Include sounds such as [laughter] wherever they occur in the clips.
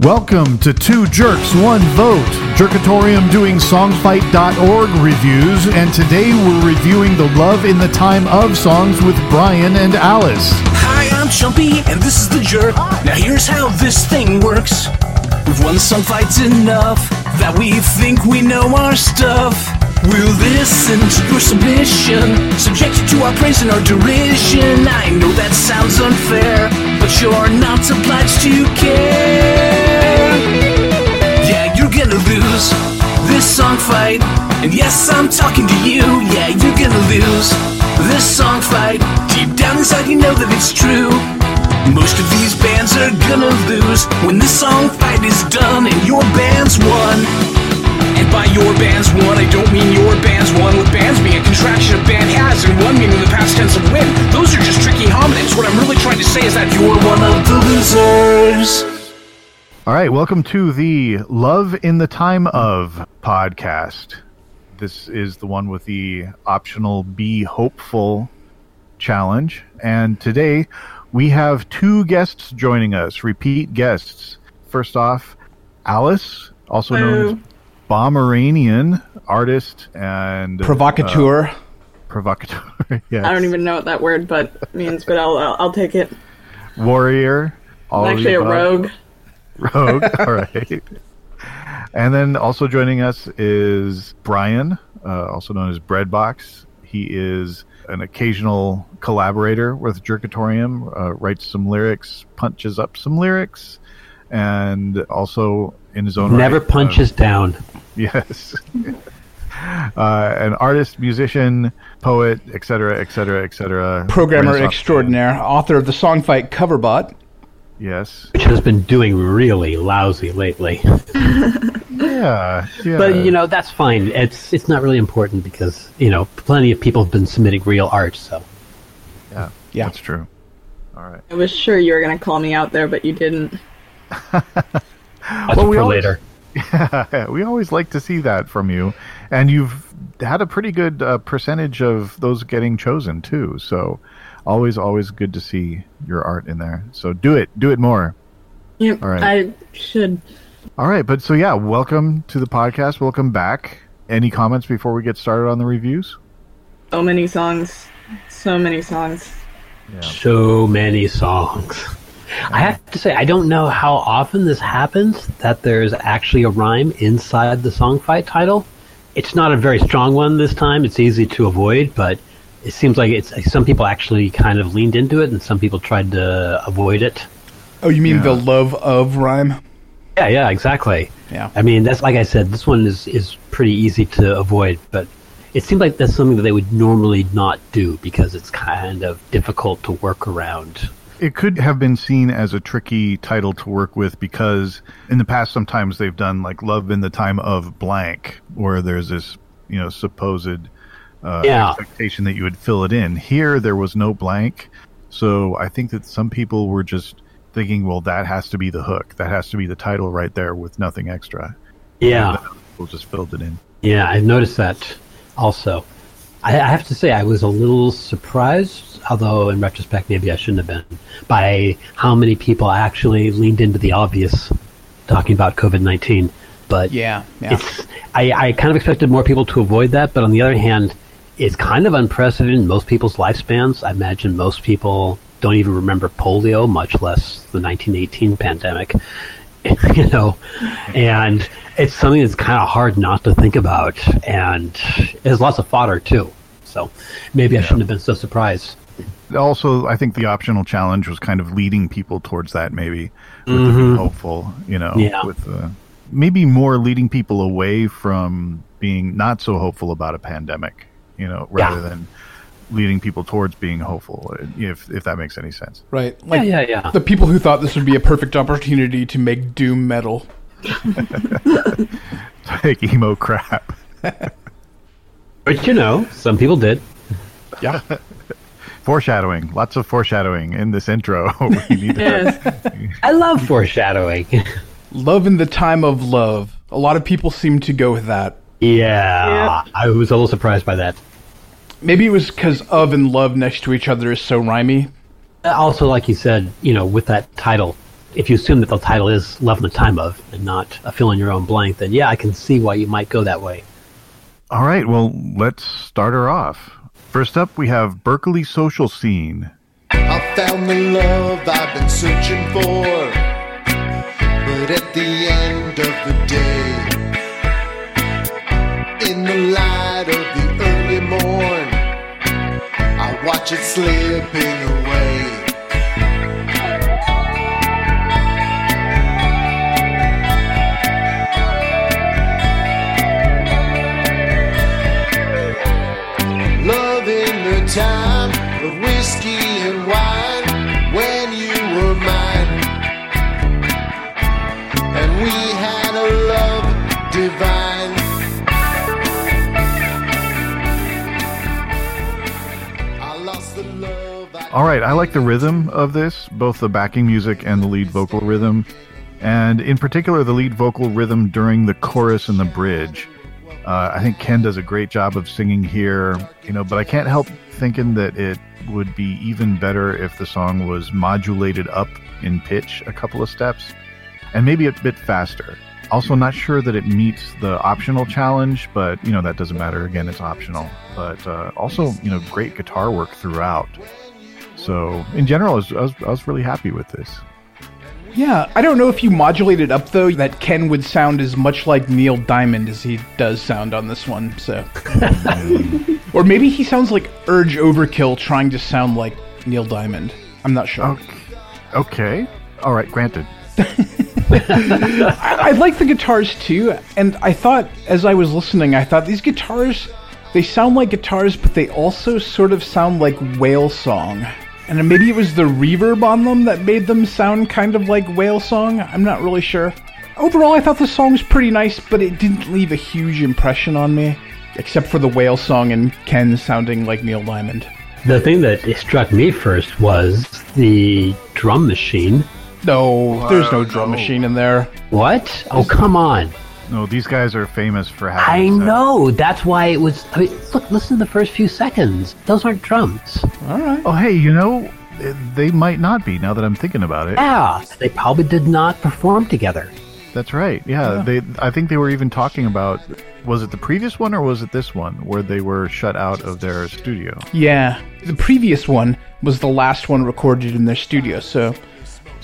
Welcome to Two Jerks, One Vote, Jerkatorium doing songfight.org reviews, and today we're reviewing the Love in the Time of songs with Brian and Alice. Hi, I'm Chumpy, and this is the jerk. Now here's how this thing works. We've won some fights enough that we think we know our stuff. We'll listen to your submission, subject to our praise and our derision. I know that sounds unfair, but you're not obliged to care. Lose this song fight. And yes, I'm talking to you. Yeah, you're gonna lose this song fight. Deep down inside, you know that it's true. Most of these bands are gonna lose when this song fight is done and your band's won. And by your band's won, I don't mean your band's won, with bands being a contraction of band has, and one meaning the past tense of win. Those are just tricky homonyms. What I'm really trying to say is that you're one of the losers. All right, welcome to the Love in the Time of podcast. This is the one with the optional Be Hopeful challenge. And today we have two guests joining us, repeat guests. First off, Alice, also known as Pomeranian, artist and Provocateur. uh, provocateur. [laughs] yes. I don't even know what that word but means, but I'll I'll, I'll take it. warrior. all I'm actually a rogue. Rogue. [laughs] All right. And then also joining us is Brian, uh, also known as Breadbox. He is an occasional collaborator with Jerkatorium, uh, writes some lyrics, punches up some lyrics, and also in his own Never right, uh, punches down. [laughs] Yes. uh, an artist, musician, poet, etc., etc., etc. Programmer extraordinaire, author of the song fight Coverbot. Man. Yes. which has been doing really lousy lately. [laughs] Yeah. Yeah. But you know that's fine. It's it's not really important because you know plenty of people have been submitting real art. So yeah. Yeah. That's true. All right. I was sure you were gonna call me out there, but you didn't. that's Well, we for always- later. [laughs] we always like to see that from you, and you've had a pretty good uh, percentage of those getting chosen too. So, always, always good to see your art in there. So do it, do it more. Yep, All right. I should. All right, but so yeah, welcome to the podcast. Welcome back. Any comments before we get started on the reviews? So many songs, so many songs. So many songs. I have to say I don't know how often this happens that there's actually a rhyme inside the song fight title. It's not a very strong one this time. It's easy to avoid, but it seems like it's some people actually kind of leaned into it and some people tried to avoid it. Oh, you mean Yeah. the love of rhyme? Yeah, yeah, exactly. Yeah. I mean, that's like I said, this one is is pretty easy to avoid, but it seems like that's something that they would normally not do because it's kind of difficult to work around. It could have been seen as a tricky title to work with because in the past sometimes they've done like Love in the Time of Blank, where there's this, you know, supposed uh, Yeah. expectation that you would fill it in. Here there was no blank. So I think that some people were just thinking, well, that has to be the hook. That has to be the title right there with nothing extra. Yeah, People just filled it in. yeah, I noticed that also. I, I have to say, I was a little surprised, although in retrospect, maybe I shouldn't have been, by how many people actually leaned into the obvious, talking about COVID 19. But Yeah, yeah. it's I, I kind of expected more people to avoid that, but on the other hand, it's kind of unprecedented in most people's lifespans. I imagine most people don't even remember polio, much less the 1918 pandemic. [laughs] you know, and it's something that's kind of hard not to think about, and there's lots of fodder too. So maybe I shouldn't have been so surprised. also i think the optional challenge was kind of leading people towards that maybe with the being hopeful you know Yeah. with the maybe more leading people away from being not so hopeful about a pandemic you know rather Yeah. than leading people towards being hopeful if if that makes any sense right. Like yeah, yeah, yeah. the people who thought this would be a perfect opportunity to make doom metal. [laughs] like emo crap [laughs] But you know, some people did. Yeah. [laughs] foreshadowing lots of foreshadowing in this intro we to Yes. I love foreshadowing. love in the time of love. A lot of people seem to go with that. yeah, I was a little surprised by that. Maybe it was because of and love next to each other is so rhymey. Also, like you said, you know, with that title, if you assume that the title is Love in the Time of and not a fill in your own blank, then yeah, I can see why you might go that way. All right, well, let's start her off. First up, we have Berkeley Social Scene. I found the love I've been searching for. But at the end of the day, watch it slipping away. Love in the time of whiskey and wine when you were mine. And we had a love divine. All right, I like the rhythm of this, both the backing music and the lead vocal rhythm, and in particular the lead vocal rhythm during the chorus and the bridge. Uh, I think Ken does a great job of singing here, you know, but I can't help thinking that it would be even better if the song was modulated up in pitch a couple of steps and maybe a bit faster. Also, not sure that it meets the optional challenge, but you know that doesn't matter. Again, it's optional. But uh, also, you know, great guitar work throughout. So, in general, I was, I was, I was really happy with this. Yeah, I don't know if you modulated up though, that Ken would sound as much like Neil Diamond as he does sound on this one, so. [laughs] or maybe he sounds like Urge Overkill trying to sound like Neil Diamond. I'm not sure. Okay. Okay. All right. Granted. [laughs] I, I like the guitars too, and I thought as I was listening, I thought these guitars, they sound like guitars, but they also sort of sound like whale song. And maybe it was the reverb on them that made them sound kind of like whale song. I'm not really sure. Overall, I thought the song was pretty nice, but it didn't leave a huge impression on me, except for the whale song and Ken sounding like Neil Diamond. The thing that struck me first was the drum machine. No, there's no drum machine in there. What? Oh, come on. No, these guys are famous for I having. uh, know. That's why it was. I mean, look, listen to the first few seconds. Those aren't drums. All right. Oh, hey, you know, they might not be now that I'm thinking about it. Yeah, they probably did not perform together. That's right. Yeah, they. I think they were even talking about. Was it the previous one or was it this one where they were shut out of their studio? Yeah, the previous one was the last one recorded in their studio, so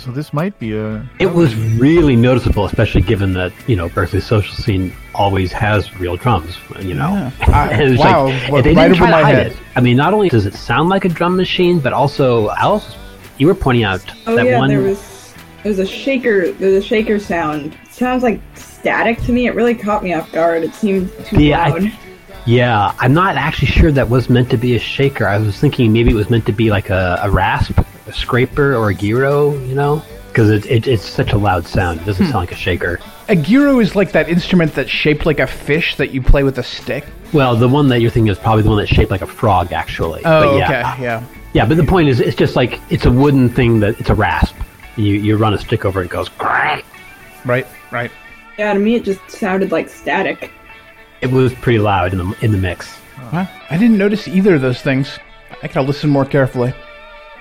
So this might be a. It was really noticeable, especially given that you know Berkeley social scene always has real drums. You know, Yeah. I- [laughs] And it's wow, like, what- they right didn't try to hide head. it. I mean, not only does it sound like a drum machine, but also Alice, you were pointing out Oh that yeah, one. there was there was a shaker. There's a shaker sound. It sounds like static to me. It really caught me off guard. It seemed too Yeah, I- loud. Yeah, I'm not actually sure that was meant to be a shaker. I was thinking maybe it was meant to be like a, a rasp, a scraper, or a guiro. You know, because it, it, it's such a loud sound. It Hmm. doesn't sound like a shaker. a guiro is like that instrument that's shaped like a fish that you play with a stick. Well, the one that you're thinking is probably the one that's shaped like a frog, actually. Oh, but yeah, okay, yeah. Yeah, but the point is, it's just like it's a wooden thing that it's a rasp. You you run a stick over it, it goes. "Crack." Right, right. Yeah, to me it just sounded like static. It was pretty loud in the in the mix. Huh? I didn't notice either of those things. I gotta listen more carefully.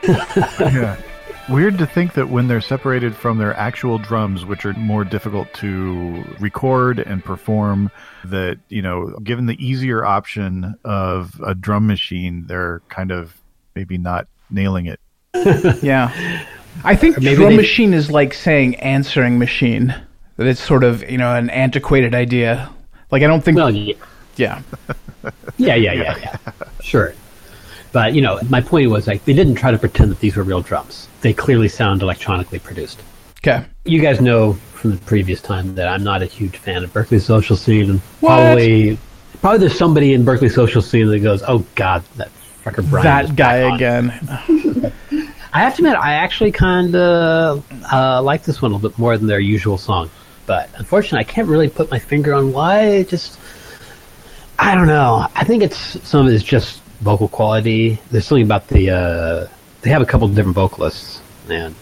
Yeah. Weird to think that when they're separated from their actual drums, which are more difficult to record and perform, that, you know, given the easier option of a drum machine, they're kind of maybe not nailing it. [laughs] Yeah. I think maybe drum they- machine is like saying answering machine. That it's sort of, you know, an antiquated idea. Like, I don't think. Well, yeah, yeah. yeah, yeah, yeah, yeah. [laughs] Sure, but you know, my point was like they didn't try to pretend that these were real drums. They clearly sound electronically produced. Okay. You guys know from the previous time that I'm not a huge fan of Berkeley social scene, and What? probably probably there's somebody in Berkeley social scene that goes, "Oh God, that fucker Brian." that guy again. [laughs] I have to admit, I actually kind of uh, like this one a little bit more than their usual song. But unfortunately, I can't really put my finger on why. It just, I don't know. I think it's some of it is just vocal quality. There's something about the. Uh, they have a couple of different vocalists, and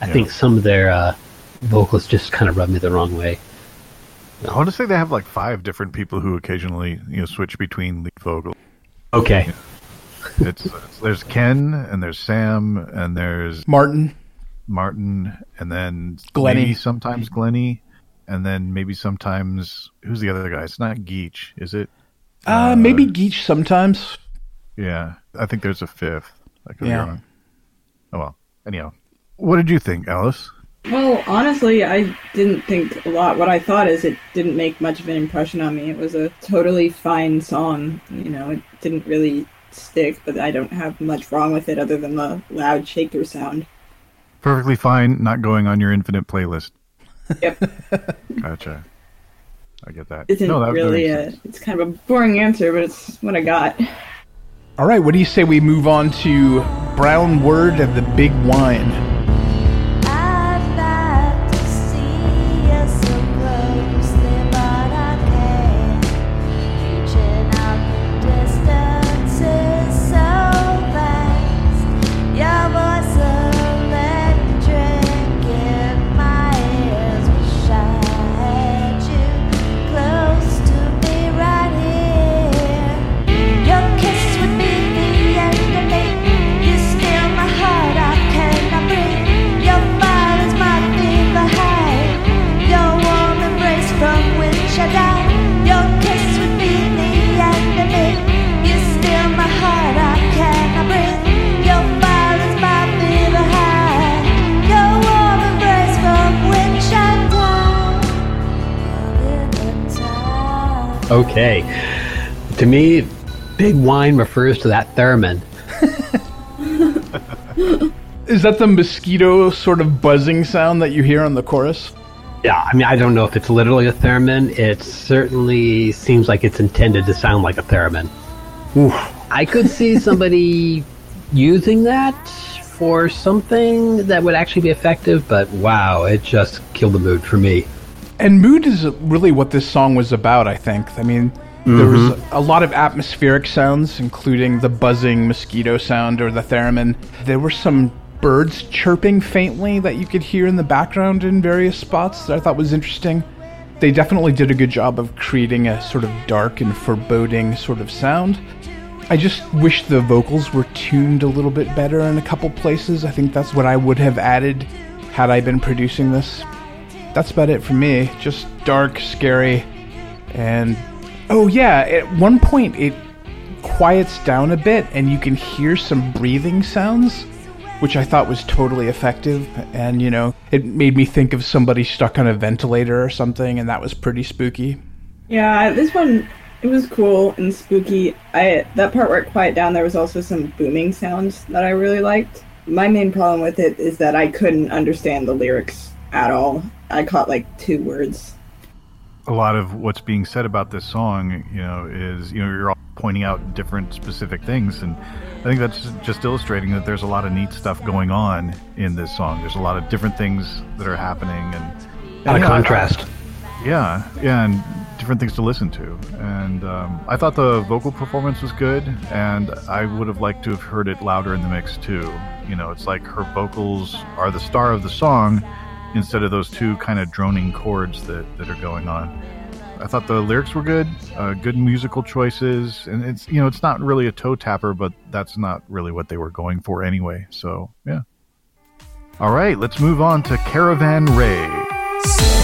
I think some of their uh, vocalists just kind of rub me the wrong way. I want to say they have like five different people who occasionally, you know, switch between lead vocal. Okay. It's, it's there's Ken and there's Sam and there's Martin. Martin, and then Glennie. maybe sometimes Glenny, and then maybe sometimes who's the other guy? It's not Geach, is it? Uh, maybe Geach sometimes. Yeah, I think there's a fifth. I could Yeah. be wrong. Oh well. Anyhow, what did you think, Alice? Well, honestly, I didn't think a lot. What I thought is it didn't make much of an impression on me. It was a totally fine song. You know, it didn't really stick, but I don't have much wrong with it other than the loud shaker sound. Perfectly fine, not going on your infinite playlist. Yep. [laughs] Gotcha. I get that. Isn't no, that, that really a. It's kind of a boring answer, but it's what I got. All right, what do you say we move on to Brown Word and the Big Wine? Okay. To me, big wine refers to that theremin. [laughs] Is that the mosquito sort of buzzing sound that you hear on the chorus? Yeah, I mean, I don't know if it's literally a theremin. It certainly seems like it's intended to sound like a theremin. I could see [laughs] somebody using that for something that would actually be effective, but wow, it just killed the mood for me. And mood is really what this song was about, I think. I mean, there was mm-hmm. a lot of atmospheric sounds, including the buzzing mosquito sound or the theremin. There were some birds chirping faintly that you could hear in the background in various spots that I thought was interesting. They definitely did a good job of creating a sort of dark and foreboding sort of sound. I just wish the vocals were tuned a little bit better in a couple places. I think that's what I would have added had I been producing this that's about it for me. Just dark, scary, and oh yeah, at one point it quiets down a bit and you can hear some breathing sounds, which I thought was totally effective. And you know, it made me think of somebody stuck on a ventilator or something, and that was pretty spooky. Yeah, this one it was cool and spooky. I that part where it quiet down, there was also some booming sounds that I really liked. My main problem with it is that I couldn't understand the lyrics at all. I caught like two words. a lot of what's being said about this song, you know, is you know you're all pointing out different specific things, and I think that's just illustrating that there's a lot of neat stuff going on in this song. There's a lot of different things that are happening, and A lot of Yeah, contrast. yeah, yeah, and different things to listen to. And um, I thought the vocal performance was good, and I would have liked to have heard it louder in the mix too. You know, it's like her vocals are the star of the song instead of those two kind of droning chords that, that are going on. I thought the lyrics were good, uh, good musical choices, and it's you know it's not really a toe tapper, but that's not really what they were going for anyway. So yeah. All right, let's move on to Caravan Ray.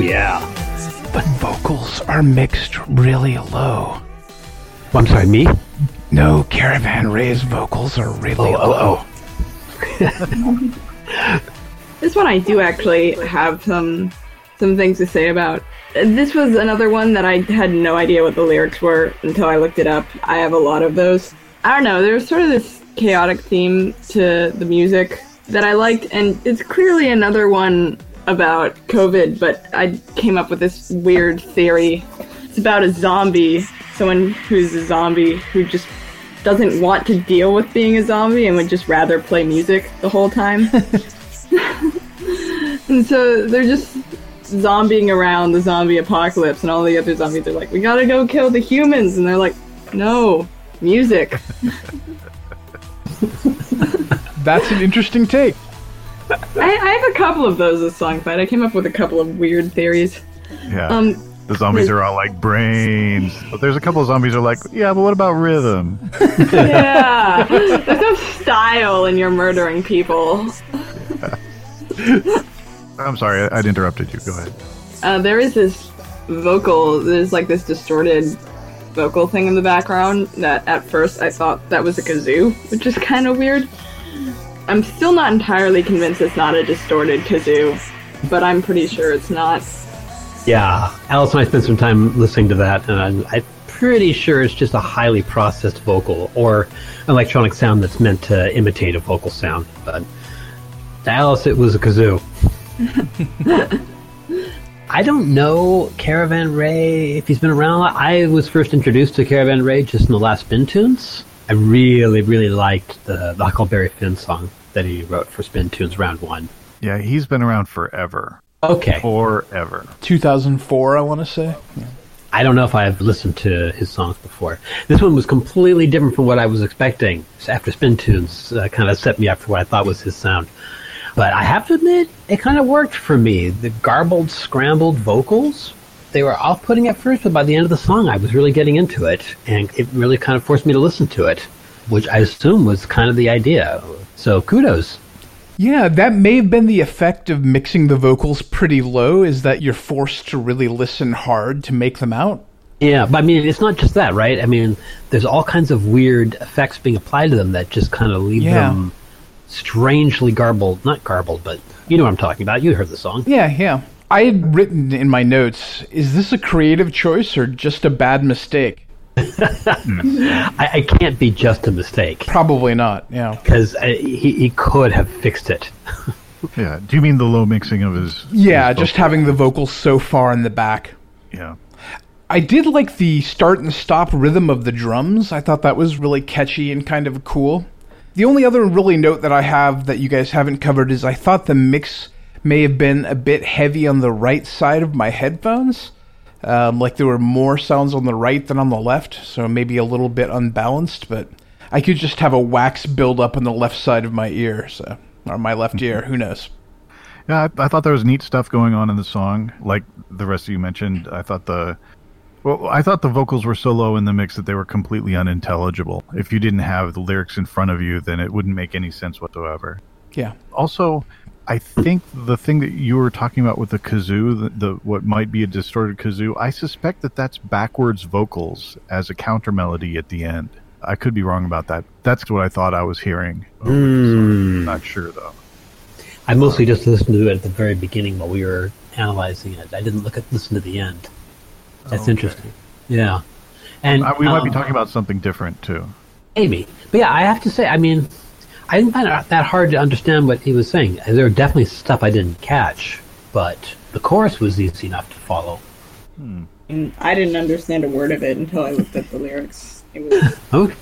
Oh, yeah. But vocals are mixed really low. I'm sorry, me? No, Caravan Ray's vocals are really Oh, oh, low. [laughs] This one I do actually have some some things to say about. This was another one that I had no idea what the lyrics were until I looked it up. I have a lot of those. I don't know. There's sort of this chaotic theme to the music that I liked, and it's clearly another one about COVID, but I came up with this weird theory. It's about a zombie, someone who's a zombie who just doesn't want to deal with being a zombie and would just rather play music the whole time. [laughs] and so they're just zombieing around the zombie apocalypse, and all the other zombies are like, "We gotta go kill the humans," and they're like, "No, music." [laughs] That's an interesting take. I, I have a couple of those as song fight. I came up with a couple of weird theories. Yeah. Um, the zombies are all like brains, but there's a couple of zombies are like, yeah, but what about rhythm? yeah, [laughs] there's no style in your murdering people. I'm sorry, I, I'd interrupted you. Go ahead. Uh, there is this vocal. There's like this distorted vocal thing in the background that at first I thought that was a kazoo, which is kind of weird. I'm still not entirely convinced it's not a distorted kazoo, but I'm pretty sure it's not. Yeah, Alice and I spent some time listening to that, and I'm, I'm pretty sure it's just a highly processed vocal or electronic sound that's meant to imitate a vocal sound. But to Alice, it was a kazoo. [laughs] I don't know Caravan Ray if he's been around. A lot. I was first introduced to Caravan Ray just in the last Spin Tunes. I really, really liked the, the Huckleberry Finn song that he wrote for Spin Tunes Round One. Yeah, he's been around forever. Okay, Forever. 2004, I want to say. I don't know if I've listened to his songs before. This one was completely different from what I was expecting. After Spin Tunes uh, kind of set me up for what I thought was his sound. But I have to admit, it kind of worked for me. The garbled, scrambled vocals, they were off putting at first, but by the end of the song, I was really getting into it. And it really kind of forced me to listen to it, which I assume was kind of the idea. So kudos. Yeah, that may have been the effect of mixing the vocals pretty low, is that you're forced to really listen hard to make them out. Yeah, but I mean, it's not just that, right? I mean, there's all kinds of weird effects being applied to them that just kind of leave Yeah. them strangely garbled. Not garbled, but you know what I'm talking about. You heard the song. Yeah, yeah. I had written in my notes, is this a creative choice or just a bad mistake? I, I can't be just a mistake Probably not, yeah. because he, he could have fixed it. [laughs] Yeah. Do you mean the low mixing of his? Yeah, his just having the vocals so far in the back. Yeah. I did like the start and stop rhythm of the drums. I thought that was really catchy and kind of cool. The only other really note that I have that you guys haven't covered is I thought the mix may have been a bit heavy on the right side of my headphones. Um, like there were more sounds on the right than on the left, so maybe a little bit unbalanced, but I could just have a wax build up on the left side of my ear, so or my left ear, who knows. Yeah, I, I thought there was neat stuff going on in the song. Like the rest of you mentioned, I thought the well, I thought the vocals were so low in the mix that they were completely unintelligible. If you didn't have the lyrics in front of you, then it wouldn't make any sense whatsoever. Yeah. Also, I think the thing that you were talking about with the kazoo, the, the what might be a distorted kazoo, I suspect that that's backwards vocals as a counter melody at the end. I could be wrong about that. That's what I thought I was hearing. song. Not sure though. I mostly just listened to it at the very beginning while we were analyzing it. I didn't look at listen to the end. That's Okay. interesting. Yeah, and Uh, we might be um, talking about something different too. Maybe. But yeah, I have to say, I mean, I didn't find it that hard to understand what he was saying. There were definitely stuff I didn't catch, but the chorus was easy enough to follow. Hmm. And I didn't understand a word of it until I looked at the lyrics. It was Oh,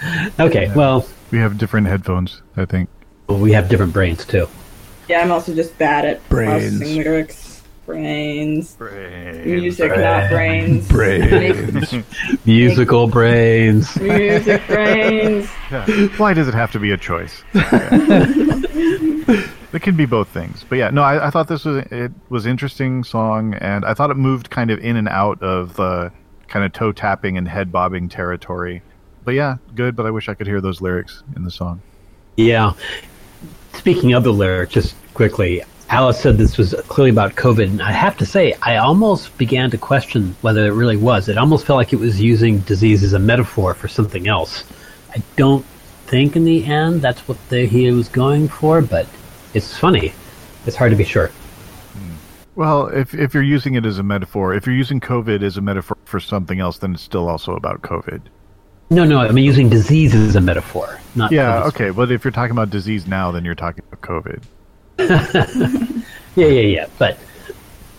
[laughs] okay. Well, We have different headphones, I think. we have different brains too. yeah. I'm also just bad at Brains. processing lyrics. Brains. Brains. Music, not brains. Brains. Musical brains. Music brains. Why does it have to be a choice? [laughs] it can be both things. But yeah, no, I, I thought this was it was interesting song, and I thought it moved kind of in and out of the kind of toe tapping and head bobbing territory. But yeah, good. But I wish I could hear those lyrics in the song. Yeah. Speaking of the lyric, just quickly, Alice said this was clearly about COVID, and I have to say, I almost began to question whether it really was. It almost felt like it was using disease as a metaphor for something else. I don't think in the end that's what the, he was going for, but it's funny. It's hard to be sure. Well, if if you're using it as a metaphor, if you're using COVID as a metaphor for something else, then it's still also about COVID. No, no, I mean using disease as a metaphor. Not Yeah, okay, but if you're talking about disease now, then you're talking about COVID. Yeah, yeah, yeah. But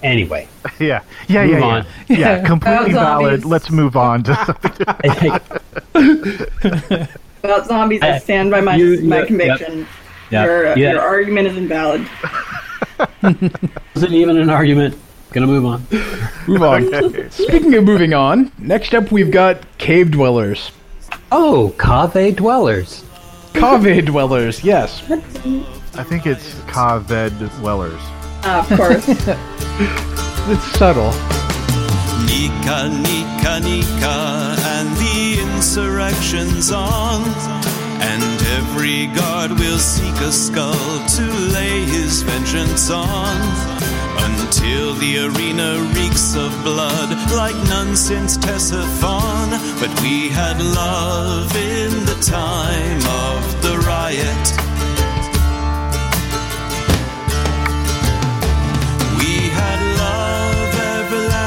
anyway, [laughs] Yeah, yeah, Move yeah, on. yeah. Yeah, completely valid. zombies. Let's move on to something. [laughs] [laughs] About zombies, I I- stand by my you- my yeah, conviction. yeah, Your, uh, yeah. your argument is invalid. wasn't even an argument. Gonna move on. Move on. Speaking of moving on, next up we've got cave dwellers. Oh, cave dwellers. Cave dwellers, yes. I think it's Kaved Wellers. Ah, of course. [laughs] It's subtle. Nika, Nika, Nika, and the insurrection's on. And every guard will seek a skull to lay his vengeance on. Until the arena reeks of blood like none since Ctesiphon. But we had love in the time of the riot.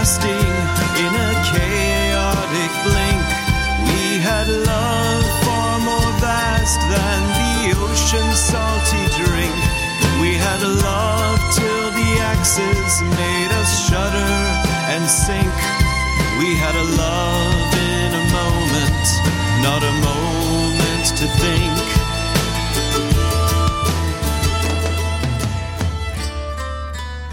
Everlasting in a chaotic blink. We had love far more vast than the ocean's salty drink. We had love till the axes made us shudder and sink. We had a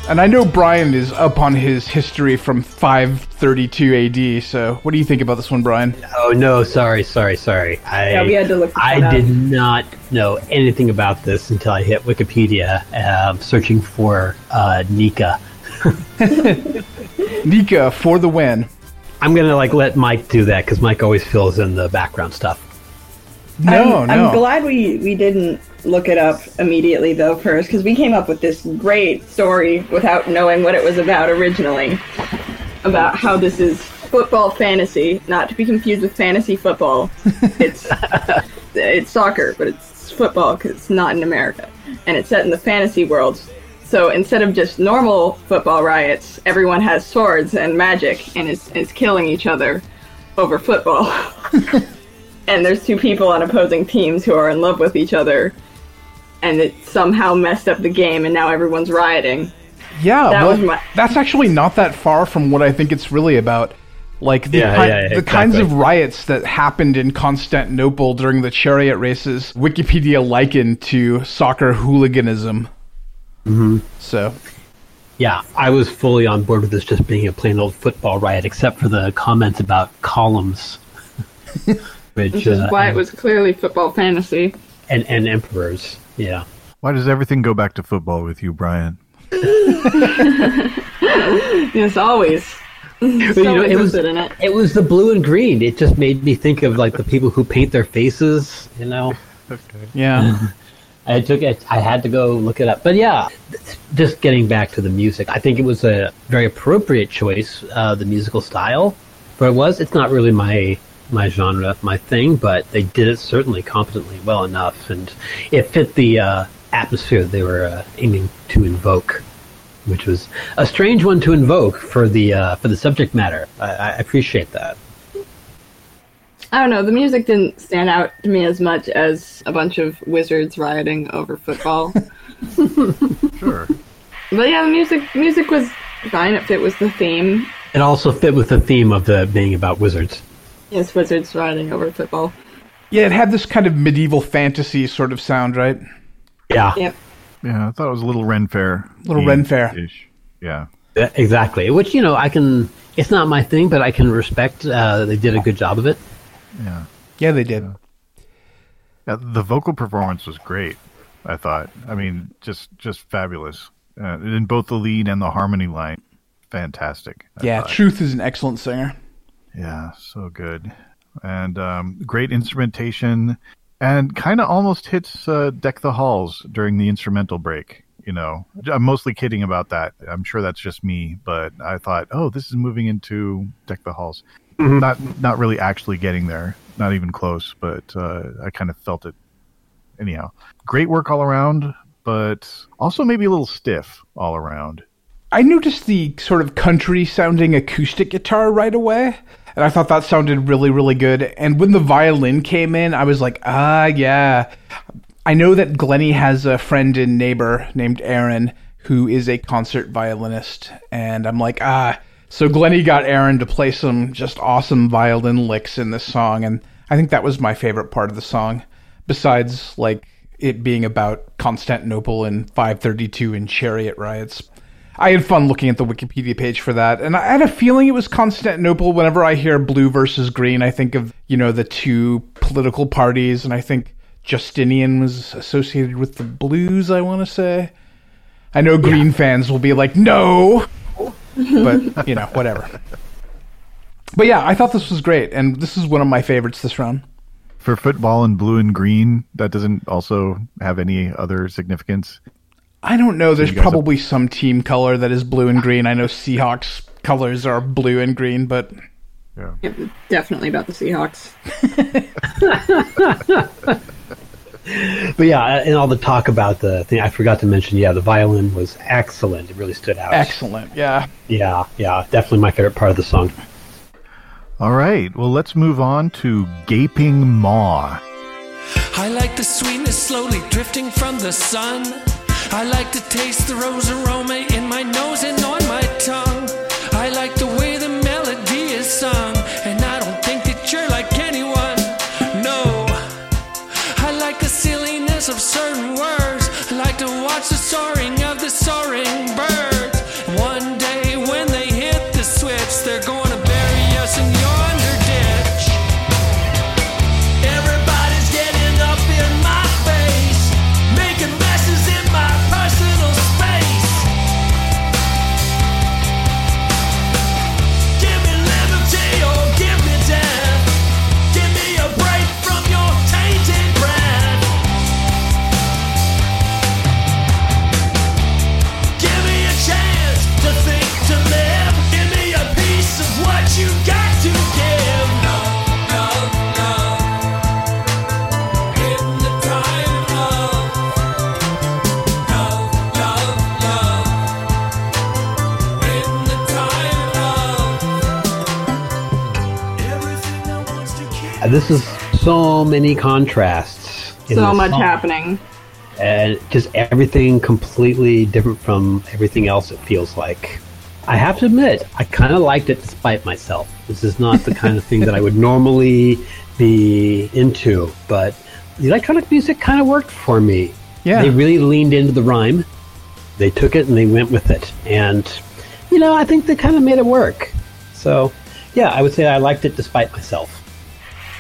And I know Brian is up on his history from 532 AD, so what do you think about this one, Brian? Oh no, sorry, sorry, sorry. I Yeah, we had to look that I up. did not know anything about this until I hit Wikipedia, um, searching for uh, Nika. [laughs] Nika for the win. I'm gonna like let Mike do that because Mike always fills in the background stuff. No, I'm, no. I'm glad we, we didn't look it up immediately though first because we came up with this great story without knowing what it was about originally about how this is football fantasy not to be confused with fantasy football. [laughs] It's it's soccer but it's football because it's not in america and it's set in the fantasy world. So instead of just normal football riots everyone has swords and magic and is, is killing each other over football [laughs] and there's two people on opposing teams who are in love with each other and it somehow messed up the game and now everyone's rioting Yeah, That well, was my- that's actually not that far from what I think it's really about. Like the, Yeah, ki- yeah, the kinds of riots that happened in Constantinople during the chariot races, Wikipedia likened to soccer hooliganism. Mm-hmm. So, Yeah, I was fully on board with this just being a plain old football riot, except for the comments about columns, [laughs] which which is uh, why it was clearly football fantasy and and emperors. Yeah, Why does everything go back to football with you, Brian? [laughs] yes always so you know, it was- interested in it it was the blue and green. It just made me think of like the people who paint their faces. You know, Okay. yeah. [laughs] I took it. I had to go look it up. But yeah, just getting back to the music, I think it was a very appropriate choice. Uh, the musical style, But it was. It's not really my my genre, my thing, but they did it certainly competently, well enough, and it fit the uh, atmosphere they were uh, aiming to invoke, which was a strange one to invoke for the uh, for the subject matter. I, I appreciate that. i don't know the music didn't stand out to me as much as a bunch of wizards rioting over football [laughs] Sure. but yeah the music music was fine it fit with the theme It also fit with the theme of the being about wizards. Yes wizards riding over football Yeah, it had this kind of medieval fantasy sort of sound, right? Yeah. yep Yeah, I thought it was a little Ren Fair. Little Ren Fair. Yeah. Yeah, Exactly. Which you know, I can. It's not my thing, but I can respect. Uh, they did a good job of it. Yeah. Yeah, they did. Yeah, the vocal performance was great. I thought. I mean, just just fabulous uh, in both the lead and the harmony line. Fantastic. I Yeah, thought. Truth is an excellent singer. Yeah, so good, and um, great instrumentation, and kind of almost hits uh, "Deck the Halls" during the instrumental break. You know, I'm mostly kidding about that. I'm sure that's just me, but I thought, oh, this is moving into "Deck the Halls." Not not really actually getting there, not even close, but uh, I kind of felt it. Anyhow, great work all around, but also maybe a little stiff all around. I noticed the sort of country sounding acoustic guitar right away. And I thought that sounded really, really good. And when the violin came in, I was like, ah, yeah. I know that Glennie has a friend and neighbor named Aaron who is a concert violinist, and I'm like, ah. So Glennie got Aaron to play some just awesome violin licks in this song, and I think that was my favorite part of the song. Besides, like it being about Constantinople and 532 and chariot riots. I had fun looking at the Wikipedia page for that, and I had a feeling it was Constantinople. Whenever I hear blue versus green, I think of you know the two political parties, and I think Justinian was associated with the blues. I want to say. I know Green fans will be like, no, but you know, whatever. But yeah, I thought this was great, and this is one of my favorites this round. For football and blue and green, that doesn't also have any other significance. I don't know. There's you guys have- probably some team color that is blue and green. I know Seahawks colors are blue and green, but Yeah. Yep, definitely about the Seahawks. [laughs] But yeah, uh, and all the talk about the thing, I forgot to mention, yeah, the violin was excellent. It really stood out. excellent. Yeah. Yeah, yeah, definitely my favorite part of the song. All right. Well, let's move on to Gaping Maw. I like the sweetness slowly drifting from the sun. I like to taste the rose aroma in my nose and on my tongue. I like the way the melody is sung, and I don't think that you're like anyone. No, I like the silliness of certain words. I like to watch the soaring of the soaring birds. This is so many contrasts. So much song. happening. and just everything completely different from everything else it feels like i have to admit i kind of liked it despite myself this is not the kind of thing that i would normally be into but the electronic music kind of worked for me Yeah. they really leaned into the rhyme they took it and they went with it and you know i think they kind of made it work so yeah i would say i liked it despite myself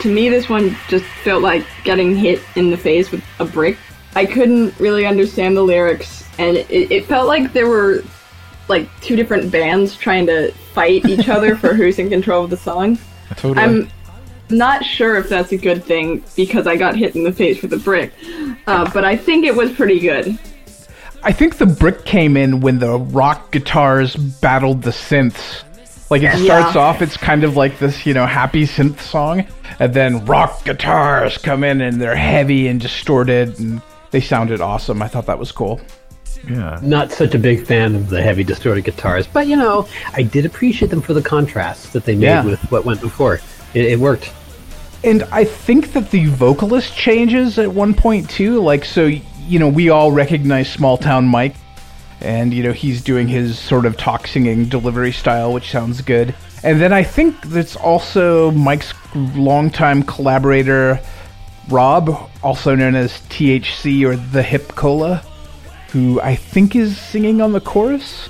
To me, this one just felt like getting hit in the face with a brick. I couldn't really understand the lyrics, and it, it felt like there were like two different bands trying to fight each [laughs] other for who's in control of the song. Totally. I'm not sure if that's a good thing because I got hit in the face with a brick, uh, but I think it was pretty good. I think the brick came in when the rock guitars battled the synths. Like it starts Yeah. off, it's kind of like this, you know, happy synth song, and then rock guitars come in and they're heavy and distorted, and they sounded awesome. I thought that was cool. Yeah. not such a big fan of the heavy distorted guitars, but you know, I did appreciate them for the contrast that they made Yeah. with what went before. It, it worked. And I think that the vocalist changes at one point too. Like, so, you know, we all recognize Small Town Mike, and, you know, he's doing his sort of talk singing delivery style, which sounds good. And then I think that's also Mike's longtime collaborator, Rob, also known as THC or the Hip Cola, who I think is singing on the chorus.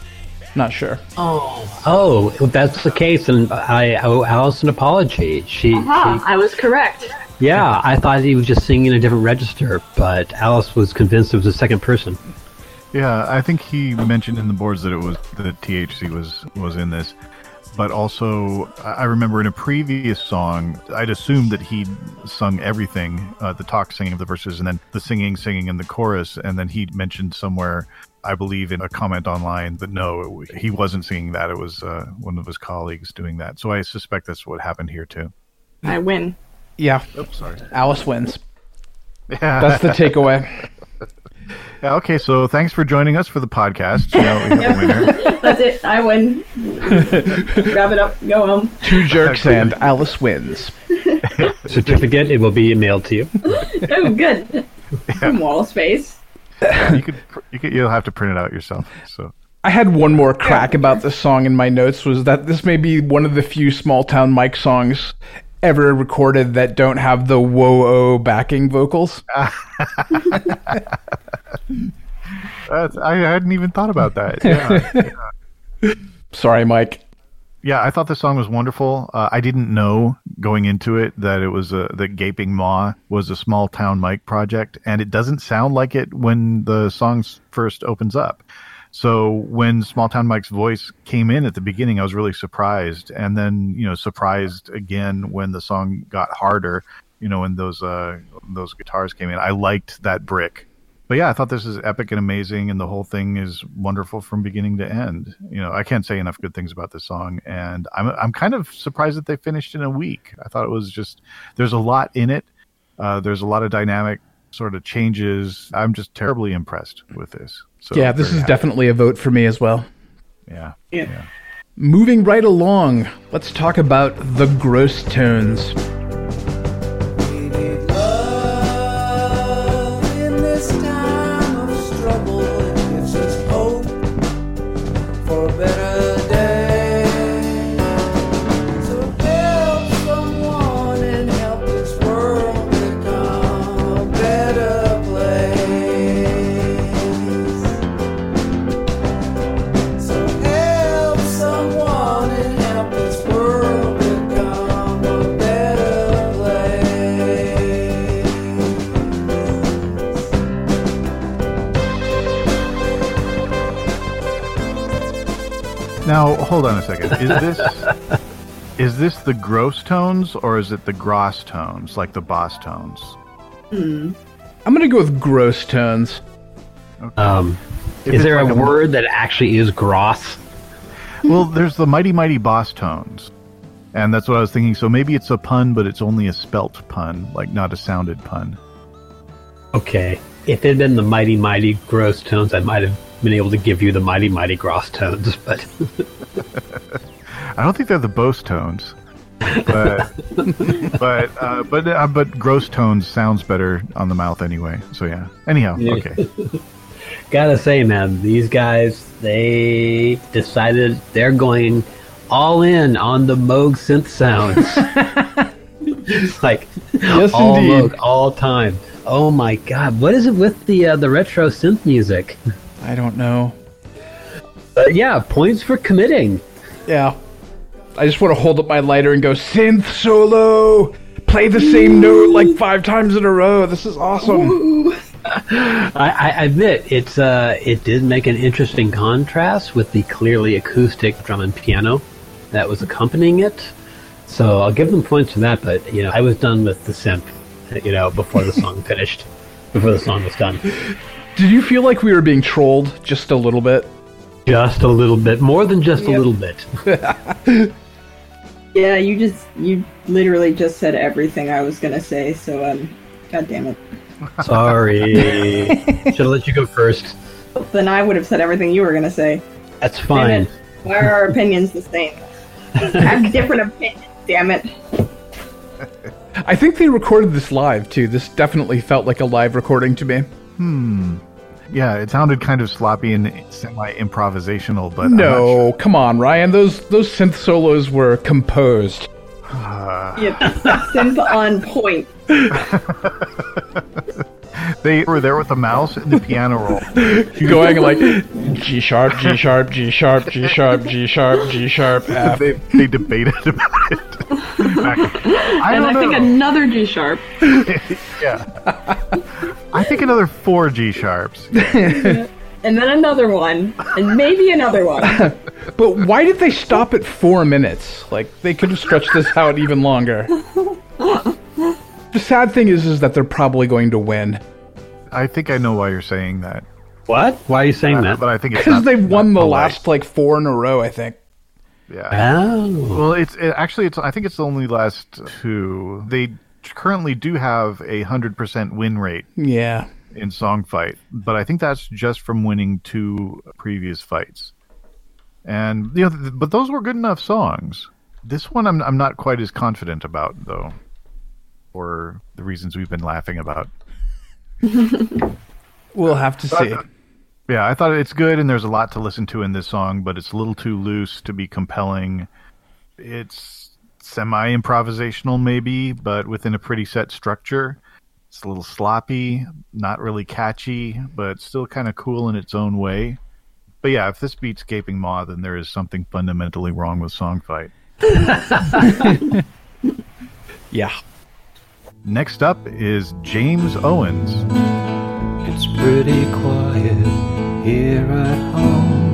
Not sure. Oh, oh, that's the case, and I owe Alice an apology. She, Ah, I was correct. yeah, I thought he was just singing in a different register, but Alice was convinced it was a second person. Yeah, I think he mentioned in the boards that it was that THC was was in this, but also I I remember in a previous song I'd assumed that he'd sung everything, uh, the talk singing of the verses, and then the singing, singing in the chorus, and then he mentioned somewhere, I believe in a comment online that no, it, he wasn't singing that; it was uh, one of his colleagues doing that. So I suspect that's what happened here too. I win. Yeah, Oops, sorry. Alice wins. Yeah, [laughs] That's the takeaway. [laughs] Yeah, okay, so thanks for joining us for the podcast. You know, we have a winner. [laughs] That's it. I win. Wrap it up. Go home. Two jerks and Alice wins. [laughs] Certificate, it will be mailed to you. [laughs] Oh, good. Some wall space. You could, you could, you'll have to print it out yourself. So I had one more crack about this song in my notes was that this may be one of the few small town Mike songs ever recorded that don't have the whoa backing vocals. [laughs] that's, I hadn't even thought about that. Yeah, [laughs] yeah. Sorry, Mike. Yeah, I thought the song was wonderful. Uh, I didn't know going into it that it was a that Gaping Maw was a small town Mike project, and it doesn't sound like it when the song first opens up. So when Small Town Mike's voice came in at the beginning, I was really surprised, and then you know surprised again when the song got harder. You know, when those uh, those guitars came in, I liked that brick. But yeah, I thought this is epic and amazing, and the whole thing is wonderful from beginning to end. You know, I can't say enough good things about this song, and I'm I'm kind of surprised that they finished in a week. I thought it was just there's a lot in it. Uh, there's a lot of dynamic sort of changes. I'm just terribly impressed with this. So yeah, this is happy. definitely a vote for me as well. yeah. Yeah. Moving right along, let's talk about the gross tones. Hold on a second. Is this is this the gross tones or is it the gross tones, like the Bosstones? I'm gonna go with gross tones. Um, If is there like a word that actually is gross? Well, there's the mighty mighty Bosstones, and that's what I was thinking. So maybe it's a pun, but it's only a spelt pun, like not a sounded pun. Okay. If it had been the mighty, mighty gross tones, I might have been able to give you the mighty, mighty gross tones. But [laughs] I don't think they're the Bose tones, but [laughs] but uh, but uh, but gross tones sounds better on the mouth anyway. So yeah. Anyhow, Yeah. okay. [laughs] gotta say, man, these guys, they decided they're going all in on the Moog synth sounds. Like Yes, all indeed. Moog, all time. Oh my god, what is it with the uh, the retro synth music? I don't know. But yeah, points for committing. Yeah. I just want to hold up my lighter and go synth solo. Play the same note like five times in a row. This is awesome. [laughs] I, I admit it's uh, it did make an interesting contrast with the clearly acoustic drum and piano that was accompanying it. So I'll give them points for that. But you know, I was done with the synth, you know, before the song [laughs] finished, before the song was done. Did you feel like we were being trolled just a little bit? Just a little bit, more than just a little bit. [laughs] Yeah, you just you literally just said everything I was gonna say. So um, god damn it. Sorry, [laughs] should have let you go first. Then I would have said everything you were gonna say. That's fine. it. Why are our opinions the same? [laughs] I have different opinions. Damn it. I think they recorded this live too. This definitely felt like a live recording to me. Yeah, it sounded kind of sloppy and semi improvisational, but I'm not No, come on, Ryan. Those those synth solos were composed. [sighs] Yep. Synth on point. [laughs] They were there with the mouse and the piano roll. [laughs] Going like G sharp, G sharp, G sharp, G sharp, G sharp, G sharp, [laughs] F. They, they debated about it. [laughs] I And don't I think another G sharp. yeah. I think another four G sharps. And then another one. And maybe another one. But why did they stop at four minutes? Like they could have stretched this out even longer. The sad thing is, is that they're probably going to win I think I know why you're saying that, What? Why are you saying Uh, that? but I think it's because [laughs] they've won the polite. last like four in a row. I think. Yeah. Oh. Well, it's it, actually it's I think it's the only last two. They currently do have a hundred percent win rate. Yeah. in Song Fight, but I think that's just from winning two previous fights. And you know, th- but those were good enough songs. This one, I'm I'm not quite as confident about though, for the reasons we've been laughing about. [laughs] We'll have to see. Yeah, I thought it's good, and there's a lot to listen to in this song, but it's a little too loose to be compelling. It's semi improvisational, maybe, but within a pretty set structure. It's a little sloppy, not really catchy, but still kind of cool in its own way. But yeah, if this beats Gaping Maw, then there is something fundamentally wrong with Song Fight. [laughs] Yeah. Next up is James Owens. It's pretty quiet here at home.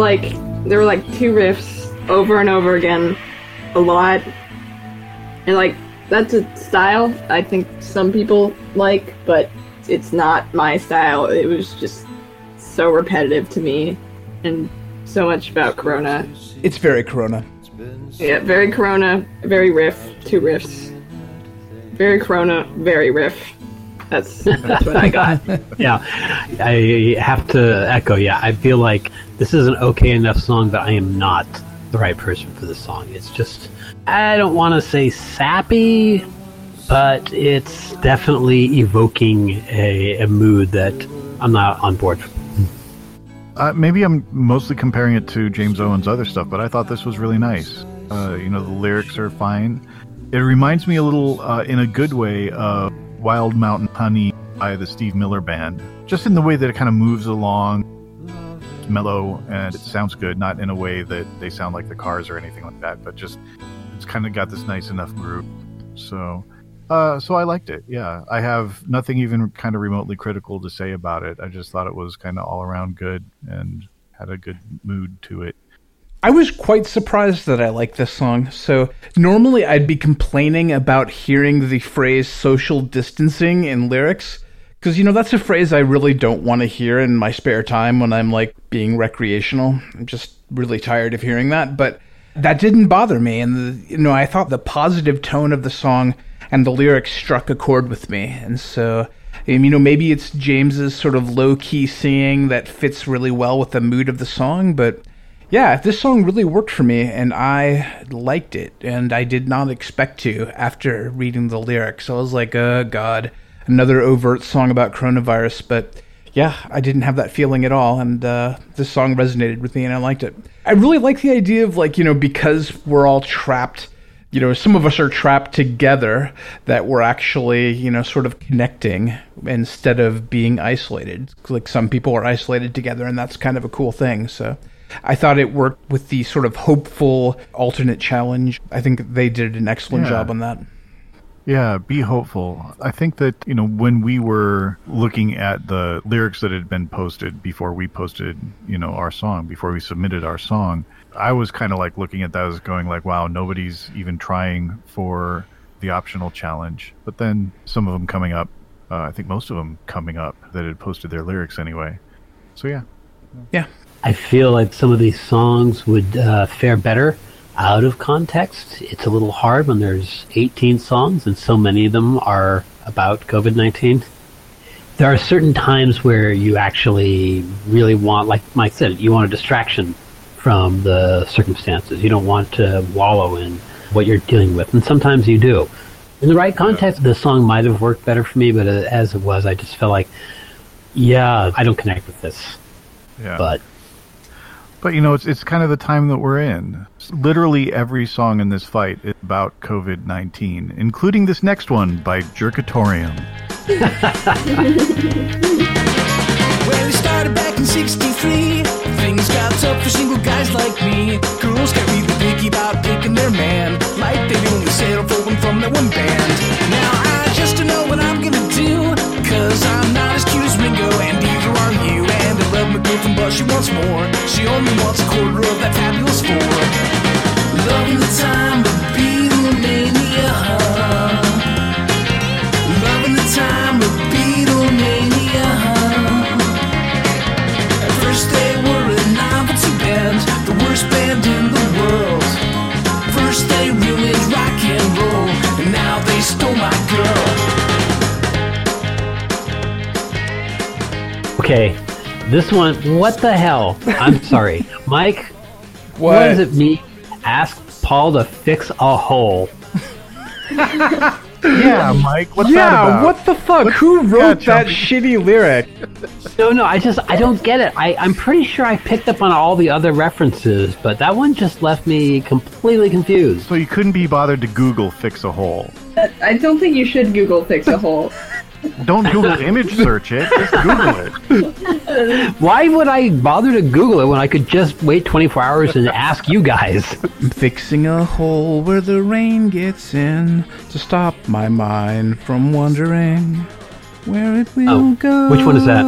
Like there were like two riffs over and over again, a lot. And like that's a style I think some people like, but it's not my style. It was just so repetitive to me and so much about Corona. It's very Corona. Yeah, very Corona, very riff, two riffs. Very Corona, very riff. That's [laughs] that's what I got. [laughs] Yeah, I have to echo. Yeah, I feel like this is an okay enough song, but I am not the right person for this song. It's just, I don't want to say sappy, but it's definitely evoking a, a mood that I'm not on board. Uh, maybe I'm mostly comparing it to James Owens' other stuff, but I thought this was really nice. Uh, you know, the lyrics are fine. It reminds me a little, uh, in a good way, of Wild Mountain Honey by the Steve Miller Band. Just in the way that it kind of moves along, mellow, and it sounds good. Not in a way that they sound like the Cars or anything like that, but just it's kind of got this nice enough groove. So, uh, so I liked it. Yeah, I have nothing even kind of remotely critical to say about it. I just thought it was kind of all around good and had a good mood to it. I was quite surprised that I liked this song. So normally I'd be complaining about hearing the phrase social distancing in lyrics. Because, you know, that's a phrase I really don't want to hear in my spare time when I'm like being recreational. I'm just really tired of hearing that. But that didn't bother me. And, the, you know, I thought the positive tone of the song and the lyrics struck a chord with me. And so, you know, maybe it's James's sort of low key singing that fits really well with the mood of the song. But yeah, this song really worked for me, and I liked it, and I did not expect to after reading the lyrics. I was like, oh god, another overt song about coronavirus, but yeah, I didn't have that feeling at all, and uh, this song resonated with me, and I liked it. I really like the idea of like, you know, because we're all trapped, you know, some of us are trapped together, that we're actually, you know, sort of connecting instead of being isolated. Like some people are isolated together, and that's kind of a cool thing, so. I thought it worked with the sort of hopeful alternate challenge. I think they did an excellent Yeah. job on that. Yeah, be hopeful. I think that, you know, when we were looking at the lyrics that had been posted before we posted, you know, our song, before we submitted our song, I was kind of like looking at that as going like, wow, nobody's even trying for the optional challenge. But then some of them coming up, uh, I think most of them coming up that had posted their lyrics anyway. So yeah. Yeah. I feel like some of these songs would uh, fare better out of context. It's a little hard when there's 18 songs and so many of them are about COVID 19. There are certain times where you actually really want, like Mike said, you want a distraction from the circumstances. You don't want to wallow in what you're dealing with, and sometimes you do. In the right context, the song might have worked better for me, but as it was, I just felt like, yeah, I don't connect with this. Yeah. But But you know, it's it's kind of the time that we're in. Literally every song in this fight is about COVID nineteen, including this next one by Jerkatorium. Well, it started back in 63. Things got tough for single guys like me. Girls got really picky about picking their man. Like they'd only settle for one from their one band. Now I just don't know what I'm gonna do. Cause I'm not as cute as Ringo, And I love my girlfriend, but she wants more. She only wants a quarter of that fabulous four. Loving the time of Beatlemania. Loving the time of Beatlemania. At first they were a novelty band, the worst band in the world. First they ruined rock and roll, and now they stole my girl. Okay, this one. What the hell? I'm [laughs] sorry, Mike. What? What does it mean? Ask Paul to fix a hole. [laughs] Yeah, Mike. What's that yeah, about? what the fuck? Who Yeah, wrote that shitty lyric? No, no, I just I don't get it. I I'm pretty sure I picked up on all the other references, but that one just left me completely confused. So you couldn't be bothered to Google fix a hole. I don't think you should Google fix a hole. [laughs] Don't Google image search it. Just Google it. [laughs] Why would I bother to Google it when I could just wait 24 hours and ask you guys? I'm fixing a hole where the rain gets in to stop my mind from wondering where it will Oh, go. which one is that?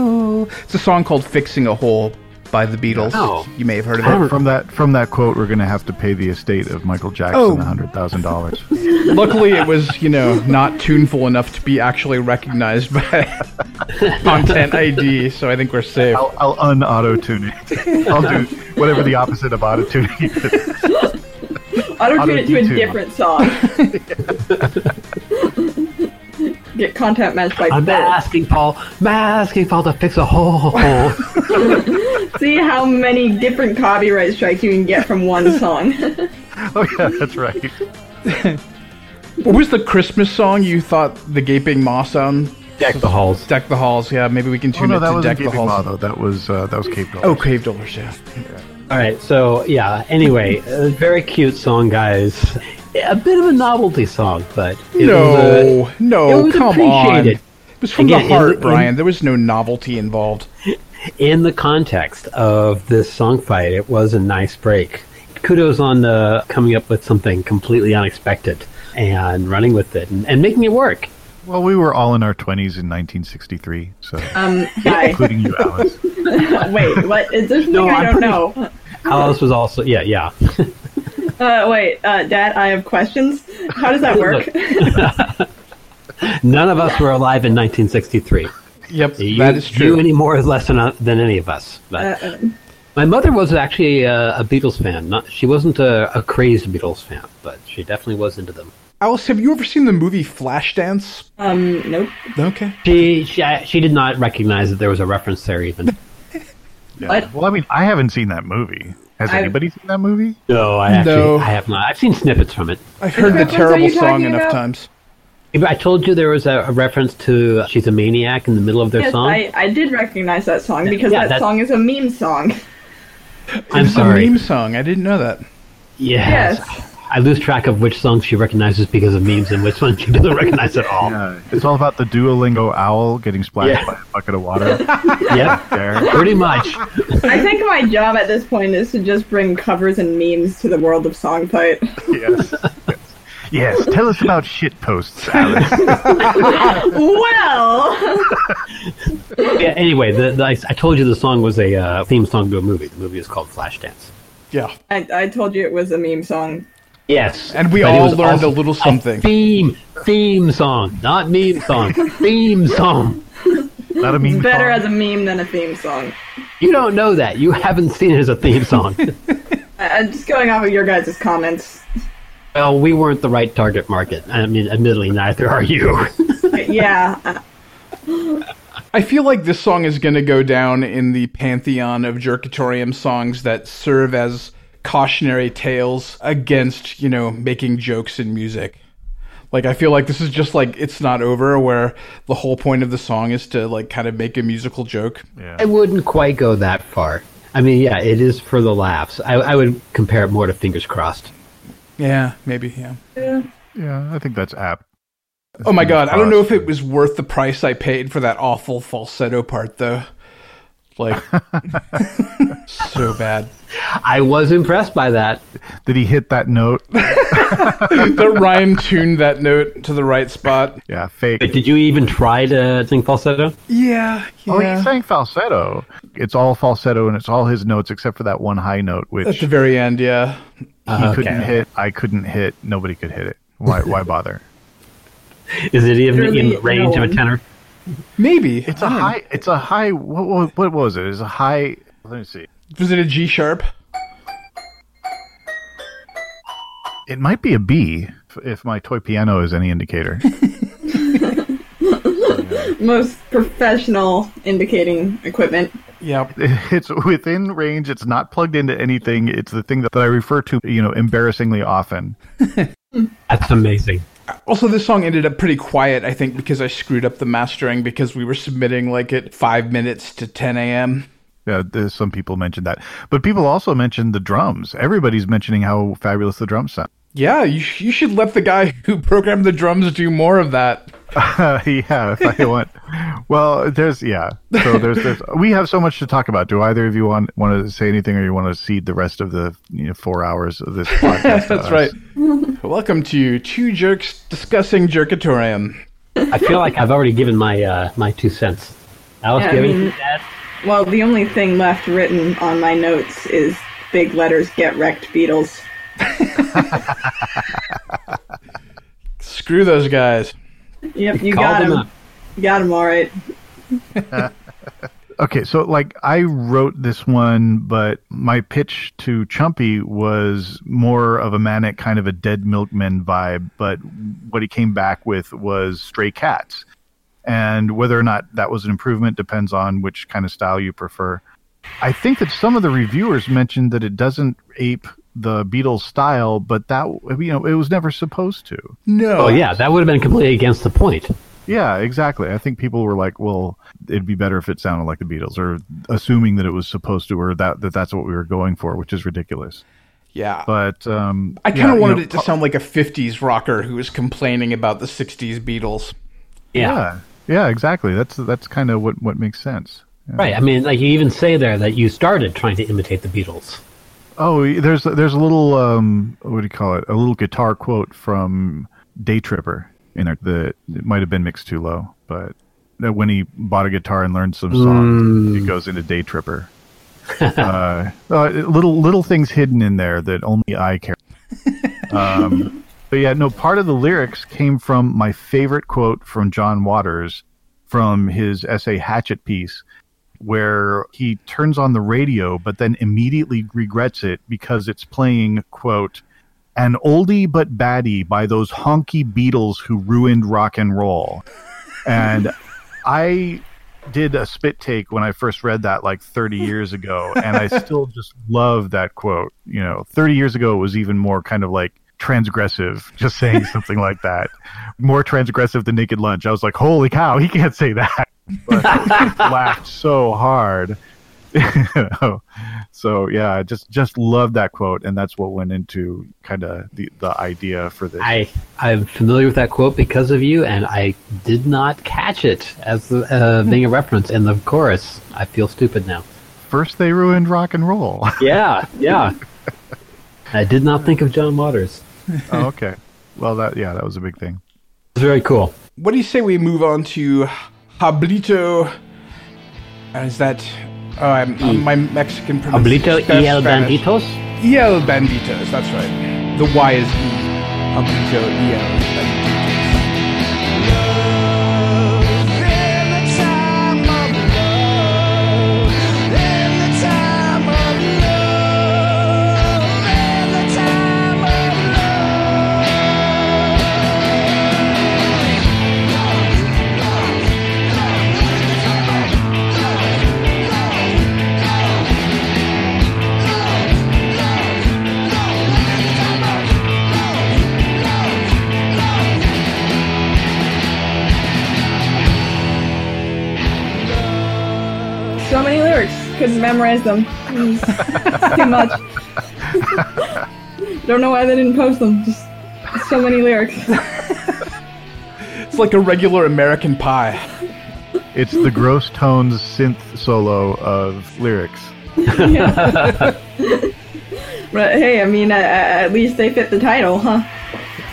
It's a song called "Fixing a Hole" by the Beatles. Oh. You may have heard of it. From that from that quote, we're going to have to pay the estate of Michael Jackson Oh. a hundred thousand dollars. [laughs] Luckily, it was you know not tuneful enough to be actually recognized by [laughs] Content ID, so I think we're safe. I'll, I'll un-auto tune it. [laughs] I'll do whatever the opposite of auto tuning is. Auto tune it to a different song. Get content matched by I'm both. asking Paul, I'm asking Paul to fix a hole. [laughs] See how many different copyright strikes you can get from one song. [laughs] Oh yeah, that's right. [laughs] What was the Christmas song you thought the Gaping Maw sound? Deck the halls. Deck the Halls. Yeah, maybe we can Oh tune no, it that to Deck the Halls. Maw, though. That was uh, that was Cape Dollars. Oh, Cave Dollars. Yeah. All right, so yeah. Anyway, a very cute song, guys. A bit of a novelty song, but it was, no, uh, no, it was come on. It was from Again, the heart, in- Brian. There was no novelty involved. [laughs] in the context of this song fight, it was a nice break. Kudos on uh, coming up with something completely unexpected and running with it and, and making it work. Well, we were all in our twenties in 1963, so [laughs] Um, [laughs] including you, Alice. wait, what? Is this No, I don't pretty- know? Alice was also, yeah, yeah. Uh, wait, uh, Dad, I have questions. How does that [laughs] work? None of us were alive in 1963. Yep, You, that is You true. any more or less than, uh, than any of us. But Uh, uh, my mother was actually a, a Beatles fan. Not, she wasn't a, a crazed Beatles fan, but she definitely was into them. Alice, have you ever seen the movie Flashdance? um, nope. Okay. She, she she did not recognize that there was a reference there even. Yeah. [laughs] What? Well, I mean, I haven't seen that movie. Has I've- anybody seen that movie? No, I actually No. I have not. I've seen snippets from it. I've heard the terrible song enough about? times. I told you there was a, a reference to "She's a Maniac" in the middle of their Yes, song. I, I did recognize that song because Yeah, that that- song is a meme song. I'm it's sorry. a meme song. I didn't know that. Yes. Yes. I lose track of which songs she recognizes because of memes and which ones she doesn't recognize at all. Yeah, it's all about the Duolingo owl getting splashed Yeah. by a bucket of water. [laughs] Yep, there. pretty much. I think my job at this point is to just bring covers and memes to the world of Songfight. [laughs] Yes. yes. Yes. Tell us about shit posts, Alice. [laughs] well, Yeah, anyway, the, the, I, I told you the song was a uh, theme song to a movie. The movie is called Flashdance. Yeah. I, I told you it was a meme song. Yes, And we all learned a little something. theme theme song, not meme song. theme song. Not a meme Better song. as a meme than a theme song. You don't know that. You haven't seen it as a theme song. [laughs] I, I'm just going off of your guys' comments. well, we weren't the right target market. I mean, admittedly, neither are you. [laughs] yeah, I feel like this song is going to go down in the pantheon of Jerkatorium songs that serve as cautionary tales against, you know, making jokes in music. Like I feel like this is just like it's not over where the whole point of the song is to like kind of make a musical joke. Yeah. I wouldn't quite go that far. I mean, yeah, it is for the laughs. I, I would compare it more to Fingers Crossed. Yeah, maybe. Yeah. Yeah. Yeah, I think that's apt. Oh my god, I don't know if it was worth the price I paid for that awful falsetto part though. Like [laughs] so bad. I was impressed by that. Did he hit that note? [laughs] That Ryan tuned that note to the right spot. Yeah, fake. But did you even try to sing falsetto? Yeah, Oh, he sang falsetto. It's all falsetto and it's all his notes except for that one high note, which At the very end, yeah. he Uh, couldn't okay. hit. I couldn't hit. Nobody could hit it. Why? Why bother? [laughs] Is it even Literally in the no range of a tenor? Maybe. It's a high. It's a high. What, what, what was it? It's a high. Let me see. Was it a G sharp? It might be a B if, if my toy piano is any indicator. [laughs] [laughs] Most professional indicating equipment. Yep. [laughs] it's within range. It's not plugged into anything. It's the thing that, that I refer to, you know, embarrassingly often. That's amazing. Also, this song ended up pretty quiet, I think, because I screwed up the mastering because we were submitting like at 5 minutes to 10 a.m. Yeah, some people mentioned that, but people also mentioned the drums. Everybody's mentioning how fabulous the drums sound. Yeah, you, sh- you should let the guy [laughs] who programmed the drums do more of that. [laughs] yeah, if I want. Well, there's yeah. So there's there's [laughs] we have so much to talk about. Do either of you want want to say anything, or you want to cede the rest of the you know, four hours of this podcast? That's right. Welcome to Two Jerks Discussing Jerkatorium. I feel like I've already given my uh, my two cents. Alice, Yeah, do you I mean- anything to add? Well, the only thing left written on my notes is big letters get wrecked Beatles. Screw those guys. Yep, you Call got them him. up. You got him all right. [laughs] Okay, so like I wrote this one, but my pitch to Chumpy was more of a manic kind of a dead milkman vibe, but what he came back with was stray cats. And whether or not that was an improvement depends on which kind of style you prefer. I think that some of the reviewers mentioned that it doesn't ape the Beatles style, but that you know, it was never supposed to. No. Oh yeah, that would have been completely against the point. Yeah, exactly. I think people were like, "Well, it'd be better if it sounded like the Beatles," or assuming that it was supposed to, or that, that that's what we were going for, which is ridiculous. Yeah. But um, I kind of you wanted know, it to sound like a 50s rocker who was complaining about the 60s Beatles. Yeah. Yeah, yeah, exactly. That's that's kind of what what makes sense. Yeah. Right. I mean, like you even say there that you started trying to imitate the Beatles. Oh, there's there's a little um, what do you call it? A little guitar quote from Day Tripper in there. that it might have been mixed too low, but that when he bought a guitar and learned some songs, he goes into Day Tripper. [laughs] uh, uh, little little things hidden in there that only I care. Um, [laughs] but yeah, no. Part of the lyrics came from my favorite quote from John Waters from his essay Hatchet piece, where he turns on the radio, but then immediately regrets it because it's playing quote an oldie but baddie by those honky Beatles who ruined rock and roll, and I did a spit take when I first read that like 30 years ago, and I still just love that quote. You know, 30 years ago it was even more kind of like transgressive, just saying something like that. More transgressive than Naked Lunch. I was like, holy cow, he can't say that. But [laughs] laughed so hard. You [laughs] know? So yeah, I just just love that quote, and that's what went into kind of the the idea for this. I I'm familiar with that quote because of you, and I did not catch it as the, uh, being a reference in the chorus. I feel stupid now. First, they ruined rock and roll. [laughs] Yeah, yeah. I did not think of John Waters. oh, okay. Well, that yeah, that was a big thing. It's very cool. What do you say we move on to Hablito? Uh, Is that. Oh, my Mexican pronunciation. Hablito el banditos. El banditos, that's right. The Y is E. Hablito el banditos. Couldn't memorize them. Too much. [laughs] Don't know why they didn't post them. Just so many lyrics. It's like a regular American Pie. It's the gross tones synth solo of lyrics. [laughs] but hey, I mean, uh, at least they fit the title, huh?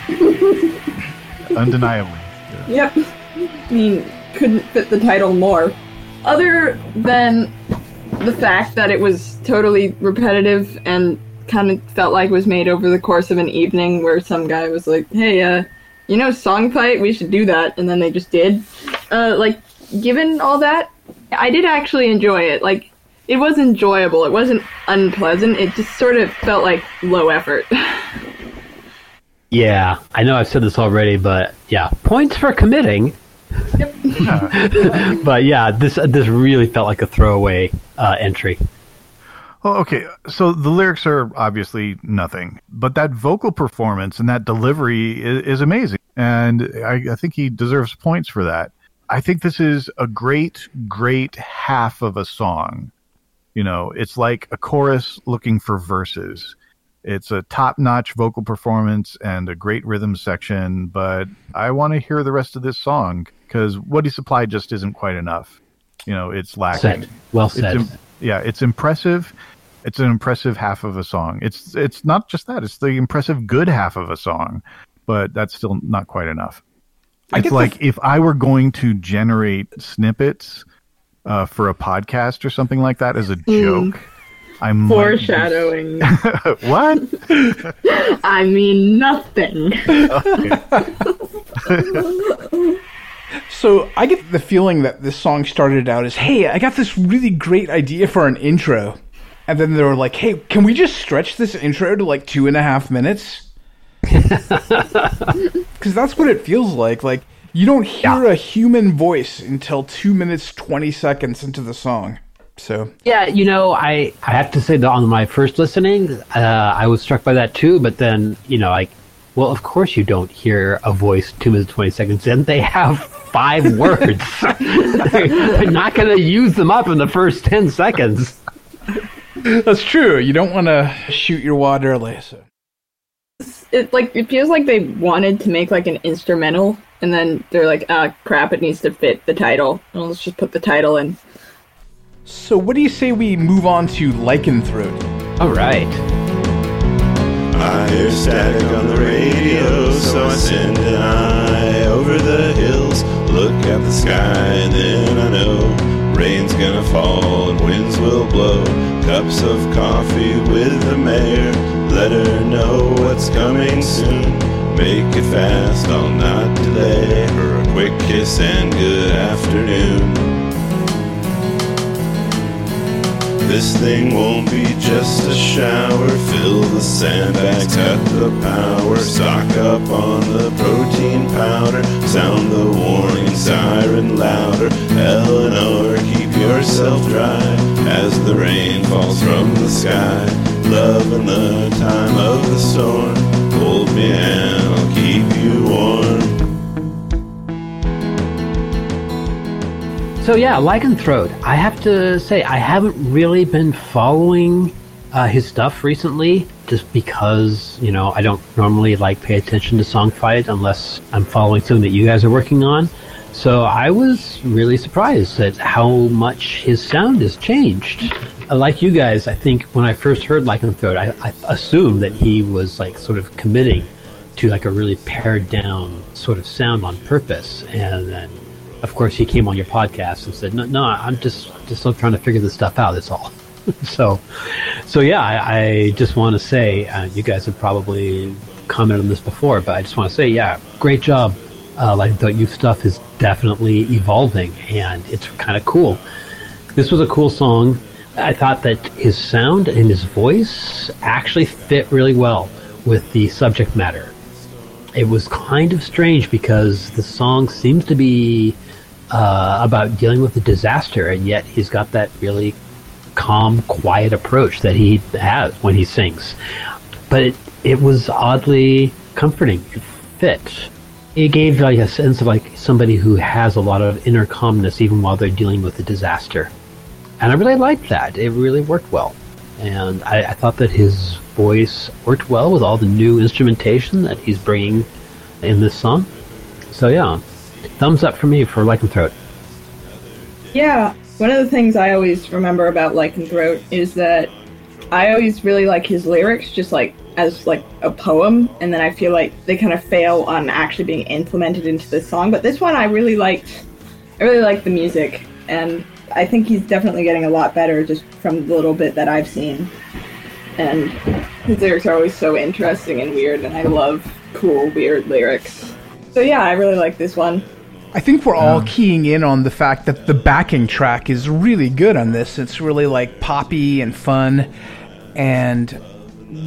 [laughs] Undeniably. Yep. I mean, couldn't fit the title more. Other than the fact that it was totally repetitive and kind of felt like it was made over the course of an evening where some guy was like, hey, uh, you know, song fight, we should do that. And then they just did. Uh, like, given all that, I did actually enjoy it. Like, it was enjoyable. It wasn't unpleasant. It just sort of felt like low effort. [laughs] Yeah, I know I've said this already, but yeah, points for committing. [laughs] but yeah, this this really felt like a throwaway uh, entry. Well, okay, so the lyrics are obviously nothing, but that vocal performance and that delivery is, is amazing, and I, I think he deserves points for that. I think this is a great, great half of a song. You know, it's like a chorus looking for verses. It's a top-notch vocal performance and a great rhythm section, but I want to hear the rest of this song because what he supplied just isn't quite enough. You know, it's lacking. Said. Well It's said. im- yeah, it's impressive. It's an impressive half of a song. It's it's not just that; it's the impressive good half of a song, but that's still not quite enough. I It's get the- like if I were going to generate snippets uh, for a podcast or something like that as a joke, I am use- Foreshadowing. [laughs] what? [laughs] I mean, nothing. [laughs] So I get the feeling that this song started out as, "Hey, I got this really great idea for an intro," and then they were like, "Hey, can we just stretch this intro to like two and a half minutes?" [laughs] Because that's what it feels like. Like you don't hear a human voice until two minutes twenty seconds into the song. So Yeah, you know, I, I have to say that on my first listening, uh, I was struck by that too. But then, you know, like, well, of course you don't hear a voice two minutes twenty seconds in. They have five [laughs] words. they're, they're not going to use them up in the first ten seconds. that's true. You don't want to shoot your wad early. So it like it feels like they wanted to make like an instrumental, and then they're like, ah, crap, it needs to fit the title. Well, let's just put the title in. So what do you say we move on to Lycanthrope? All right. I hear static on the radio, so I send an eye over the hills, look at the sky, and then I know rain's gonna fall and winds will blow. Cups of coffee with the mayor, let her know what's coming soon. Make it fast, I'll not delay her a quick kiss and good afternoon. This thing won't be just a shower. Fill the sandbags, cut the power, stock up on the protein powder, sound the warning siren louder. Eleanor, keep yourself dry as the rain falls from the sky. Love in the time of the storm. Hold me and I'll keep you warm. So yeah, Lycanthrope. I have to say I haven't really been following uh, his stuff recently, just because you know I don't normally like pay attention to song fight unless I'm following something that you guys are working on. So I was really surprised at how much his sound has changed. Uh, Like you guys, I think when I first heard Lycanthrope, I, I assumed that he was like sort of committing to like a really pared down sort of sound on purpose, and then of course he came on your podcast and said no no i'm just just still trying to figure this stuff out that's all. [laughs] So so yeah i, I just want to say uh, you guys have probably commented on this before but i just want to say yeah great job. Uh, like the youth stuff is definitely evolving and it's kind of cool. This was a cool song. I thought that his sound and his voice actually fit really well with the subject matter. It was kind of strange because the song seems to be uh, about dealing with a disaster, and yet he's got that really calm, quiet approach that he has when he sings. But it, it was oddly comforting. It fit. It gave like a sense of like somebody who has a lot of inner calmness even while they're dealing with a disaster. And I really liked that. It really worked well. And I, I thought that his voice worked well with all the new instrumentation that he's bringing in this song. So yeah, thumbs up for me for Lycanthrope. Yeah, one of the things I always remember about Lycanthrope is that I always really like his lyrics, just like as like a poem, and then I feel like they kind of fail on actually being implemented into the song. But this one, I really liked. I really liked the music, and I think he's definitely getting a lot better just from the little bit that I've seen. And his lyrics are always so interesting and weird, and I love cool, weird lyrics. So yeah, I really like this one. I think we're all keying in on the fact that the backing track is really good on this. It's really like poppy and fun. And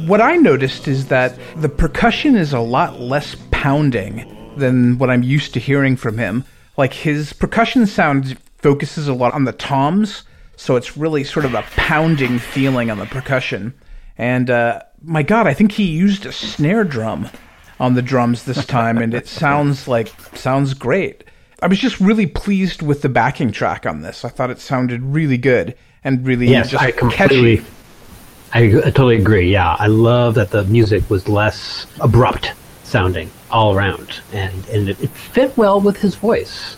what I noticed is that the percussion is a lot less pounding than what I'm used to hearing from him. Like his percussion sound focuses a lot on the toms, so it's really sort of a pounding feeling on the percussion. And uh, my God, I think he used a snare drum on the drums this time, and it sounds like sounds great. I was just really pleased with the backing track on this. I thought it sounded really good and really Yes, just I completely. catchy. I, I totally agree. Yeah, I love that the music was less abrupt sounding all around, and and it, it fit well with his voice.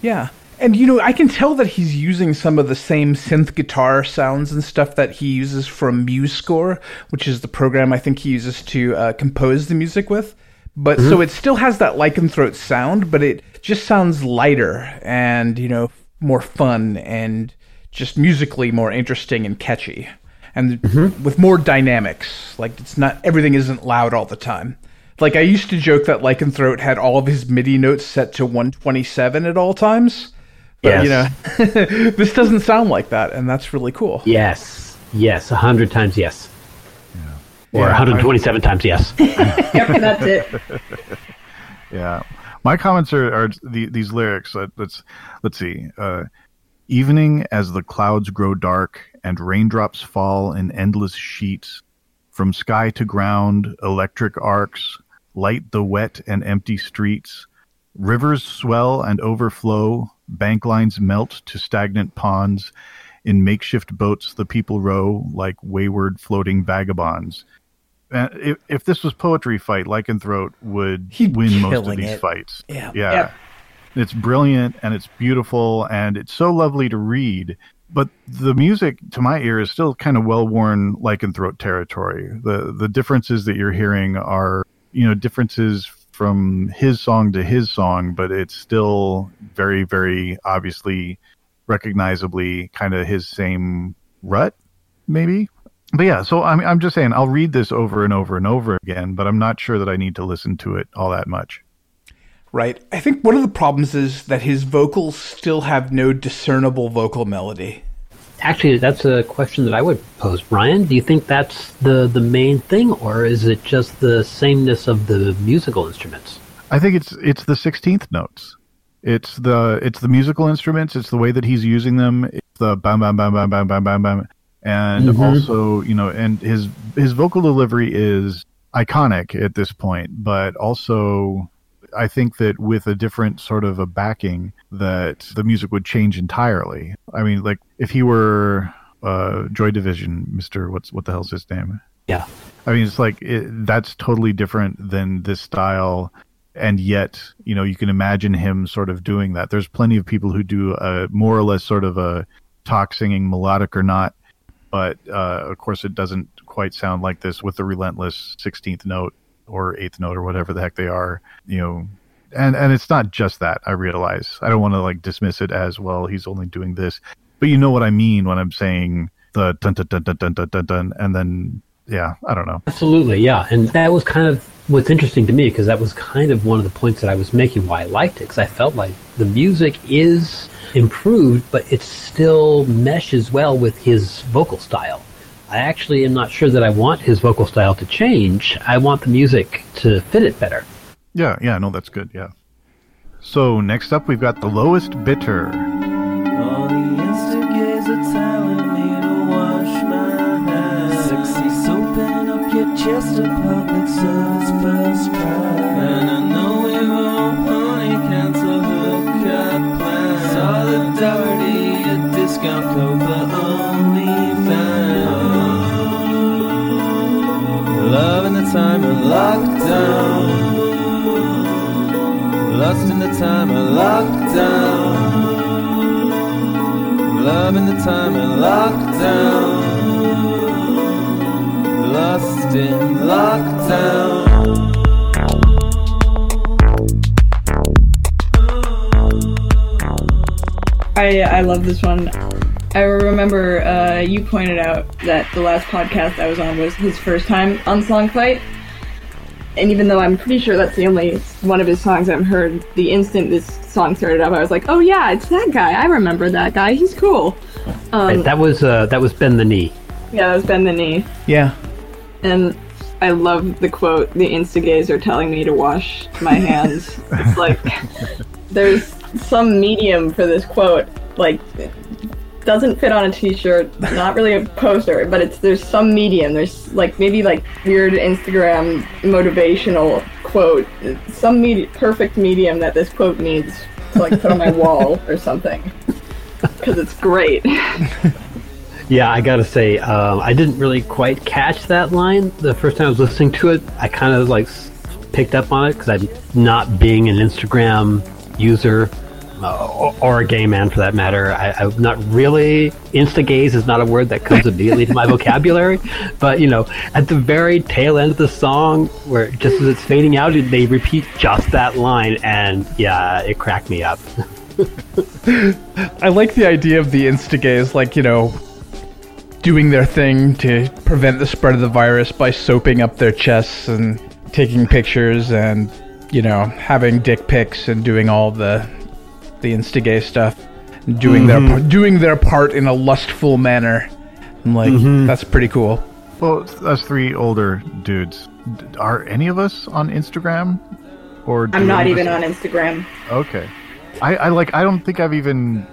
Yeah. And you know, I can tell that he's using some of the same synth guitar sounds and stuff that he uses from MuseScore, which is the program I think he uses to uh, compose the music with. But so mm-hmm. it still has that lycanthrope sound, but it just sounds lighter and, you know, more fun and just musically more interesting and catchy. And mm-hmm. with more dynamics. Like it's not everything isn't loud all the time. Like I used to joke that Lycanthrope had all of his MIDI notes set to 127 at all times. But you know, [laughs] this doesn't sound like that, and that's really cool. Yes, yes, a hundred times yes, or Yeah, one hundred twenty-seven times yes. [laughs] Yep, that's it. [laughs] Yeah, my comments are, are the, these lyrics. Uh, let's let's see. Uh, Evening as the clouds grow dark and raindrops fall in endless sheets, from sky to ground, electric arcs light the wet and empty streets. Rivers swell and overflow, bank lines melt to stagnant ponds. In makeshift boats, the people row like wayward floating vagabonds. Uh, if, if this was poetry fight, Lycanthrope would He'd win most of these it. fights. Yeah. Yeah. Yep. It's brilliant and it's beautiful and it's so lovely to read. But the music, to my ear, is still kind of well-worn lycanthrope territory. The the differences that you're hearing are, you know, differences from his song to his song, but it's still very, very obviously, recognizably, kind of his same rut, maybe. But yeah, so I'm I'm just saying I'll read this over and over and over again, but I'm not sure that I need to listen to it all that much. Right. I think one of the problems is that his vocals still have no discernible vocal melody. Actually, that's a question that I would pose. Brian, do you think that's the the main thing, or is it just the sameness of the musical instruments? I think it's it's the sixteenth notes. It's the it's the musical instruments. It's the way that he's using them. It's the bam bam bam bam bam bam bam bam, and also you know, and his his vocal delivery is iconic at this point. But also, I think that with a different sort of a backing, that the music would change entirely. I mean, like if he were uh, Joy Division, Mister, what's what the hell's his name? Yeah, I mean, it's like it, that's totally different than this style, and yet you know you can imagine him sort of doing that. There's plenty of people who do a more or less sort of a talk singing, melodic or not, but uh, of course it doesn't quite sound like this with the relentless sixteenth note or eighth note or whatever the heck they are. You know, and and it's not just that. I realize I don't want to like dismiss it as well. He's only doing this, but you know what I mean when I'm saying the dun dun dun dun dun dun dun, dun and then yeah, I don't know. absolutely, yeah. And that was kind of what's interesting to me because that was kind of one of the points that I was making why I liked it because I felt like the music is improved, but it still meshes well with his vocal style. I actually am not sure that I want his vocal style to change. I want the music to fit it better. Yeah, yeah, no, that's good. Yeah. So next up, we've got the lowest bitter. All the instigators are remember uh, you pointed out that the last podcast I was on was his first time on Song Fight. And even though I'm pretty sure that's the only one of his songs I've heard, the instant this song started up, I was like, "Oh yeah, it's that guy. I remember that guy. He's cool." Um, Right, that was uh, that was bend the knee. yeah, that was Ben the Knee. Yeah. And I love the quote, the instigays are telling me to wash my hands. [laughs] it's like there's some medium for this quote. Like it doesn't fit on a t-shirt, not really a poster, but it's there's some medium. There's like maybe like weird Instagram motivational quote. Some medi- perfect medium that this quote needs to like put on my [laughs] wall or something. Cuz it's great. [laughs] Yeah, I gotta say, um, I didn't really quite catch that line the first time I was listening to it. I kind of like picked up on it because I'm not being an Instagram user uh, or, a gay man for that matter. I, I'm not really insta-gaze is not a word that comes immediately to my vocabulary. [laughs] But you know, at the very tail end of the song, where just as it's fading out, they repeat just that line, and yeah, it cracked me up. [laughs] I like the idea of the instigays, like, you know, doing their thing to prevent the spread of the virus by soaping up their chests and taking pictures and, you know, having dick pics and doing all the the instigay stuff. and Doing their doing their part in a lustful manner. And like that's pretty cool. Well, us three older dudes. Are any of us on Instagram? Or I'm not even us- on Instagram. Okay. I, I like. I don't think I've even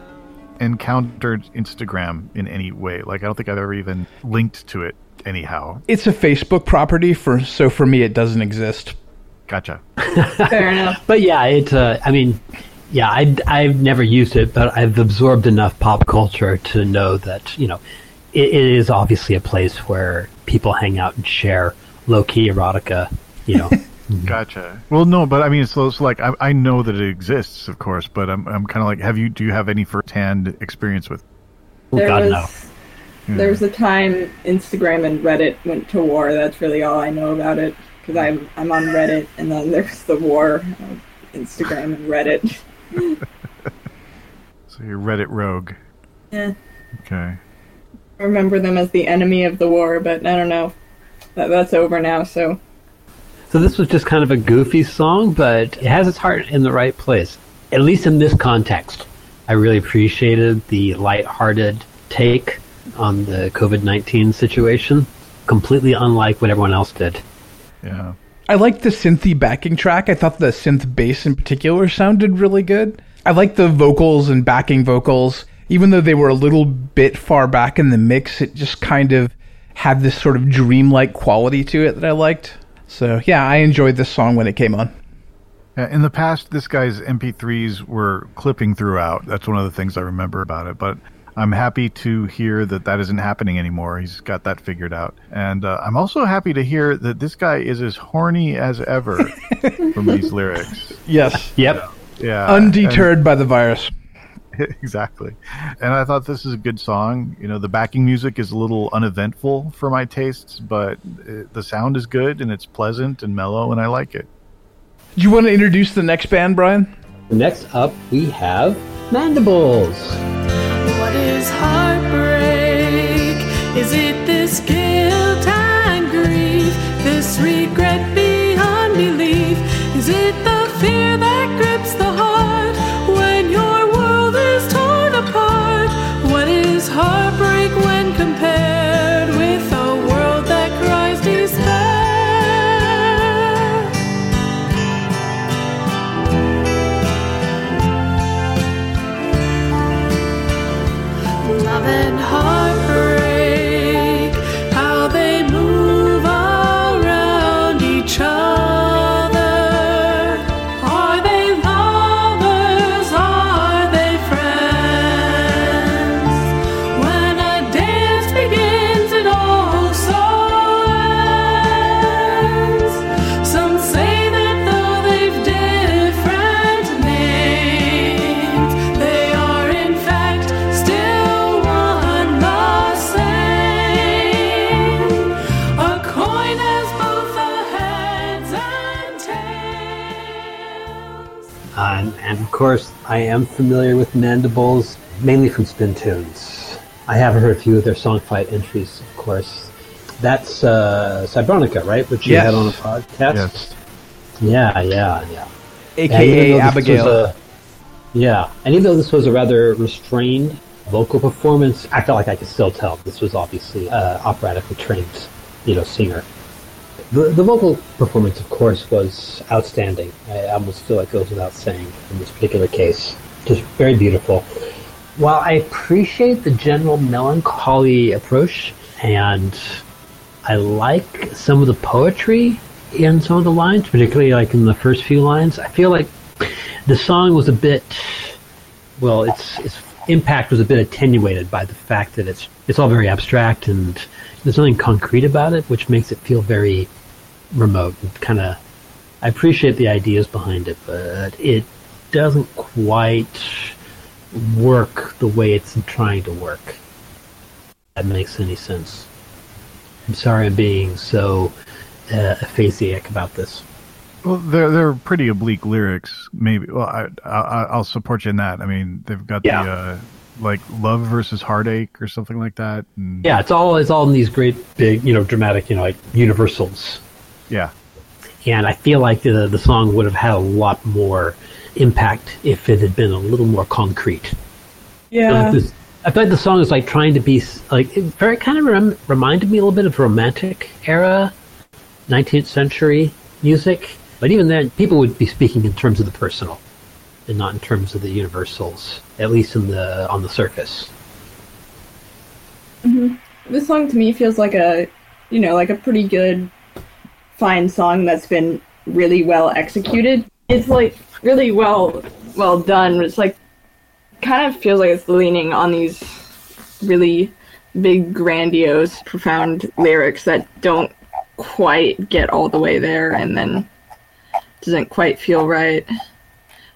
encountered Instagram in any way. Like, I don't think I've ever even linked to it anyhow. It's a Facebook property for so for me it doesn't exist. Gotcha. Fair enough. [laughs] But yeah, it. Uh, I mean, yeah, I, I've never used it, but I've absorbed enough pop culture to know that you know, it, it is obviously a place where people hang out and share low key erotica. You know, [laughs] mm-hmm. Gotcha. Well, no, but I mean, so it's like I, I know that it exists, of course, but I'm I'm kind of like, have you? Do you have any firsthand experience with? oh, There God was no. there was a time Instagram and Reddit went to war. That's really all I know about it because I'm I'm on Reddit, and then there's the war of Instagram and Reddit. [laughs] So you're Reddit rogue. Yeah, Okay. I remember them as the enemy of the war, but I don't know. That, that's over now. So So this was just kind of a goofy song, but it has its heart in the right place. At least in this context, I really appreciated the light-hearted take on the COVID nineteen situation. Completely unlike what everyone else did. Yeah. I liked the synthy backing track. I thought the synth bass in particular sounded really good. I liked the vocals and backing vocals. Even though they were a little bit far back in the mix, it just kind of had this sort of dreamlike quality to it that I liked. So, yeah, I enjoyed this song when it came on. In the past, this guy's MP3s were clipping throughout. That's one of the things I remember about it. But I'm happy to hear that that isn't happening anymore. He's got that figured out. And uh, I'm also happy to hear that this guy is as horny as ever [laughs] from these lyrics. Yes. Yep. Yeah. Undeterred by the virus. [laughs] exactly. And I thought this is a good song. You know, the backing music is a little uneventful for my tastes, but uh the sound is good and it's pleasant and mellow, and I like it. Do you want to introduce the next band, Brian? Next up, we have Mandibles. What is heartbreak? Course, I am familiar with Mandibles, mainly from Spin Tunes. I have heard a few of their song fight entries, of course. That's uh, Cybronica, right? Which you Yes. had on a podcast? Yes. Yeah, yeah, yeah. AKA was Abigail. a- yeah, and even though this was a rather restrained vocal performance, I felt like I could still tell this was obviously uh, operatically trained, you know, singer. The, the vocal performance, of course, was outstanding. I almost feel like it goes without saying in this particular case. Just very beautiful. While I appreciate the general melancholy approach, and I like some of the poetry in some of the lines, particularly like in the first few lines, I feel like the song was a bit well its its impact was a bit attenuated by the fact that it's it's all very abstract and there's nothing concrete about it which makes it feel very remote and kind of I appreciate the ideas behind it but it doesn't quite work the way it's trying to work if that makes any sense I'm sorry I'm being so uh, aphasiac about this Well, they're they're pretty oblique lyrics. Maybe. Well, I, I I'll support you in that. I mean, they've got Yeah. the uh, like love versus heartache or something like that. And, Yeah, it's all it's all in these great big, you know, dramatic, you know, like universals. Yeah. And I feel like the the song would have had a lot more impact if it had been a little more concrete. Yeah. Like this, I feel like the song is like trying to be like it very kind of rem- reminded me a little bit of romantic era, 19th century music. But even then, people would be speaking in terms of the personal, and not in terms of the universals. At least in the on the surface. Mm-hmm. This song to me feels like a, you know, like a pretty good, fine song that's been really well executed. It's like really well, well done. It's like, kind of feels like it's leaning on these really big, grandiose, profound lyrics that don't quite get all the way there, and then doesn't quite feel right.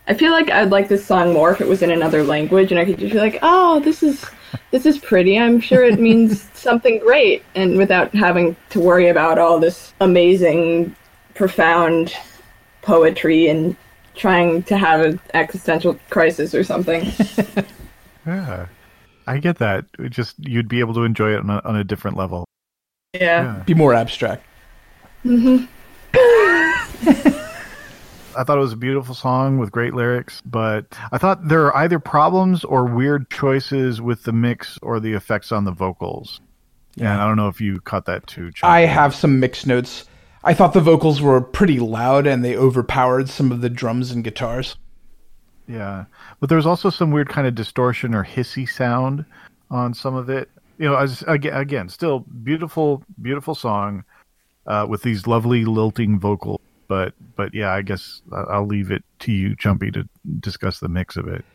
I feel like I'd like this song more if it was in another language, and I could just be like, "Oh, this is this is pretty. I'm sure it means [laughs] something great," and without having to worry about all this amazing, profound poetry and trying to have an existential crisis or something. [laughs] Yeah. I get that. It just you'd be able to enjoy it on a, on a different level. Yeah. Be more abstract. hmm [laughs] I thought it was a beautiful song with great lyrics, but I thought there are either problems or weird choices with the mix or the effects on the vocals. Yeah, and I don't know if you caught that too. Chuck. I have some mixed notes. I thought the vocals were pretty loud and they overpowered some of the drums and guitars. Yeah, but there was also some weird kind of distortion or hissy sound on some of it. You know, as again, again still beautiful, beautiful song uh, with these lovely lilting vocals. But but yeah, I guess I- I'll leave it to you, Chumpy, to discuss the mix of it.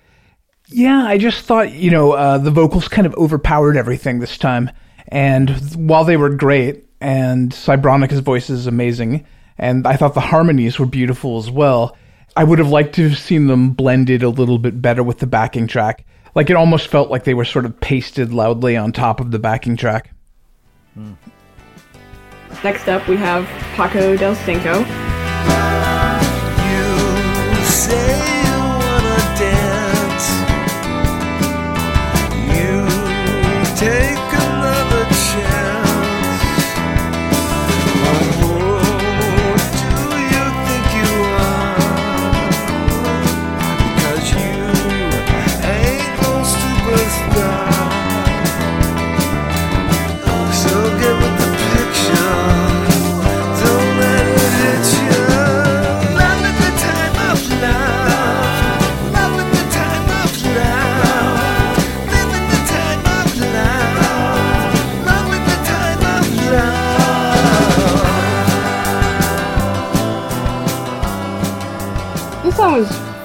Yeah, I just thought, you know, uh, the vocals kind of overpowered everything this time. And while they were great, and Cybronica's voice is amazing, and I thought the harmonies were beautiful as well, I would have liked to have seen them blended a little bit better with the backing track. Like it almost felt like they were sort of pasted loudly on top of the backing track. Next up, we have Paco del Cinco. You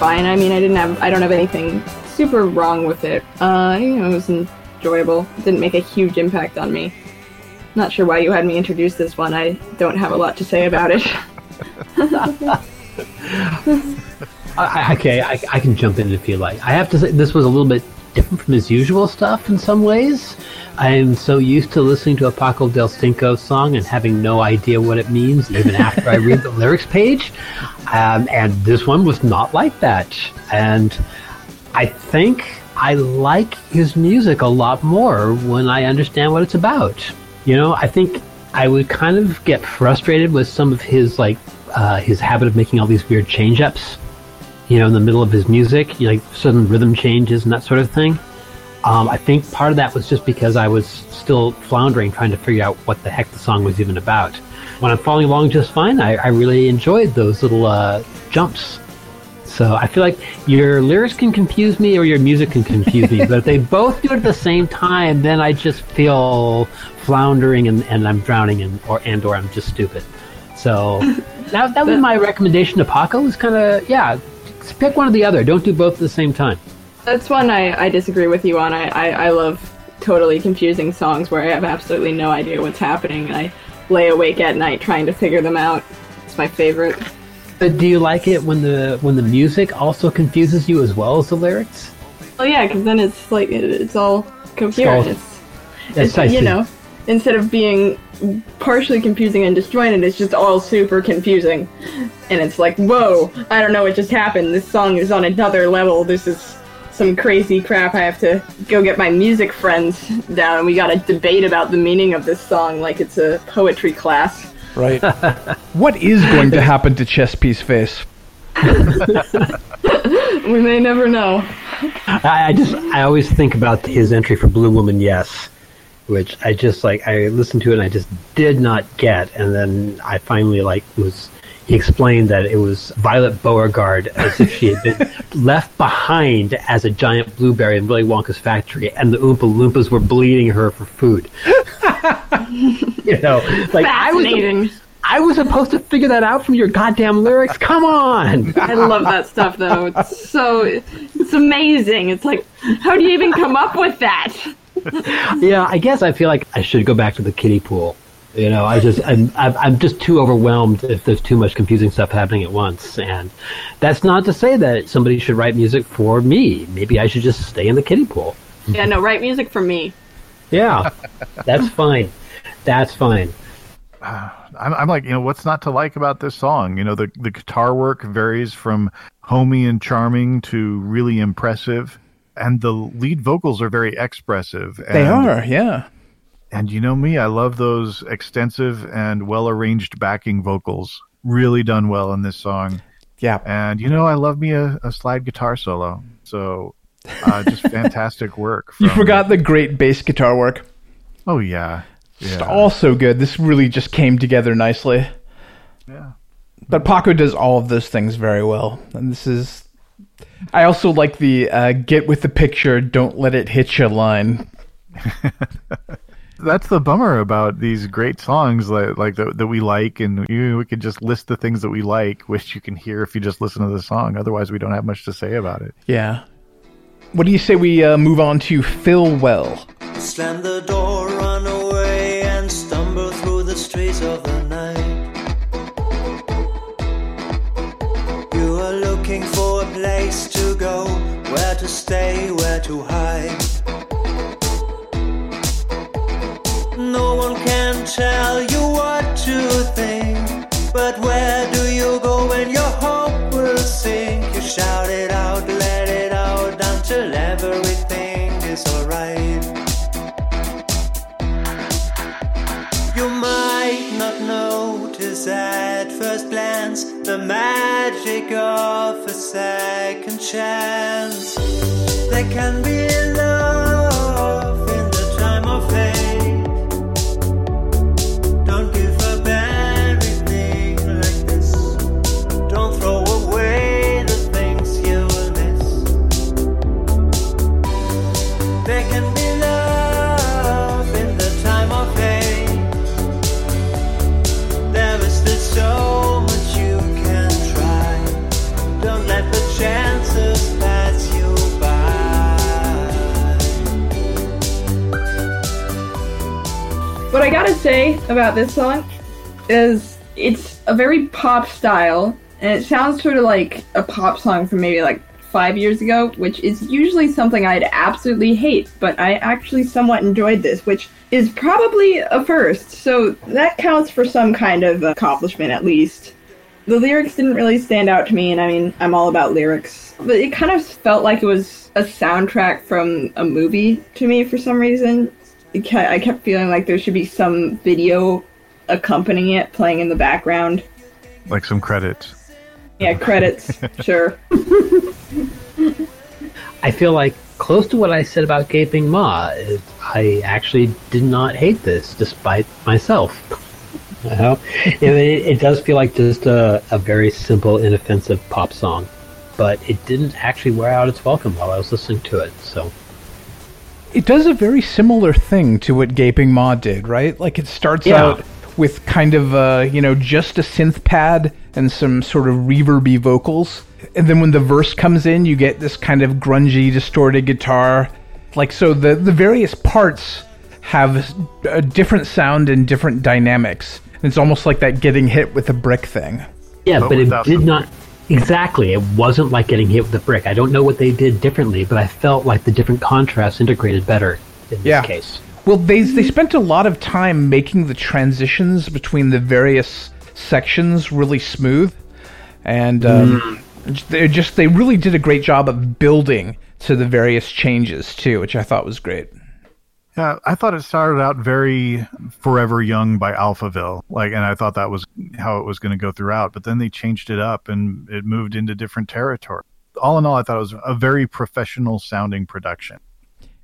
fine. I mean, I didn't have, I don't have anything super wrong with it. Uh, you know, it was enjoyable. It didn't make a huge impact on me. Not sure why you had me introduce this one. I don't have a lot to say about it. [laughs] I, okay, I, I can jump in if you like. I have to say this was a little bit different from his usual stuff in some ways. I'm so used to listening to a Paco del Cinco song and having no idea what it means, even after I read the [laughs] lyrics page. Um, and this one was not like that. And I think I like his music a lot more when I understand what it's about. You know, I think I would kind of get frustrated with some of his like uh, his habit of making all these weird change ups. You know, in the middle of his music, like sudden rhythm changes and that sort of thing. Um, I think part of that was just because I was still floundering, trying to figure out what the heck the song was even about. When I'm following along just fine, I, I really enjoyed those little uh, jumps. So I feel like your lyrics can confuse me or your music can confuse me, [laughs] but if they both do it at the same time, then I just feel floundering and, and I'm drowning and or and or I'm just stupid. So [laughs] that that was my recommendation to Paco. Was kind of yeah, pick one or the other. Don't do both at the same time. That's one I, I disagree with you on. I, I, I love totally confusing songs where I have absolutely no idea what's happening and I lay awake at night trying to figure them out. It's my favorite. But do you like it when the when the music also confuses you as well as the lyrics? Well, yeah, because then it's like it, it's all coherent. all- It's, it's you know, instead of being partially confusing and disjointed, it's just all super confusing. And it's like, whoa, I don't know what just happened. This song is on another level. This is some crazy crap. I have to go get my music friends down and we got to debate about the meaning of this song like it's a poetry class. Right. [laughs] what is going to happen to Chess Piece Face? [laughs] We may never know. I, I just I always think about his entry for Blue Woman Yes, which I just like I listened to it and I just did not get, and then I finally like was he explained that it was Violet Beauregarde as if she had been [laughs] left behind as a giant blueberry in Willy Wonka's factory, and the Oompa Loompas were bleeding her for food. [laughs] you know, like I was I was supposed to figure that out from your goddamn lyrics. Come on. I love that stuff though. It's so it's amazing. It's like how do you even come up with that? [laughs] yeah, I guess I feel like I should go back to the kiddie pool. You know, I just I'm I'm I'm just too overwhelmed if there's too much confusing stuff happening at once. And that's not to say that somebody should write music for me. Maybe I should just stay in the kiddie pool. Yeah, no, write music for me. Yeah, that's [laughs] fine. That's fine. [sighs] I'm, I'm like, you know, what's not to like about this song? You know, the the guitar work varies from homey and charming to really impressive, and the lead vocals are very expressive. And, They are, yeah. And you know me, I love those extensive and well arranged backing vocals. Really done well in this song. Yeah. And you know, I love me a, a slide guitar solo. So uh, [laughs] just fantastic work. You forgot the great bass guitar work. Oh yeah. It's Yeah. also good. This really just came together nicely. Yeah. But Paco does all of those things very well. And this is. I also like the uh, get with the picture, don't let it hit you line. [laughs] That's the bummer about these great songs like like that, that we like, and you, we could just list the things that we like, which you can hear if you just listen to the song. Otherwise, we don't have much to say about it. Yeah. What do you say we uh, move on to Phil Well? Slam the door, run away, and stumble through the streets of the night. You are looking for a place to go, where to stay, where to hide. One can tell you what to think, but where do you go when your hope will sink? You shout it out, let it out until everything is alright. You might not notice at first glance the magic of a second chance. There can be love What I gotta say about this song is it's a very pop style, and it sounds sort of like a pop song from maybe like five years ago, which is usually something I'd absolutely hate, but I actually somewhat enjoyed this, which is probably a first. So that counts for some kind of accomplishment at least. The lyrics didn't really stand out to me, and I mean, I'm all about lyrics, but it kind of felt like it was a soundtrack from a movie to me for some reason. It ke- I kept feeling like there should be some video accompanying it playing in the background. Like some credits. Yeah, credits, [laughs] sure. I feel like close to what I said about Gaping Maw. is I actually did not hate this, despite myself. [laughs] You know? it, it does feel like just a, a very simple, inoffensive pop song, but it didn't actually wear out its welcome while I was listening to it. So It does a very similar thing to what Gaping Maw did, right? Like it starts Yeah. out with kind of uh, you know just a synth pad and some sort of reverby vocals, and then when the verse comes in, you get this kind of grungy, distorted guitar. Like so, the the various parts have a different sound and different dynamics. And it's almost like that getting hit with a brick thing. yeah, But but, it did the- not exactly. It wasn't like getting hit with a brick. I don't know what they did differently, but I felt like the different contrasts integrated better in this case. Well, they they spent a lot of time making the transitions between the various sections really smooth, and um, they just they really did a great job of building to the various changes too, which I thought was great. Yeah, I thought it started out very Forever Young by Alphaville, like, and I thought that was how it was going to go throughout. But then they changed it up and it moved into different territory. All in all, I thought it was a very professional sounding production.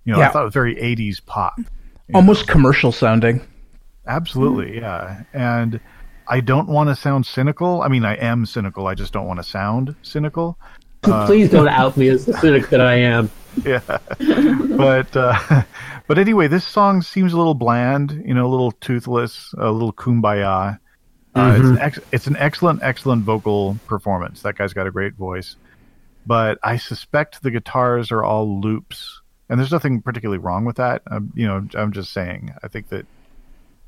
You know, Yeah. I thought it was very '80s pop. Almost commercial sounding. Absolutely, yeah. And I don't want to sound cynical. I mean, I am cynical. I just don't want to sound cynical. Please uh, don't out me as the cynic that I am. [laughs] yeah. But uh, [laughs] but anyway this song seems a little bland you know a little toothless a little kumbaya. Uh, it's, an ex- it's an excellent excellent vocal performance. That guy's got a great voice. But i suspect the guitars are all loops and there's nothing particularly wrong with that. Um, you know i'm just saying i think that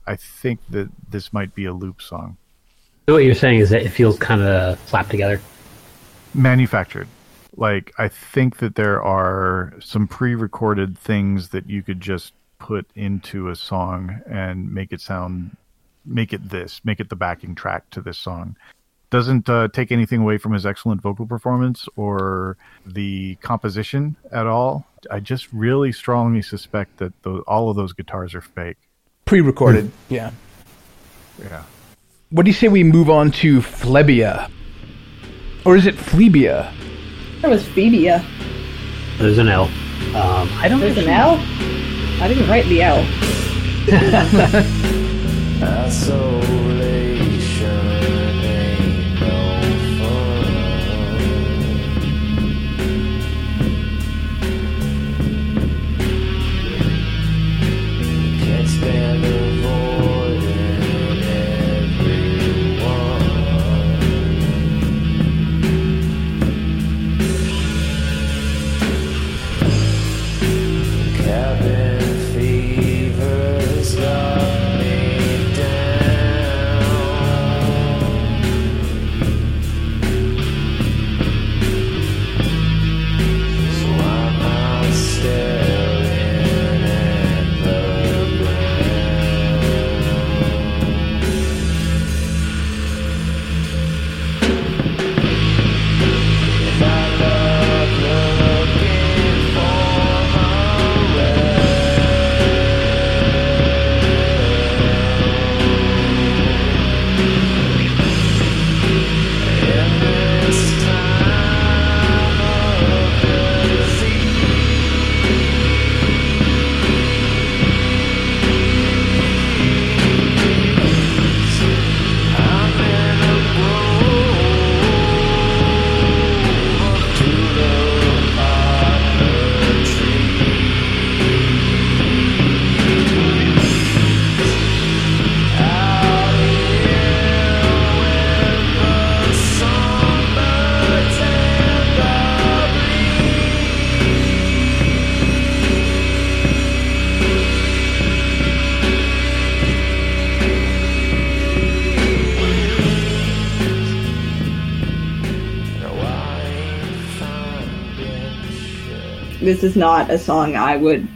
i think that this might be a loop song. So what you're saying is that it feels kind of slapped together. manufactured. Like I think that there are some pre-recorded things that you could just put into a song and make it sound make it this, make it the backing track to this song. Doesn't uh, take anything away from his excellent vocal performance or the composition at all. I just really strongly suspect that tho- all of those guitars are fake. Pre-recorded. Yeah. Yeah. What do you say we move on to Flebia? Or is it Phlebia? That was Phoebia. There's an L. Um, I don't There's an actually- L? I didn't write the L. Isolation ain't no fun. Can't stand this is not a song I would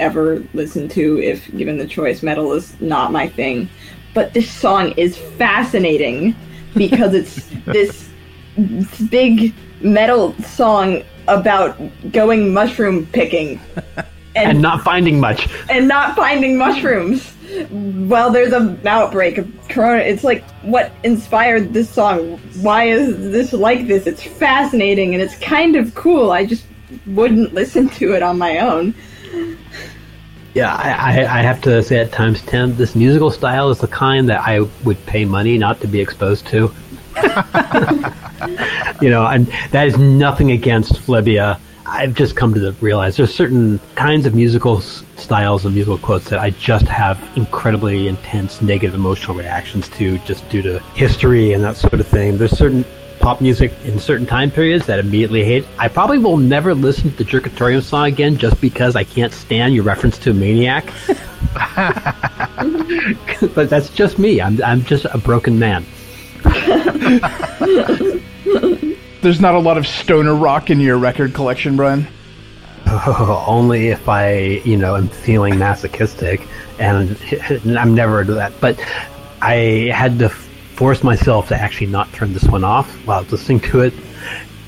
ever listen to if given the choice. Metal is not my thing. But this song is fascinating [laughs] because it's this big metal song about going mushroom picking [laughs] And not finding much. and not finding mushrooms Well, there's an outbreak of corona. It's like what inspired this song. Why is this like this? It's fascinating and it's kind of cool. I just wouldn't listen to it on my own. Yeah, I, I, I have to say at times 10, this musical style is the kind that I would pay money not to be exposed to. [laughs] you know, and that is nothing against Flebia. I've just come to the, realize there's certain kinds of musical styles and musical quotes that I just have incredibly intense negative emotional reactions to just due to history and that sort of thing. There's certain pop music in certain time periods that I immediately hate. I probably will never listen to the Jerkatorium song again just because I can't stand your reference to Maniac. [laughs] but that's just me. I'm, I'm just a broken man. [laughs] There's not a lot of stoner rock in your record collection, Brian. [laughs] only if I, you know, am feeling masochistic, and, and I'm never into that. But I had to force myself to actually not turn this one off while I was listening to it.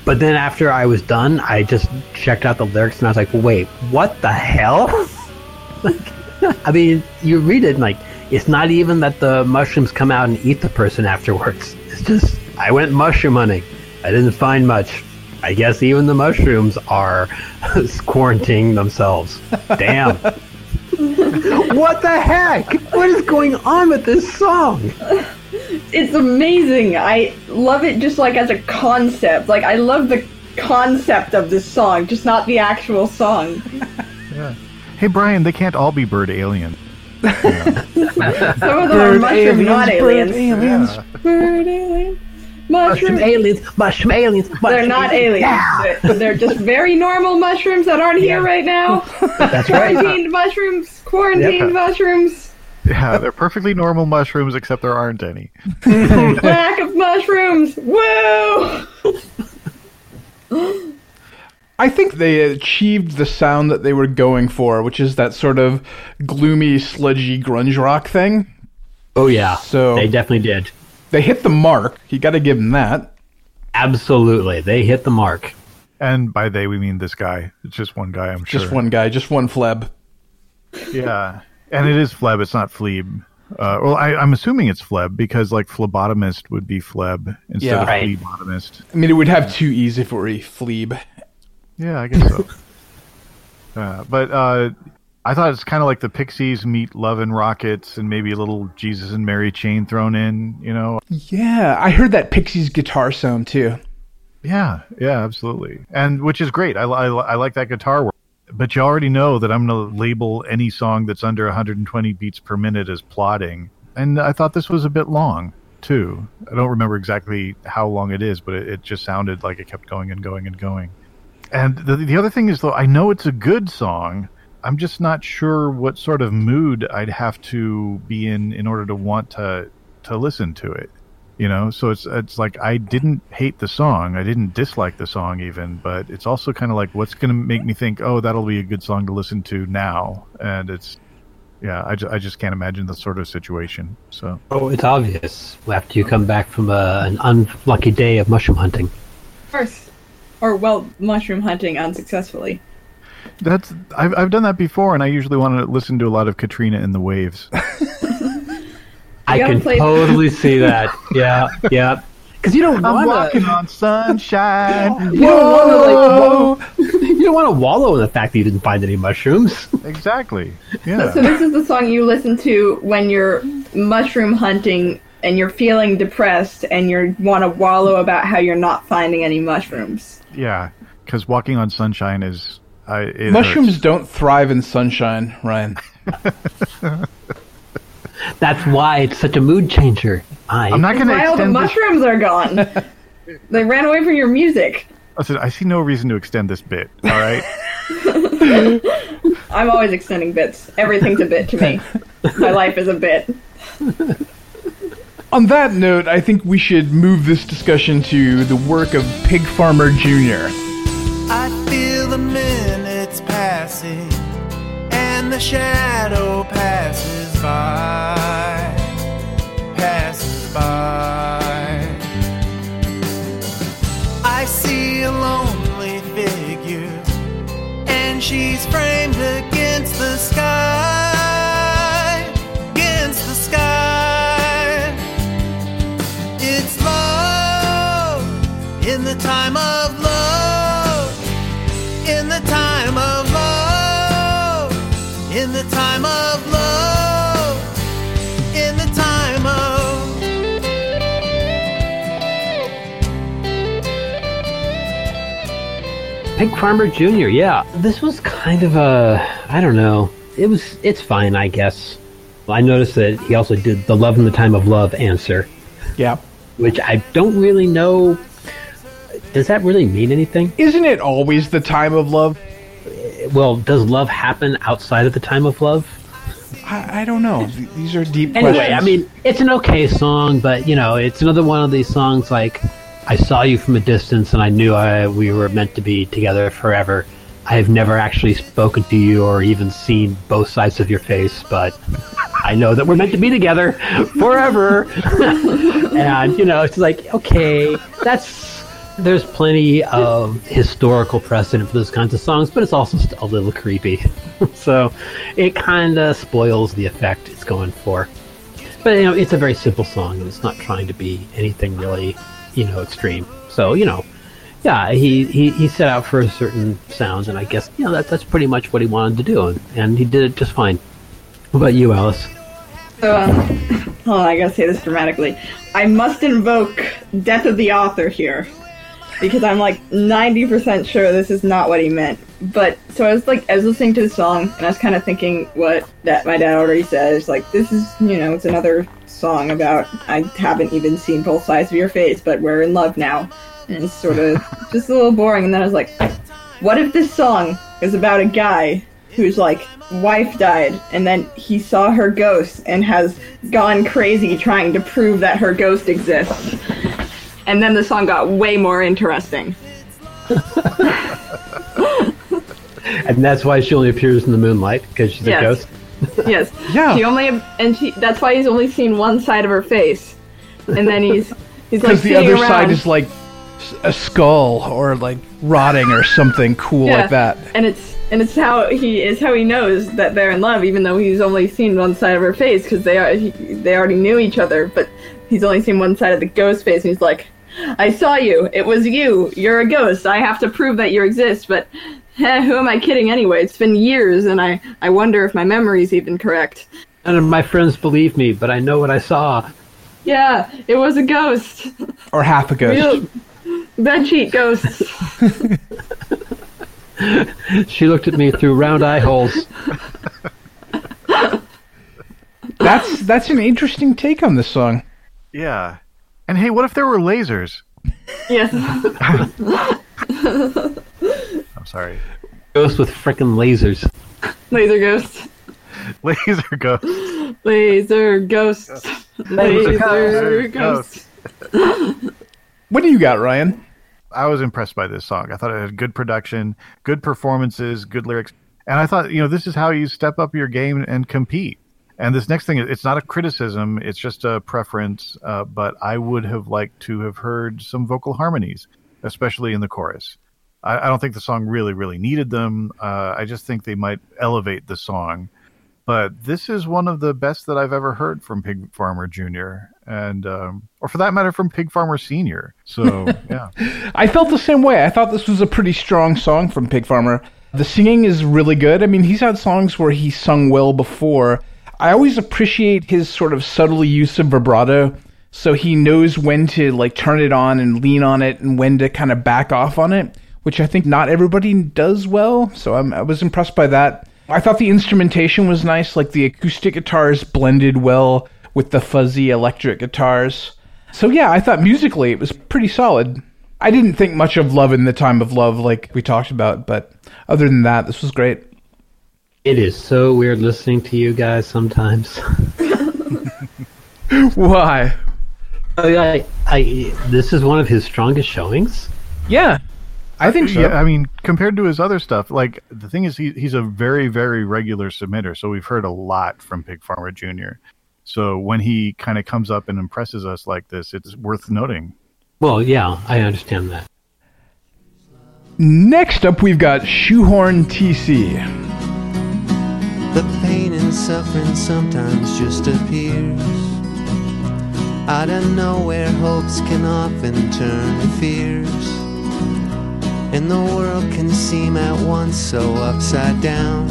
But then after I was done, I just checked out the lyrics and I was like, "Wait, what the hell?" [laughs] like, [laughs] I mean, you read it and like it's not even that the mushrooms come out and eat the person afterwards. It's just I went mushroom hunting. I didn't find much. I guess even the mushrooms are [laughs] quarantining themselves. Damn. what the heck? What is going on with this song? It's amazing. I love it just like as a concept. Like I love the concept of this song, just not the actual song. Yeah. Hey Brian, they can't all be bird aliens. [laughs] Some of them are Bird mushroom, not aliens, bird aliens. aliens. Bird aliens. Mushroom Mushroom. aliens, mushroom aliens, They're not aliens. They're, they're just very normal mushrooms that aren't here right now. [laughs] That's right. Quarantined mushrooms. Quarantined Yeah. mushrooms. Yeah, [laughs] they're perfectly normal mushrooms, except there aren't any. [laughs] Lack of mushrooms. Woo! I think they achieved the sound that they were going for, which is that sort of gloomy, sludgy grunge rock thing. Oh yeah. So- they definitely did. They hit the mark. You got to give them that. Absolutely. They hit the mark. And by they, we mean this guy. It's just one guy, I'm sure. Just one guy, just one fleb. Yeah, and it is Fleb. It's not Fleeb. Uh, well, I, I'm assuming it's Fleb because like phlebotomist would be Fleb instead Yeah. of Right. phlebotomist. I mean, it would have two E's if it were a flebe. Yeah, I guess so. [laughs] uh, but uh, I thought it's kind of like the Pixies meet Love and Rockets, and maybe a little Jesus and Mary chain thrown in. You know? Yeah, I heard that Pixies guitar sound too. Yeah, yeah, absolutely. And which is great. I, I, I like that guitar work. But you already know that I'm going to label any song that's under 120 beats per minute as plotting. And I thought this was a bit long, too. I don't remember exactly how long it is, but it, it just sounded like it kept going and going and going. And the, the other thing is, though, I know it's a good song. I'm just not sure what sort of mood I'd have to be in in order to want to to listen to it you know so it's it's like i didn't hate the song i didn't dislike the song even but it's also kind of like what's going to make me think oh that'll be a good song to listen to now and it's yeah i, ju- I just can't imagine the sort of situation so Oh, it's obvious. After you come back from a, an unlucky day of mushroom hunting. First. Or, well, mushroom hunting unsuccessfully. that's i've, I've done that before and i usually want to listen to a lot of katrina and the waves [laughs] I can play- totally see [laughs] that. Yeah, yeah. Because you don't i'm want walking to. on sunshine [laughs] You don't want to like. Wallow, [laughs] you don't want to wallow in the fact that you didn't find any mushrooms. exactly yeah So this is the song you listen to when you're mushroom hunting and you're feeling depressed and you want to wallow about how you're not finding any mushrooms. yeah because walking on sunshine is I, Mushrooms hurts. don't thrive in sunshine, Ryan. That's why it's such a mood changer. I, i'm not going to Why all the extend this mushrooms are gone? [laughs] they ran away from your music. Listen, I see no reason to extend this bit. All right. [laughs] I'm always extending bits. Everything's a bit to me. My life is a bit. On that note, I think we should move this discussion to the work of Pig Farmer Jr. I feel the minutes a shadow passes by, passes by. I see a lonely figure, and she's framed against the sky, Pig Farmer Jr. Yeah, this was kind of a I don't know. It was it's fine, I guess. I noticed that he also did the "Love in the Time of Love" answer, Yeah. which I don't really know. Does that really mean anything? Isn't it always the time of love? Well, does love happen outside of the time of love? I, I don't know. These are deep Anyway, questions. I mean, it's an okay song, but you know, it's another one of these songs like I saw you from a distance and I knew I, we were meant to be together forever. I have never actually spoken to you or even seen both sides of your face, but I know that we're meant to be together forever. [laughs] and you know, it's like okay, that's there's plenty of historical precedent for those kinds of songs, but it's also a little creepy. [laughs] so it kind of spoils the effect it's going for. But you know, it's a very simple song, and it's not trying to be anything really, you know, extreme. So you know, yeah, he, he, he set out for a certain sound, and I guess you know that that's pretty much what he wanted to do, and, and he did it just fine. What about you, Alice? So, um, on, I gotta say this dramatically. I must invoke death of the author here. Because I'm like 90% sure this is not what he meant. But, so I was like, I was listening to the song, and I was kind of thinking what that my dad already says. Like, this is, you know, it's another song about, I haven't even seen both sides of your face, but we're in love now. And it's sort of [laughs] just a little boring. And then I was like, what if this song is about a guy whose like wife died and then he saw her ghost and has gone crazy trying to prove that her ghost exists. And then the song got way more interesting. [laughs] And that's why she only appears in the moonlight because she's Yes. a ghost. [laughs] Yes. Yeah. She only and she that's why he's only seen one side of her face. And then he's [laughs] he's like Because the other side is like a skull or like rotting or something cool Yeah. like that. And it's and it's how he is how he knows that they're in love, even though he's only seen one side of her face because they are he, they already knew each other, but he's only seen one side of the ghost face, and he's like, "I saw you. It was you. You're a ghost. I have to prove that you exist." But eh, who am I kidding anyway? It's been years, and I I wonder if my memory's even correct. None of my friends believe me, but I know what I saw. Yeah, it was a ghost. Or half a ghost. Real bedsheet ghosts. [laughs] She looked at me through round eye holes. That's that's an interesting take on this song. Yeah. And hey, what if there were lasers? yes. [laughs] I'm sorry. Ghost with frickin' lasers. Laser ghosts. Laser ghosts. Laser ghosts. Laser ghosts. What do you got, Ryan? I was impressed by this song. I thought it had good production, good performances, good lyrics. And I thought, you know, this is how you step up your game and compete. And this next thing, it's not a criticism, it's just a preference. Uh, but I would have liked to have heard some vocal harmonies, especially in the chorus. I, I don't think the song really, really needed them. Uh, I just think they might elevate the song. But this is one of the best that I've ever heard from Pig Farmer Jr. and, um, or for that matter, from Pig Farmer Senior. So [laughs] yeah. I felt the same way. I thought this was a pretty strong song from Pig Farmer. The singing is really good. I mean, he's had songs where he sung well before. I always appreciate his sort of subtle use of vibrato. So he knows when to like turn it on and lean on it and when to kind of back off on it, which I think not everybody does well. So I'm, I was impressed by that. I thought the instrumentation was nice, like the acoustic guitars blended well with the fuzzy electric guitars. So yeah, I thought musically it was pretty solid. I didn't think much of Love in the Time of Love like we talked about, but other than that, this was great. It is so weird listening to you guys sometimes. [laughs] Why? Oh, I, I, I, this is one of his strongest showings. Yeah. I think uh, so. Yeah, I mean, compared to his other stuff, like the thing is, he, he's a very, very regular submitter. So we've heard a lot from Pig Farmer Jr. So when he kind of comes up and impresses us like this, it's worth noting. Well, yeah, I understand that. Next up, we've got Shoehorn TC. The pain and suffering sometimes just appears. Out of nowhere, hopes can often turn to fears. And the world can seem at once so upside down.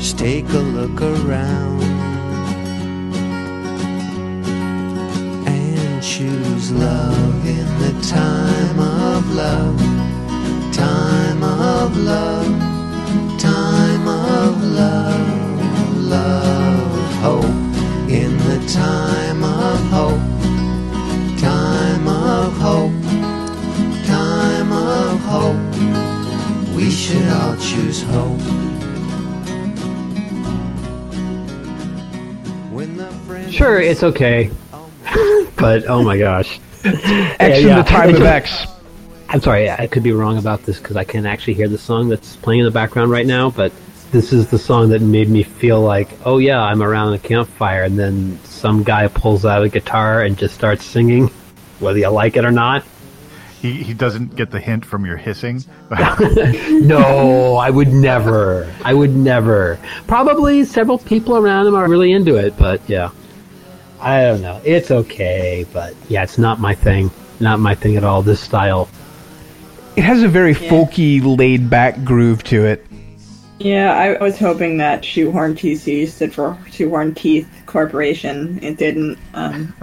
Just take a look around and choose love in the time of love. Time of love, time of hope, time of hope, time of hope. We should all choose hope. When the friend Sure, it's okay. [laughs] but oh my gosh. X Yeah, in the time of X. I'm sorry, I could be wrong about this because I can't actually hear the song that's playing in the background right now, but this is the song that made me feel like, oh yeah, I'm around a campfire, and then some guy pulls out a guitar and just starts singing, [laughs] whether you like it or not. He, he doesn't get the hint from your hissing. [laughs] no, I would never. I would never. Probably several people around him are really into it, but yeah. I don't know. It's okay, but yeah, it's not my thing. Not my thing at all, this style. It has a very folky, laid back groove to it. Yeah, I was hoping that Shoehorn TC stood for Shoehorn Teeth Corporation. It didn't. Um,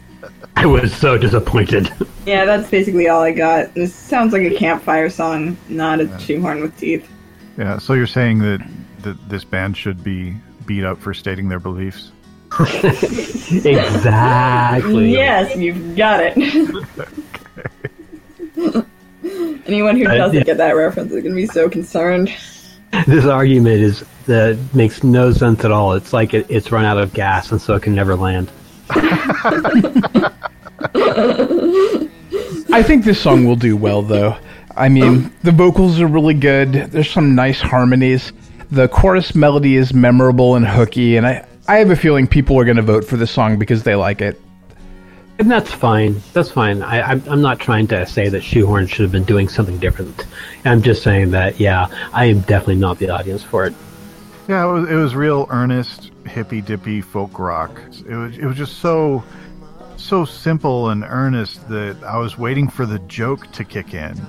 [laughs] I was so disappointed. [laughs] yeah, that's basically all I got. This sounds like a campfire song, not a shoehorn with teeth. yeah, so you're saying that, that this band should be beat up for stating their beliefs? [laughs] exactly. Yes, you've got it. Anyone who doesn't get that reference is going to be so concerned. [laughs] This argument is that makes no sense at all. It's like it, it's run out of gas and so it can never land. [laughs] I think this song will do well, though. I mean, the vocals are really good. There's some nice harmonies. The chorus melody is memorable and hooky, and I, I have a feeling people are going to vote for this song because they like it. And that's fine. That's fine. I, I'm, I'm not trying to say that Shoehorn should have been doing something different. I'm just saying that, yeah, I am definitely not the audience for it. Yeah, it was, it was real earnest, hippy dippy folk rock. It was it was just so so simple and earnest that I was waiting for the joke to kick in.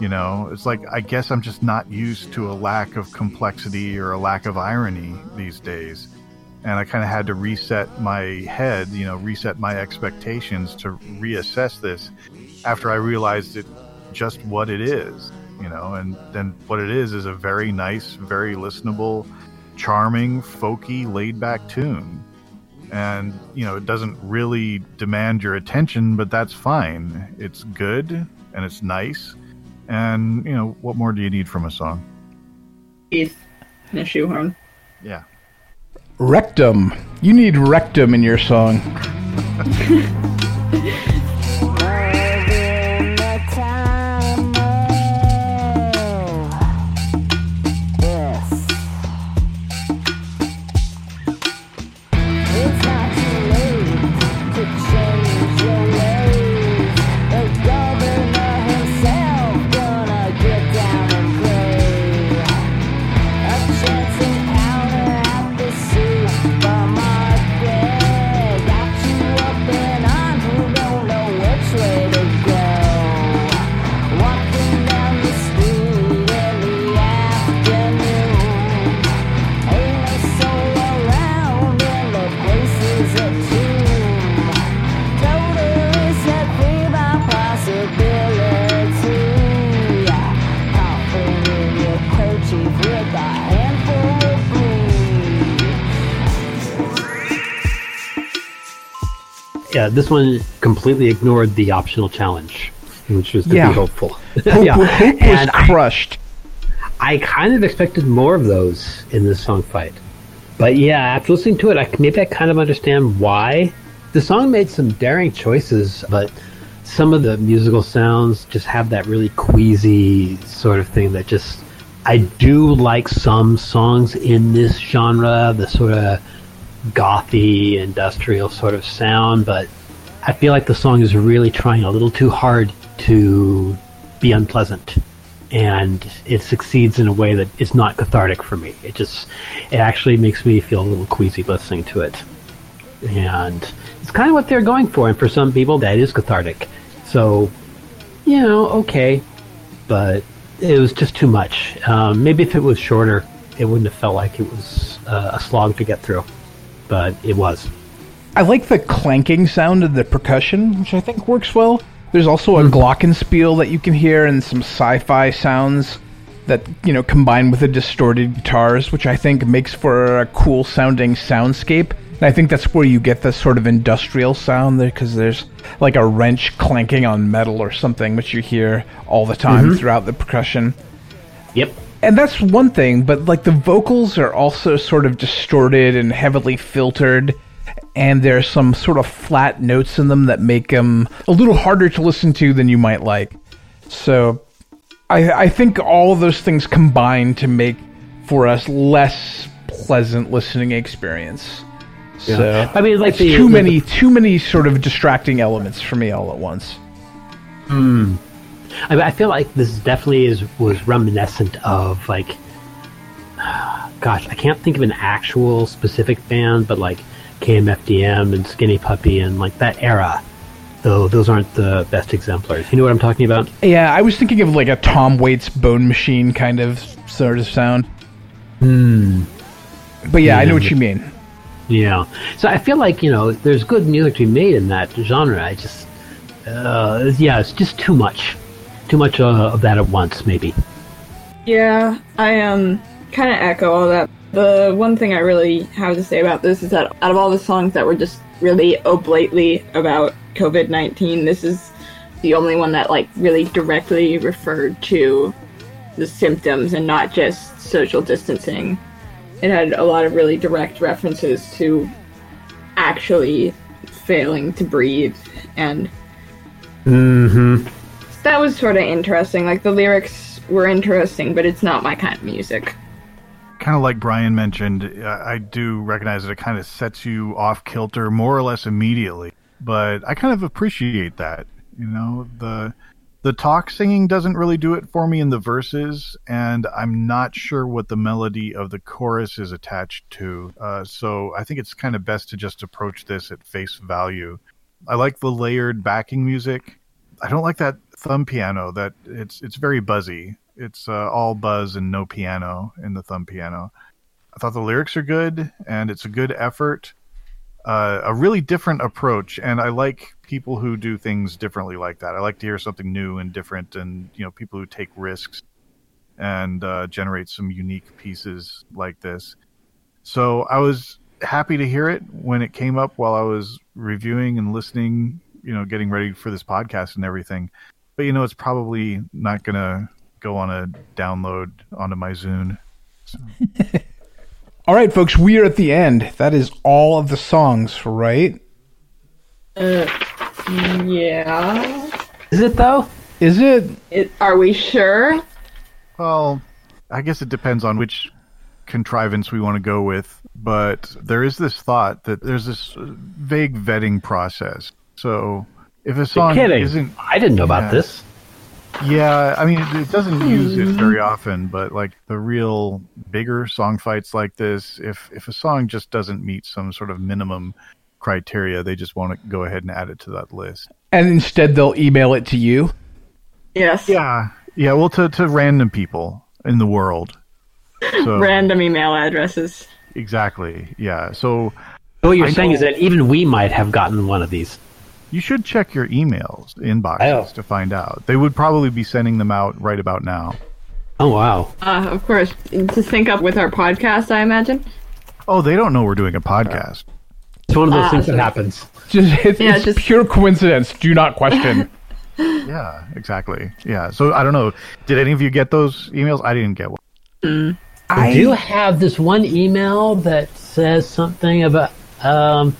You know, it's like I guess I'm just not used to a lack of complexity or a lack of irony these days. And I kind of had to reset my head, you know, reset my expectations to reassess this after I realized it just what it is, you know, and then what it is is a very nice, very listenable, charming, folky, laid back tune. And, you know, it doesn't really demand your attention, but that's fine. It's good and it's nice. And, you know, what more do you need from a song? And a shoehorn. Yeah. Rectum. You need rectum in your song. [laughs] Yeah, this one completely ignored the optional challenge, which was to Yeah. be hopeful. Hope, [laughs] yeah. hope was And I- crushed. I kind of expected more of those in this song fight. But yeah, after listening to it, I, maybe I kind of understand why. The song made some daring choices, but some of the musical sounds just have that really queasy sort of thing that just I do like some songs in this genre, the sort of gothy industrial sort of sound, but I feel like the song is really trying a little too hard to be unpleasant. And it succeeds in a way that is not cathartic for me. It just, it actually makes me feel a little queasy listening to it. And it's kind of what they're going for. And for some people, that is cathartic. So, you know, okay. But it was just too much. Um, maybe if it was shorter, it wouldn't have felt like it was uh, a slog to get through. But it was. I like the clanking sound of the percussion, which I think works well. There's also a glockenspiel that you can hear and some sci-fi sounds that you know combine with the distorted guitars, which I think makes for a cool sounding soundscape. And I think that's where you get the sort of industrial sound there, because there's like a wrench clanking on metal or something, which you hear all the time Mhm. throughout the percussion. Yep. And that's one thing, but like the vocals are also sort of distorted and heavily filtered, and there's some sort of flat notes in them that make them a little harder to listen to than you might like. So, I, I think all of those things combine to make for us less pleasant listening experience. Yeah. So I mean, like it's the- too the- many too many sort of distracting elements for me all at once. Hmm. I, I feel like this definitely is was reminiscent of like, gosh, I can't think of an actual specific band, but like KMFDM and Skinny Puppy and like that era. Though those aren't the best exemplars. You know what I'm talking about? Yeah, I was thinking of like a Tom Waits Bone Machine kind of sort of sound. Hmm. But yeah, I know what you mean. Yeah. So I feel like you know there's good music to be made in that genre. I just, uh, yeah, it's just too much, too much uh, of that at once, maybe. Yeah, I um kind of echo all that. The one thing I really have to say about this is that out of all the songs that were just really oblately about COVID nineteen, this is the only one that like really directly referred to the symptoms and not just social distancing. It had a lot of really direct references to actually failing to breathe and Mm-hmm. That was sort of interesting. Like the lyrics were interesting, but it's not my kind of music. kind of like Brian mentioned, I do recognize that it kind of sets you off kilter more or less immediately. But I kind of appreciate that. You know, the the talk singing doesn't really do it for me in the verses, and I'm not sure what the melody of the chorus is attached to. Uh, so I think it's kind of best to just approach this at face value. I like the layered backing music. I don't like that thumb piano. That it's it's very buzzy. It's uh, all buzz and no piano in the thumb piano. I thought the lyrics are good and it's a good effort. Uh, a really different approach, and I like people who do things differently like that. I like to hear something new and different, and you know, people who take risks and uh, generate some unique pieces like this. So I was happy to hear it when it came up while I was reviewing and listening, you know, getting ready for this podcast and everything. But you know, it's probably not gonna go on a download onto my Zune. [laughs] All right, folks, we are at the end. That is all of the songs, right? Uh, yeah. Is it though? Is it? It, are we sure? Well, I guess it depends on which contrivance we want to go with, but there is this thought that there's this vague vetting process. So if a song kidding. isn't, I didn't know about this. yeah, I mean, it, it doesn't hmm. use it very often, but like the real bigger song fights like this, if if a song just doesn't meet some sort of minimum criteria, they just want to go ahead and add it to that list. And instead, they'll email it to you. Yes. Yeah, yeah. Well, to to random people in the world. So [laughs] Random email addresses. exactly, yeah. So So what you're I saying know- is that even we might have gotten one of these. You should check your emails inboxes to find out. They would probably be sending them out right about now. Oh wow! Uh, of course, to sync up with our podcast, I imagine. Oh, they don't know we're doing a podcast. It's one of those Ah, things that happens. Just, it's, Yeah, it's just- pure coincidence. Do not question. [laughs] Yeah, exactly. Yeah. So I don't know. Did any of you get those emails? I didn't get one. I do have this one email that says something about. Um,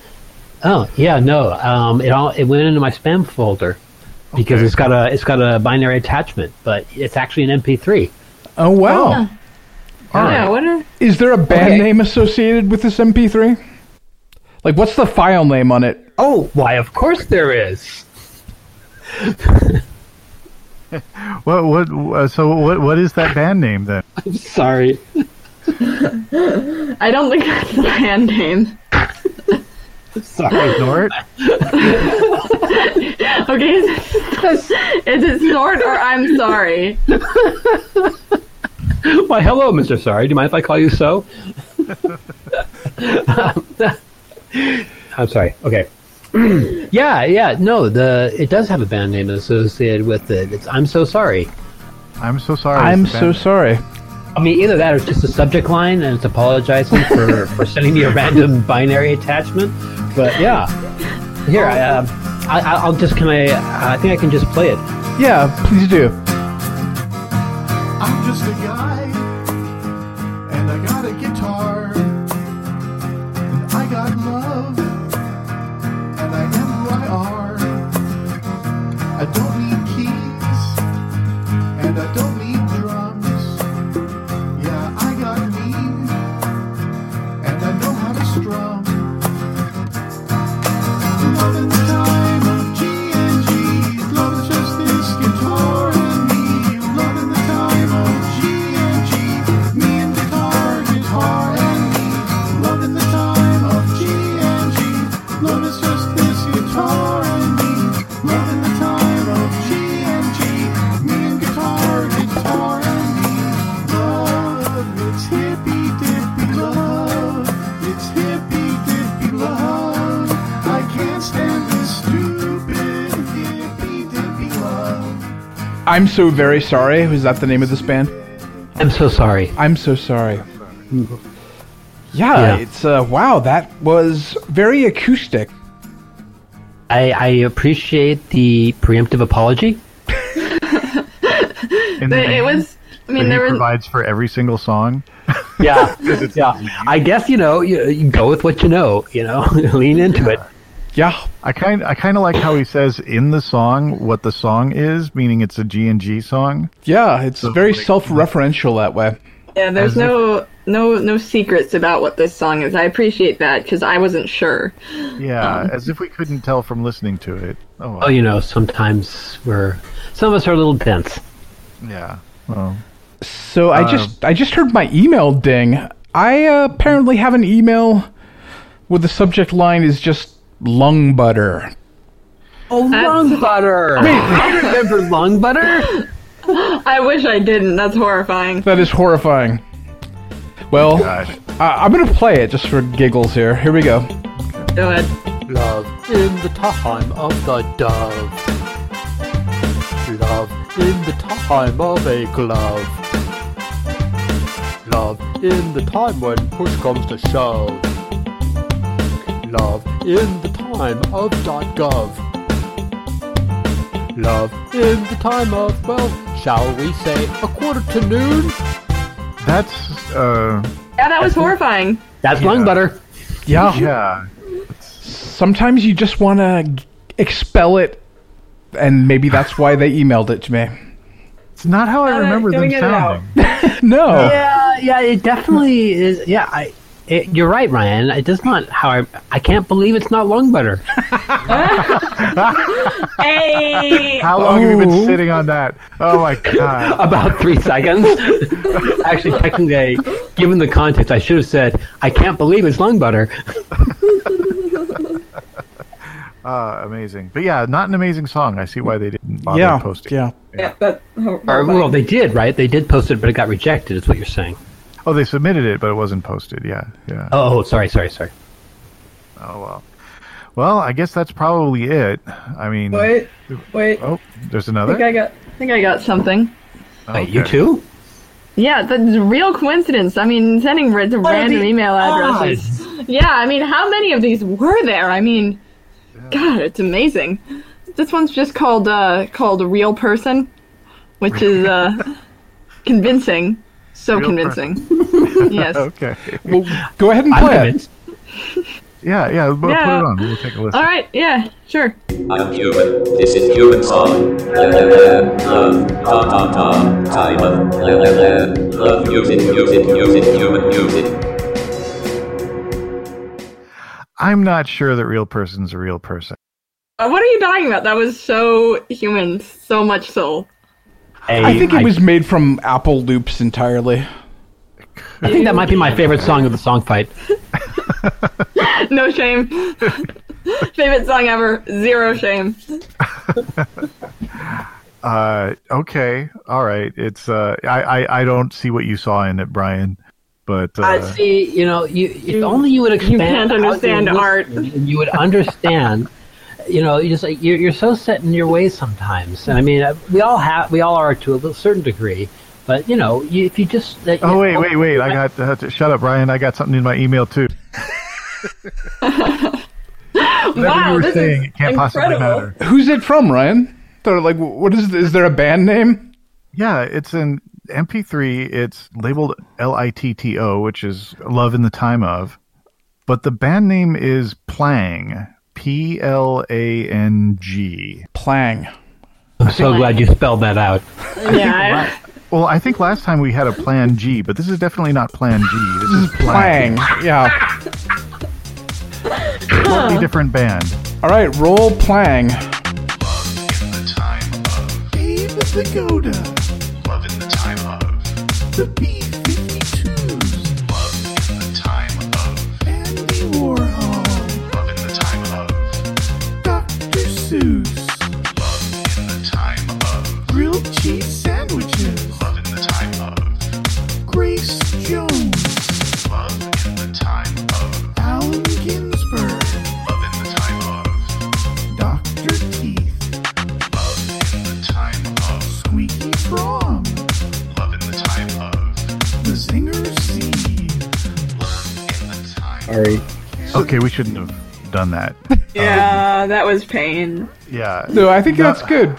oh yeah, no. Um, it all it went into my spam folder. because Okay. it's got a it's got a binary attachment, but it's actually an MP3. Oh wow! Yeah, what are Is there a band Okay. name associated with this MP3? Like, what's the file name on it? Oh, why? Of course there is. [laughs] What what uh, so what what is that band name then? [laughs] I'm sorry. [laughs] I don't think that's the band name. Sorry. Ignore it. [laughs] Okay, is it snort or I'm sorry? Why, hello, Mr. Sorry. Do you mind if I call you so? [laughs] I'm sorry. Okay. [clears throat] yeah, yeah. No, the it does have a band name associated with it. It's I'm so sorry. I'm so sorry. I'm so band- sorry. I mean, either that or it's just a subject line and it's apologizing for, [laughs] for sending me a random binary attachment. But yeah, here I, uh, I I- I'll just can I I think I can just play it. Yeah, please do. I'm so very sorry. Was that the name of this band? I'm so sorry. I'm so sorry. Yeah, Yeah. it's uh wow, that was very acoustic. I, I appreciate the preemptive apology. [laughs] In the it was. I mean, he there was. provides for every single song. Yeah, [laughs] yeah. I guess you know you, you go with what you know. You know, [laughs] lean into it. Yeah. I kind I kind of like how he says in the song what the song is, meaning it's a G and G song. Yeah, it's very like- self-referential that way. Yeah, there's as if- no no no secrets about what this song is. I appreciate that because I wasn't sure. Yeah, as if we couldn't tell from listening to it. Oh, Oh, you know, sometimes we're some of us are a little dense. yeah. Well, So I just I just heard my email ding. I uh, apparently have an email where the subject line is just lung butter. Oh, lung butter! [laughs] I remember lung butter. [laughs] I wish I didn't. That's horrifying. That is horrifying. Well, oh, gosh. I I'm gonna play it just for giggles here. Here we go. Go ahead. Love in the time of the dove. Love in the time of a glove. Love in the time when push comes to shove. Love in the time of .gov. Love in the time of, well, shall we say a quarter to noon? That's uh Yeah, that was horrifying. That's lung butter. Yeah. [laughs] yeah. Sometimes you just want to expel it, and maybe that's why they emailed it to me. It's not how I Uh, remember can them get sounding. [laughs] No. Yeah, yeah, it definitely is. Yeah, I. It, you're right, Ryan. It does not. How I, I can't believe it's not lung butter. [laughs] Hey. How long have you Oh. been sitting on that? Oh my god. [laughs] About three seconds. [laughs] Actually, technically, given the context, I should have said, "I can't believe it's lung butter." Uh, amazing. But yeah, not an amazing song. I see why they didn't bother Yeah. posting. Yeah. yeah, that. hor- Or, well, they did, right? They did post it, but it got rejected. Is what you're saying? Oh, they submitted it, but it wasn't posted. Yeah, yeah. Oh, sorry, sorry, sorry. Oh well. Well, I guess that's probably it. I mean, Wait, wait. oh, there's I another. think I got. I think I got something. Wait, you too? Yeah, that's a real coincidence. I mean, sending ra- to random the email addresses. Yeah, I mean, how many of these were there? I mean, God, it's amazing. This one's just called uh called a real person, which is uh [laughs] convincing. So Real convincing. [laughs] yes. Okay. Well, go ahead and play it. Yeah, yeah. but Put Yeah. it on. We'll take a listen. All right, yeah, sure. I'm human. This is human song. Love, ta ta ta, time of love, music, music, music, human music. I'm not sure that real person's a real person. Uh, what are you talking about? That was so human, so much soul. I think it was made from apple loops entirely. I think that might be my favorite song of the song fight. [laughs] no shame. [laughs] Favorite song ever. Zero shame. [laughs] Uh, okay, all right. It's uh, I, I I don't see what you saw in it, Brian, but uh, I see. You know, you if only you would you can't understand art. and you would understand. You know, you just like you're, you're so set in your ways sometimes, and I mean, uh, we all have, we all are to a certain degree. But you know, you, if you just uh, Oh you- wait, wait, wait! I got uh, to, shut up, Brian. I got something in my email too. [laughs] Whatever Wow, you were this saying, is it can't possibly incredible. matter. Who's it from, Ryan? They're like, what is? Is there a band name? Yeah, it's an MP3. It's labeled L I T T O, which is "Love in the Time of," but the band name is Plang. P L A N G. Plang. I'm so glad you spelled that out. [laughs] Yeah. Well, I think last time we had a Plan G, but this is definitely not Plan G. This is Plang. Plang. Yeah. Totally different band. All right, roll Plang. Babe of the Goda. Love in the time of. The B-52s. Sorry. Okay, we shouldn't have done that. [laughs] Yeah, um, that was pain. Yeah. No, I think that's good.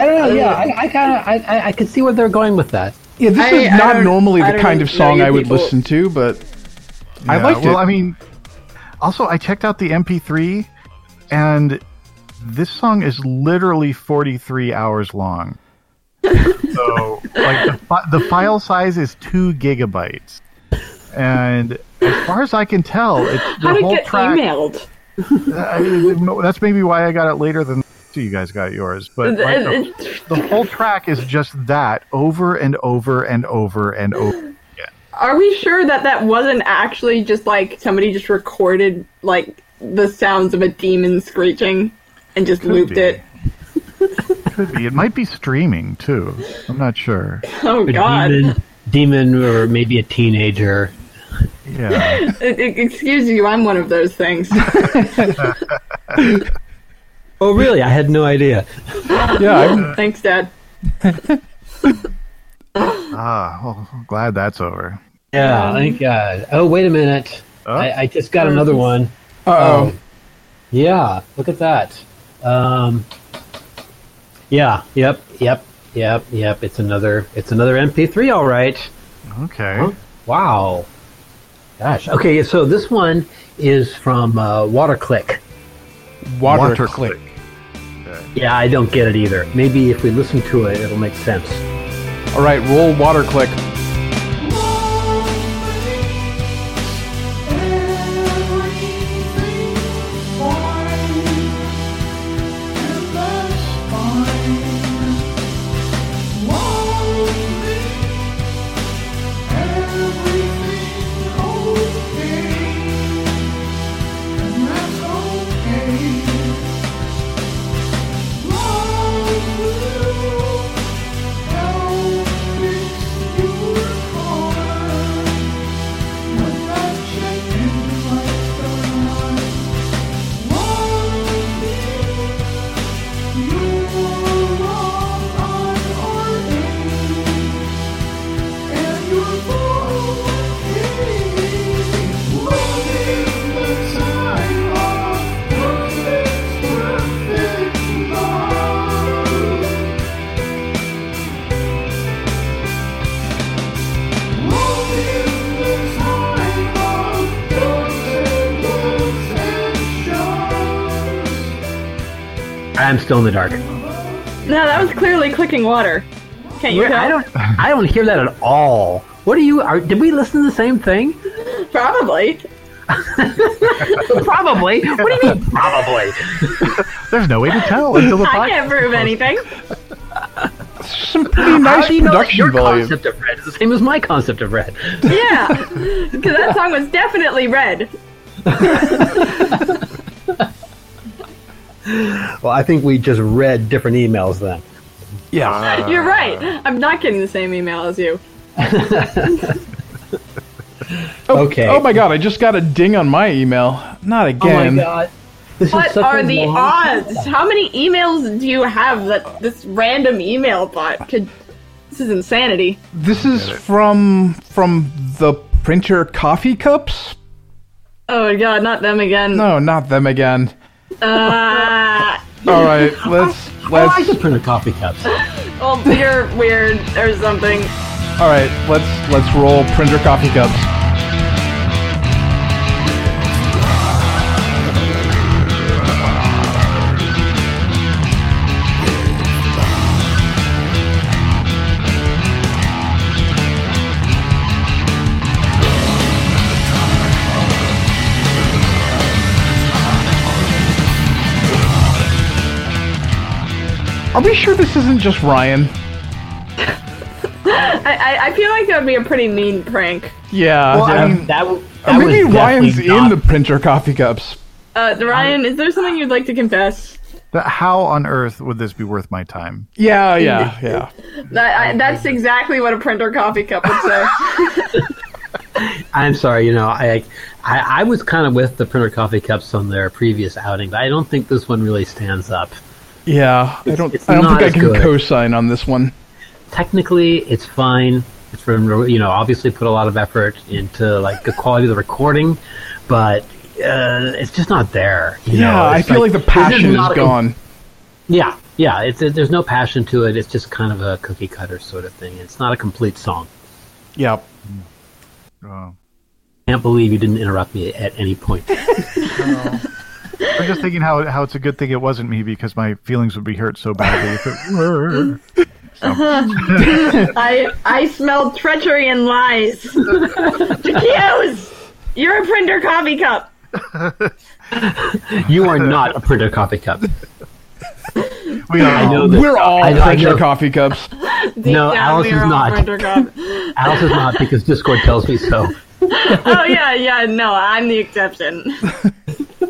I don't know. Yeah, I, I kind of, I, I, I could see where they're going with that. Yeah, this I- is not normally the kind of song I would people. listen to, but I Yeah, liked well, it. I mean, also I checked out the MP3, and this song is literally 43 hours long. [laughs] so, like the, the file size is two gigabytes, and as far as I can tell, it's the How did it whole get track. emailed? I- that's maybe why I got it later than you guys got yours. But like, the, the whole track is just that over and over and over and over. Are we sure that that wasn't actually just like somebody just recorded like the sounds of a demon screeching and just Could looped be. it? Could be. It might be streaming too. I'm not sure. Oh A God! demon, demon, or maybe a teenager. Yeah. [laughs] Excuse you, I'm one of those things. [laughs] Oh, really? I had no idea. yeah, I'm- [laughs] Thanks, Dad. Ah, well, I'm glad that's over. Yeah, thank God. Oh, wait a minute. I, I just got another one. Uh-oh. Yeah, look at that. Um, yeah, yep, yep, yep, yep. It's another. It's another MP3. All right. Okay. Huh? Wow. Gosh. Okay, so this one is from uh, WaterClick. Water, Water click. Yeah, I don't get it either. Maybe if we listen to it, it'll make sense. All right, roll water still in the dark. No, that was clearly clicking water. Can't you Where- tell? I don't. I don't hear that at all. What are you? Are, did we listen to the same thing? [laughs] Probably. [laughs] Probably. What do you mean? Probably. [laughs] There's no way to tell until the I podcast. can't prove anything. Some pretty How nice do you know that production your value. concept of red is the same as my concept of red? Yeah, because that song was definitely red. Well, I think we just read different emails then. Yeah. [laughs] You're right. I'm not getting the same email as you. [laughs] Okay. Oh my god, I just got a ding on my email. Not again. Oh again. my god. This What is are the long- odds? How many emails do you have that this random email bot could? This is insanity. This is from from the printer coffee cups? Oh my god, not them again. No, not them again. Uh, All right, [laughs] let's I like let's the printed coffee cups. [laughs] well, you're weird or something. All right, let's let's roll printer coffee cups. Are we sure this isn't just Ryan? I, I, I feel like that would be a pretty mean prank. Yeah. Well, I mean, that, w- Or that maybe Ryan's definitely in the printer coffee cups. Uh, Ryan, is there something you'd like to confess? But how on earth would this be worth my time? Yeah, yeah, yeah. [laughs] That I, that's exactly what a printer coffee cup would say. [laughs] I'm sorry, you know, I, I I was kind of with the printer coffee cups on their previous outing, but I don't think this one really stands up. Yeah, I don't. it's I don't think I can good. co-sign on this one. Technically, it's fine. It's from you know obviously put a lot of effort into like the quality of the recording, but uh, it's just not there. you yeah, know? I It's feel like, the this is passion is not a- gone. Yeah, yeah. It's there's no passion to it. It's just kind of a cookie cutter sort of thing. It's not a complete song. Yep. Oh. Can't believe you didn't interrupt me at any point. [laughs] [laughs] I'm just thinking how how it's a good thing it wasn't me because my feelings would be hurt so badly if it were. [laughs] Uh-huh. I I smell treachery and lies. Accused! You're a printer coffee cup. you are not a printer coffee cup. We are. I know this. We're all I know- I printer know. coffee cups. Deep No, down, Alice is not. Alice is not because Discord tells me so. [laughs] oh yeah, yeah. No, I'm the exception. [laughs]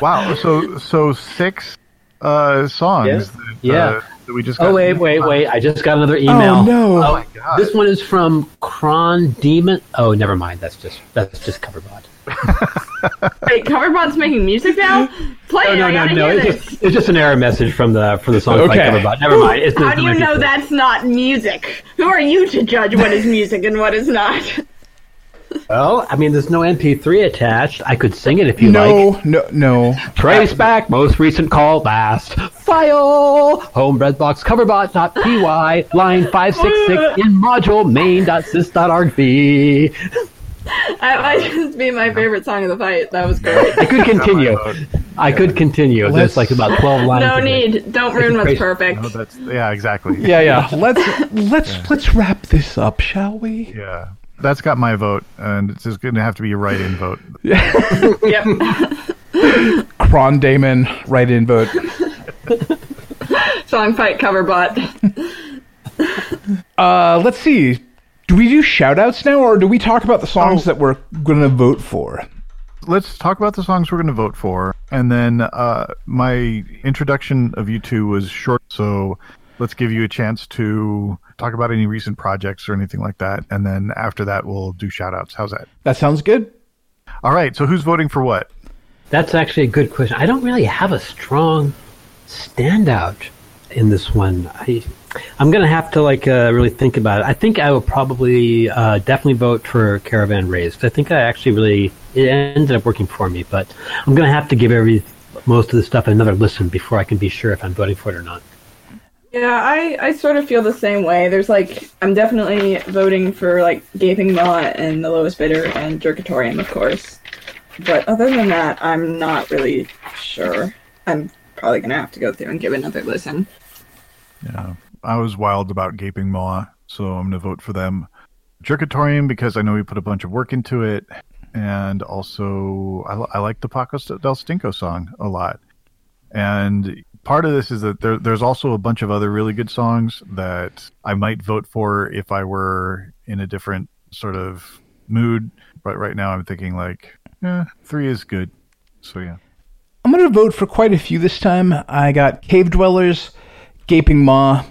Wow. So so six uh, songs. Yeah. That, Yeah. Uh, that we just. Oh got- wait, wait, wait! I just got another email. Oh no! Oh my god. This one is from Cron Daemon. Oh, never mind. That's just that's just Coverbot. [laughs] Wait, Coverbot's making music now? Play No, it. no, I no, no. It's just, it's just an error message from the from the song by Coverbot. Never mind. It's How do you know that's not music? Who are you to judge what is music and what is not? [laughs] Well, I mean, there's no MP3 attached. I could sing it if you no, like. no, no. No. Trace uh, back most recent call last file homebreadbox coverbot.py line 566 [laughs] in module main.sys.argv. That might just be my favorite song of the fight. That was great. I could continue. I could continue. There's like about 12 lines. No of it. need. Don't ruin what's crazy. perfect. No, that's yeah, exactly. Yeah, yeah. Let's let's let's wrap this up, shall we? Yeah. That's got my vote, and it's just going to have to be a write-in vote. [laughs] Yep. Cron Daemon, write-in vote. Song fight Coverbot. Uh, let's see. Do we do shout-outs now, or do we talk about the songs that we're gonna vote for? Let's talk about the songs we're going to vote for, and then uh, my introduction of you two was short, so let's give you a chance to talk about any recent projects or anything like that, and then after that we'll do shout-outs. How's that? That sounds good. All right. So who's voting for what? That's actually a good question. I don't really have a strong standout in this one. I, I'm going to have to like uh, really think about it. I think I will probably uh, definitely vote for Caravan Raised. I think I actually really it ended up working for me, but I'm going to have to give every most of the stuff another listen before I can be sure if I'm voting for it or not. Yeah, I, I sort of feel the same way. There's like I'm definitely voting for like Gaping Maw and the lowest bidder and Jerkatorium, of course. But other than that, I'm not really sure. I'm probably gonna have to go through and give another listen. Yeah, I was wild about Gaping Maw, so I'm to vote for them. Jerkatorium because I know we put a bunch of work into it, and also I, I like the Paco del Stinko song a lot. And part of this is that there, there's also a bunch of other really good songs that I might vote for if I were in a different sort of mood. But right now I'm thinking like, eh, three is good. So yeah. I'm going to vote for quite a few this time. I got Cave Dwellers, Gaping Maw,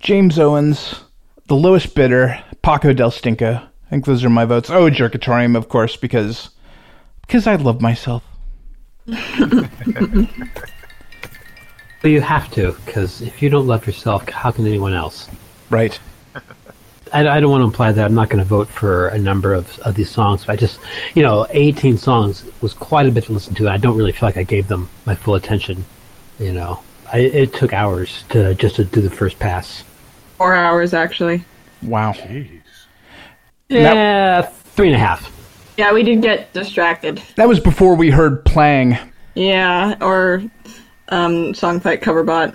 James Owens, The Lowest Bidder, Paco del Stinko. I think those are my votes. Oh, Jerkatorium, of course, because because I love myself. [laughs] But you have to, because if you don't love yourself, how can anyone else? Right. [laughs] I, I don't want to imply that I'm not going to vote for a number of, of these songs, but I just, you know, 18 songs was quite a bit to listen to. and I don't really feel like I gave them my full attention. You know, I, it took hours to just to do the first pass. Four hours actually. Wow. Jeez. Yeah, three and a half. Yeah, we did get distracted. That was before we heard Plang. Yeah, or um, Songfight cover bot.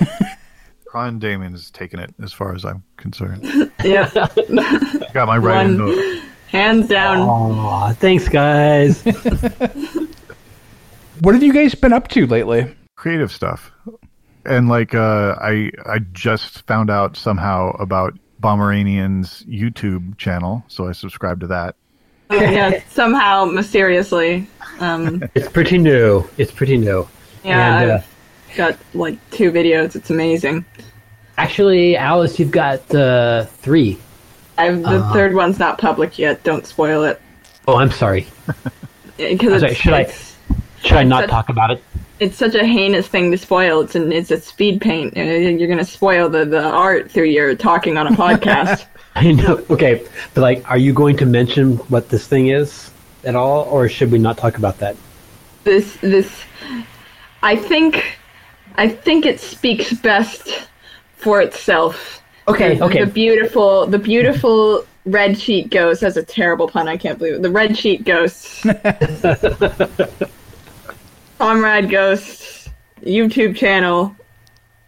[laughs] Ron Damon is taking it as far as I'm concerned. [laughs] Yeah, [laughs] Got my writing One. note. hands down. Aw, thanks, guys. What have you guys been up to lately? creative stuff and like uh i i just found out somehow about Pomeranian's youtube channel so i subscribed to that yeah, somehow mysteriously. Um, it's pretty new. It's pretty new. Yeah, And, uh, I've got like two videos. It's amazing. Actually, Alice, you've got uh, three. I've, the Uh. third one's not public yet. Don't spoil it. Oh, I'm sorry. [laughs] Because it's, should I- Should I not But- talk about it? it's such a heinous thing to spoil. It's an it's a speed paint. Uh, You're gonna spoil the, the art through your talking on a podcast. [laughs] [laughs] I know. Okay, but like, are you going to mention what this thing is at all, or should we not talk about that? this this I think I think it speaks best for itself. Okay, The- okay. The beautiful the beautiful red sheet ghost has a terrible pun, I can't believe it. The red sheet ghost. [laughs] Comrade Ghost YouTube channel.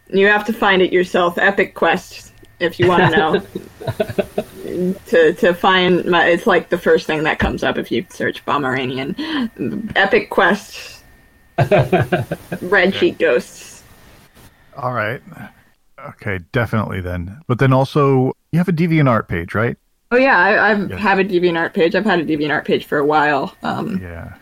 You have to find it yourself. Epic Quest, if you want to know. [laughs] to to find my, it's like the first thing that comes up if you search Pomeranian. Epic Quest. [laughs] Red sheet ghosts. all right okay definitely then but then also you have a deviantart page right Oh yeah, I, I Yeah. have a DeviantArt page. I've had a DeviantArt page for a while. Um, yeah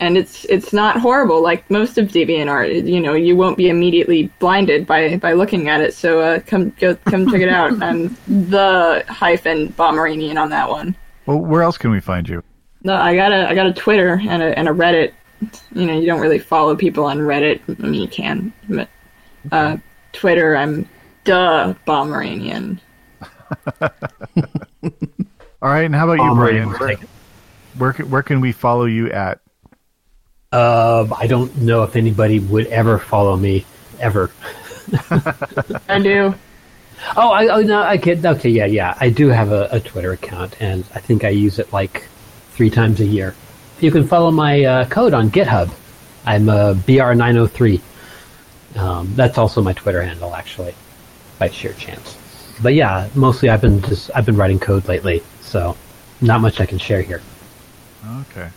and it's it's not horrible like most of DeviantArt. You know, you won't be immediately blinded by by looking at it. So uh, come go come check it out. [laughs] I'm the hyphen Pomeranian on that one. well where else can we find you No, I got a I got a Twitter and a and a Reddit. You know, you don't really follow people on Reddit. I mean, you can, but uh, Twitter, I'm duh Pomeranian. [laughs] all right and how about you brian where, where, can- where can we follow you at Uh, I don't know if anybody would ever follow me ever. [laughs] I do. Oh, I, oh no, I get okay. Yeah, yeah, I do have a, a Twitter account, and I think I use it like three times a year. You can follow my uh, code on GitHub. I'm uh, br903. Um, that's also my Twitter handle, actually, by sheer chance. But yeah, mostly I've been just I've been writing code lately, so not much I can share here. okay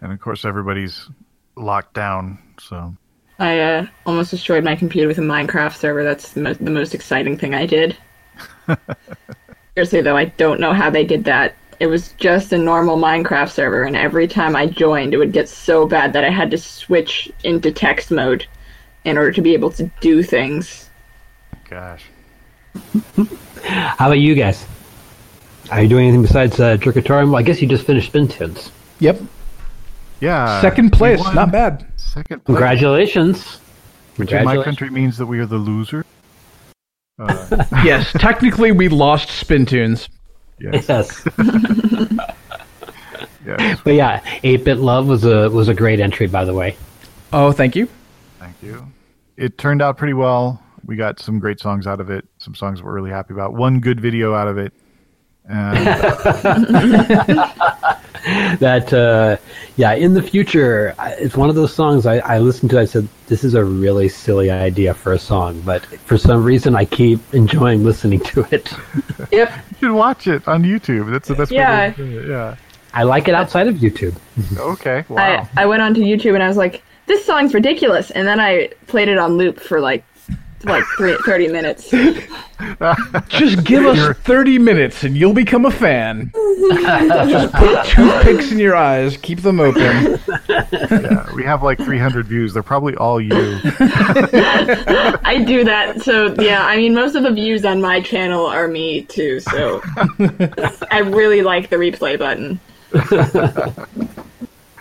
and of course everybody's locked down so I uh, almost destroyed my computer with a Minecraft server. That's the, mo- the most exciting thing I did. [laughs] Seriously, though, I don't know how they did that. It was just a normal Minecraft server, and every time I joined, it would get so bad that I had to switch into text mode in order to be able to do things. gosh How about you guys? Are you doing anything besides uh, Jerkatorium? Well, I guess you just finished Spin Tunes. Yep. yeah Second place. won. Not bad. second place Congratulations! which in my country means that we are the loser uh, [laughs] yes, technically we lost Spin Tunes. Yes Yes. [laughs] yes But yeah, 8-Bit Love was a was a great entry, by the way. Oh, thank you. Thank you. It turned out pretty well. We got some great songs out of it, some songs we're really happy about. One good video out of it, And [laughs] that uh, yeah in the future it's one of those songs I, I listened to i said this is a really silly idea for a song but for some reason i keep enjoying listening to it Yep. you should watch it on YouTube. That's the best Yeah. way to it. Yeah. i like it outside of youtube [laughs] Okay. Wow. I, I went onto YouTube and I was like, this song's ridiculous. And then I played it on loop for like like three, 30 minutes. [laughs] Just give us 30 minutes and you'll become a fan. [laughs] Just put toothpicks in your eyes, keep them open. yeah, we have like 300 views. They're probably all you. [laughs] I do that. So, yeah, I mean, most of the views on my channel are me too. So I really like the replay button.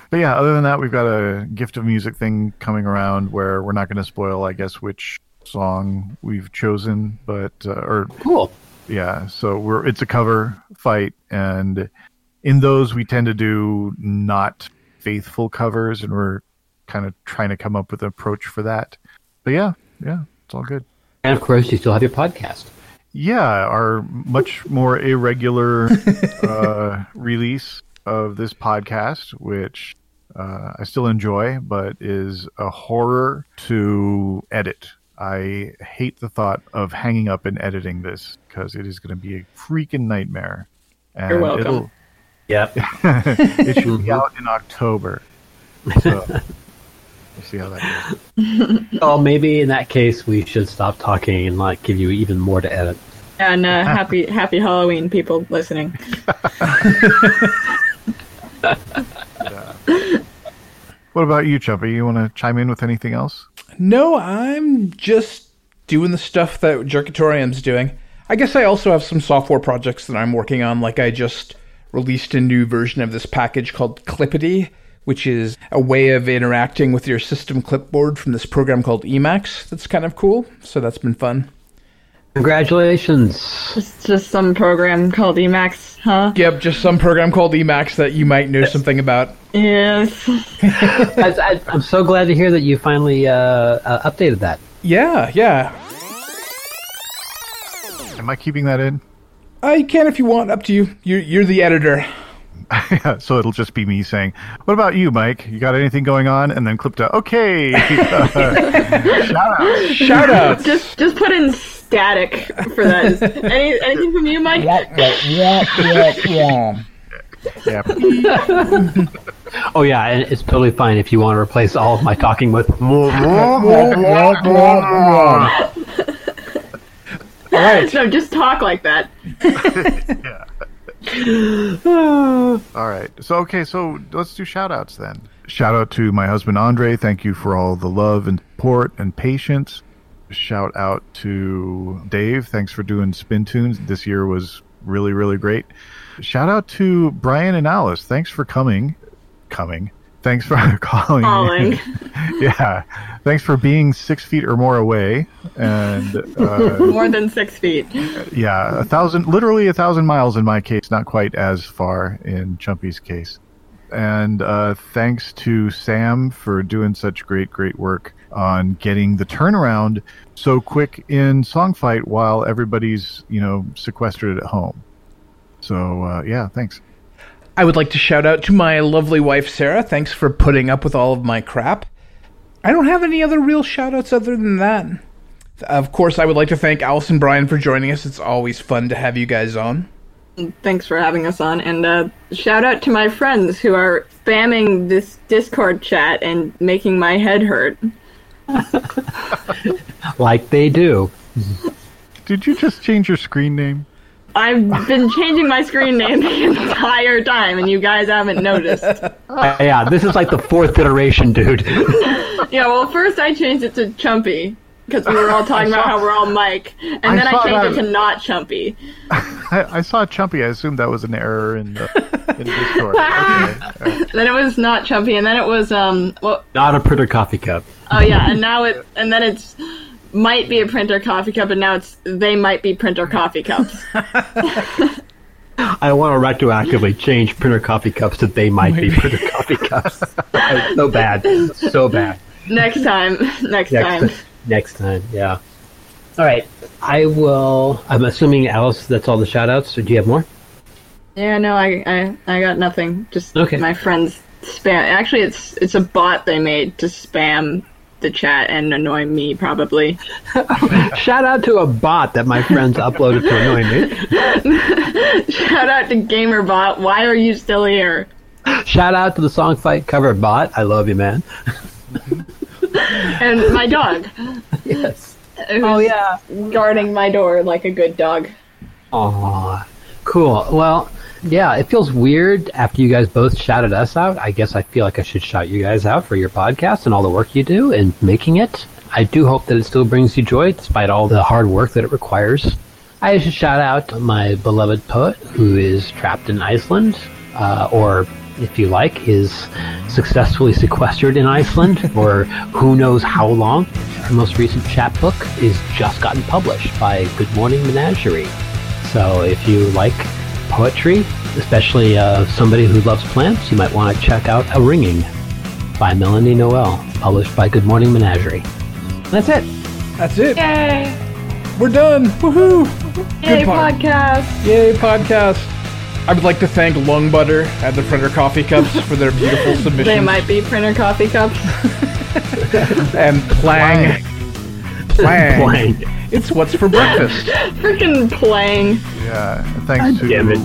But yeah, other than that, we've got a gift of music thing coming around where we're not going to spoil, I guess, which song we've chosen, but uh, or cool. Yeah, so we're it's a cover fight, and in those we tend to do not faithful covers, and we're kind of trying to come up with an approach for that. But yeah, yeah, it's all good. and of course you still have your podcast Yeah, our much more irregular [laughs] uh, release of this podcast, which uh, I still enjoy, but is a horror to edit. I hate the thought of hanging up and editing this because it is going to be a freaking nightmare. And You're welcome. It'll, yep. [laughs] it should be out in October. So we'll see how that goes. [laughs] oh maybe in that case we should stop talking and like give you even more to edit And uh, happy [laughs] happy Halloween, people listening. What about you, Chumpy? You want to chime in with anything else? No, I'm just doing the stuff that Jerkatorium's doing. I guess I also have some software projects that I'm working on, like I just released a new version of this package called Clipetty, which is a way of interacting with your system clipboard from this program called Emacs. That's kind of cool. So that's been fun. Congratulations. It's just some program called Emacs, huh? Yep, just some program called Emacs that you might know something about. Yes. [laughs] I, I, I'm so glad to hear that you finally uh, uh, updated that. Yeah, yeah. Am I keeping that in? I can if you want. Up to you. You're, you're the editor. [laughs] So it'll just be me saying, "What about you, Mike? You got anything going on?" And then clip to, "Okay, [laughs] shout out, shout out." just just put in static for that. [laughs] Any anything from you, Mike? Yeah. Oh yeah, and it's totally fine if you want to replace all of my talking with. [laughs] [laughs] All right. No, just talk like that. yeah. All right. So okay, so let's do shout outs then. Shout out to my husband Andre. Thank you for all the love and support and patience. Shout out to Dave. Thanks for doing Spintunes. This year was really, really great. Shout out to Brian and Alice. Thanks for coming. Coming. Thanks for [laughs] calling. Calling. [laughs] yeah. Thanks for being six feet or more away. And uh, [laughs] More than six feet. yeah, a thousand, literally a thousand miles in my case, not quite as far in Chumpy's case. And uh, thanks to Sam for doing such great, great work on getting the turnaround so quick in Songfight while everybody's, you know, sequestered at home. So, uh, yeah, thanks. I would like to shout out to my lovely wife, Sarah. Thanks for putting up with all of my crap. I don't have any other real shout outs other than that. Of course, I would like to thank Alice and Brian for joining us. It's always fun to have you guys on. Thanks for having us on, and uh, shout out to my friends who are spamming this Discord chat and making my head hurt. [laughs] like they do. Did you just change your screen name? I've been changing my screen name the entire time, and you guys haven't noticed. Uh, yeah, this is like the fourth iteration, dude. yeah, well, first I changed it to Chumpy because we were all [laughs] talking about how we're all Mike, and I then I changed that. it to not Chumpy. I, [laughs] I saw Chumpy. I assumed that was an error in the in Discord. [laughs] Okay. all right. Then it was not Chumpy, and then it was um. Well, Not a printer coffee cup. oh yeah, and now it and then it's might be a printer coffee cup, and now it's they might be printer coffee cups. I want to retroactively change printer coffee cups to they might be printer coffee cups. So bad, so bad. next time, next, Next, time. Next time, yeah. All right, I will. I'm assuming Alice. That's all the shout outs. Or do you have more? Yeah, no, I, I, I got nothing. Just Okay. my friends spam. Actually, it's it's a bot they made to spam the chat and annoy me, probably. [laughs] Shout out to a bot that my friends uploaded to annoy me. [laughs] Shout out to GamerBot. Why are you still here? Shout out to the song fight cover bot. I love you, man. Mm-hmm. And my dog. yes. Oh yeah. Guarding my door like a good dog. Aw, cool. Well, yeah, it feels weird after you guys both shouted us out. I guess I feel like I should shout you guys out for your podcast and all the work you do in making it. I do hope that it still brings you joy despite all the hard work that it requires. I should shout out my beloved poet who is trapped in Iceland, uh, or if you like, is successfully sequestered in Iceland [laughs] for who knows how long. Her most recent chapbook is just gotten published by Good Morning Menagerie. So if you like poetry, especially uh, somebody who loves plants, you might want to check out A Ringing by Melanie Noel, published by Good Morning Menagerie. That's it. That's it. Yay! We're done. Woohoo! Yay, pod- podcast! Yay, podcast. I would like to thank Lung Butter and the Printer Coffee Cups for their beautiful [laughs] submissions. They might be printer coffee cups. [laughs] and Plang. Plang. Plang. It's what's for breakfast. [laughs] Freaking playing. Yeah, and thanks to damn it.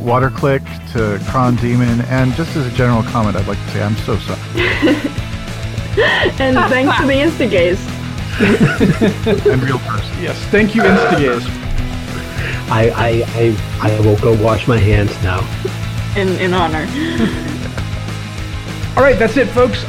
WaterClick, to Cron Daemon, and just as a general comment, I'd like to say I'm so sorry. And thanks to the Instagaze. and real person. Yes, thank you, Instagaze. I, I, I, I will go wash my hands now. In, in honor. [laughs] All right, that's it, folks.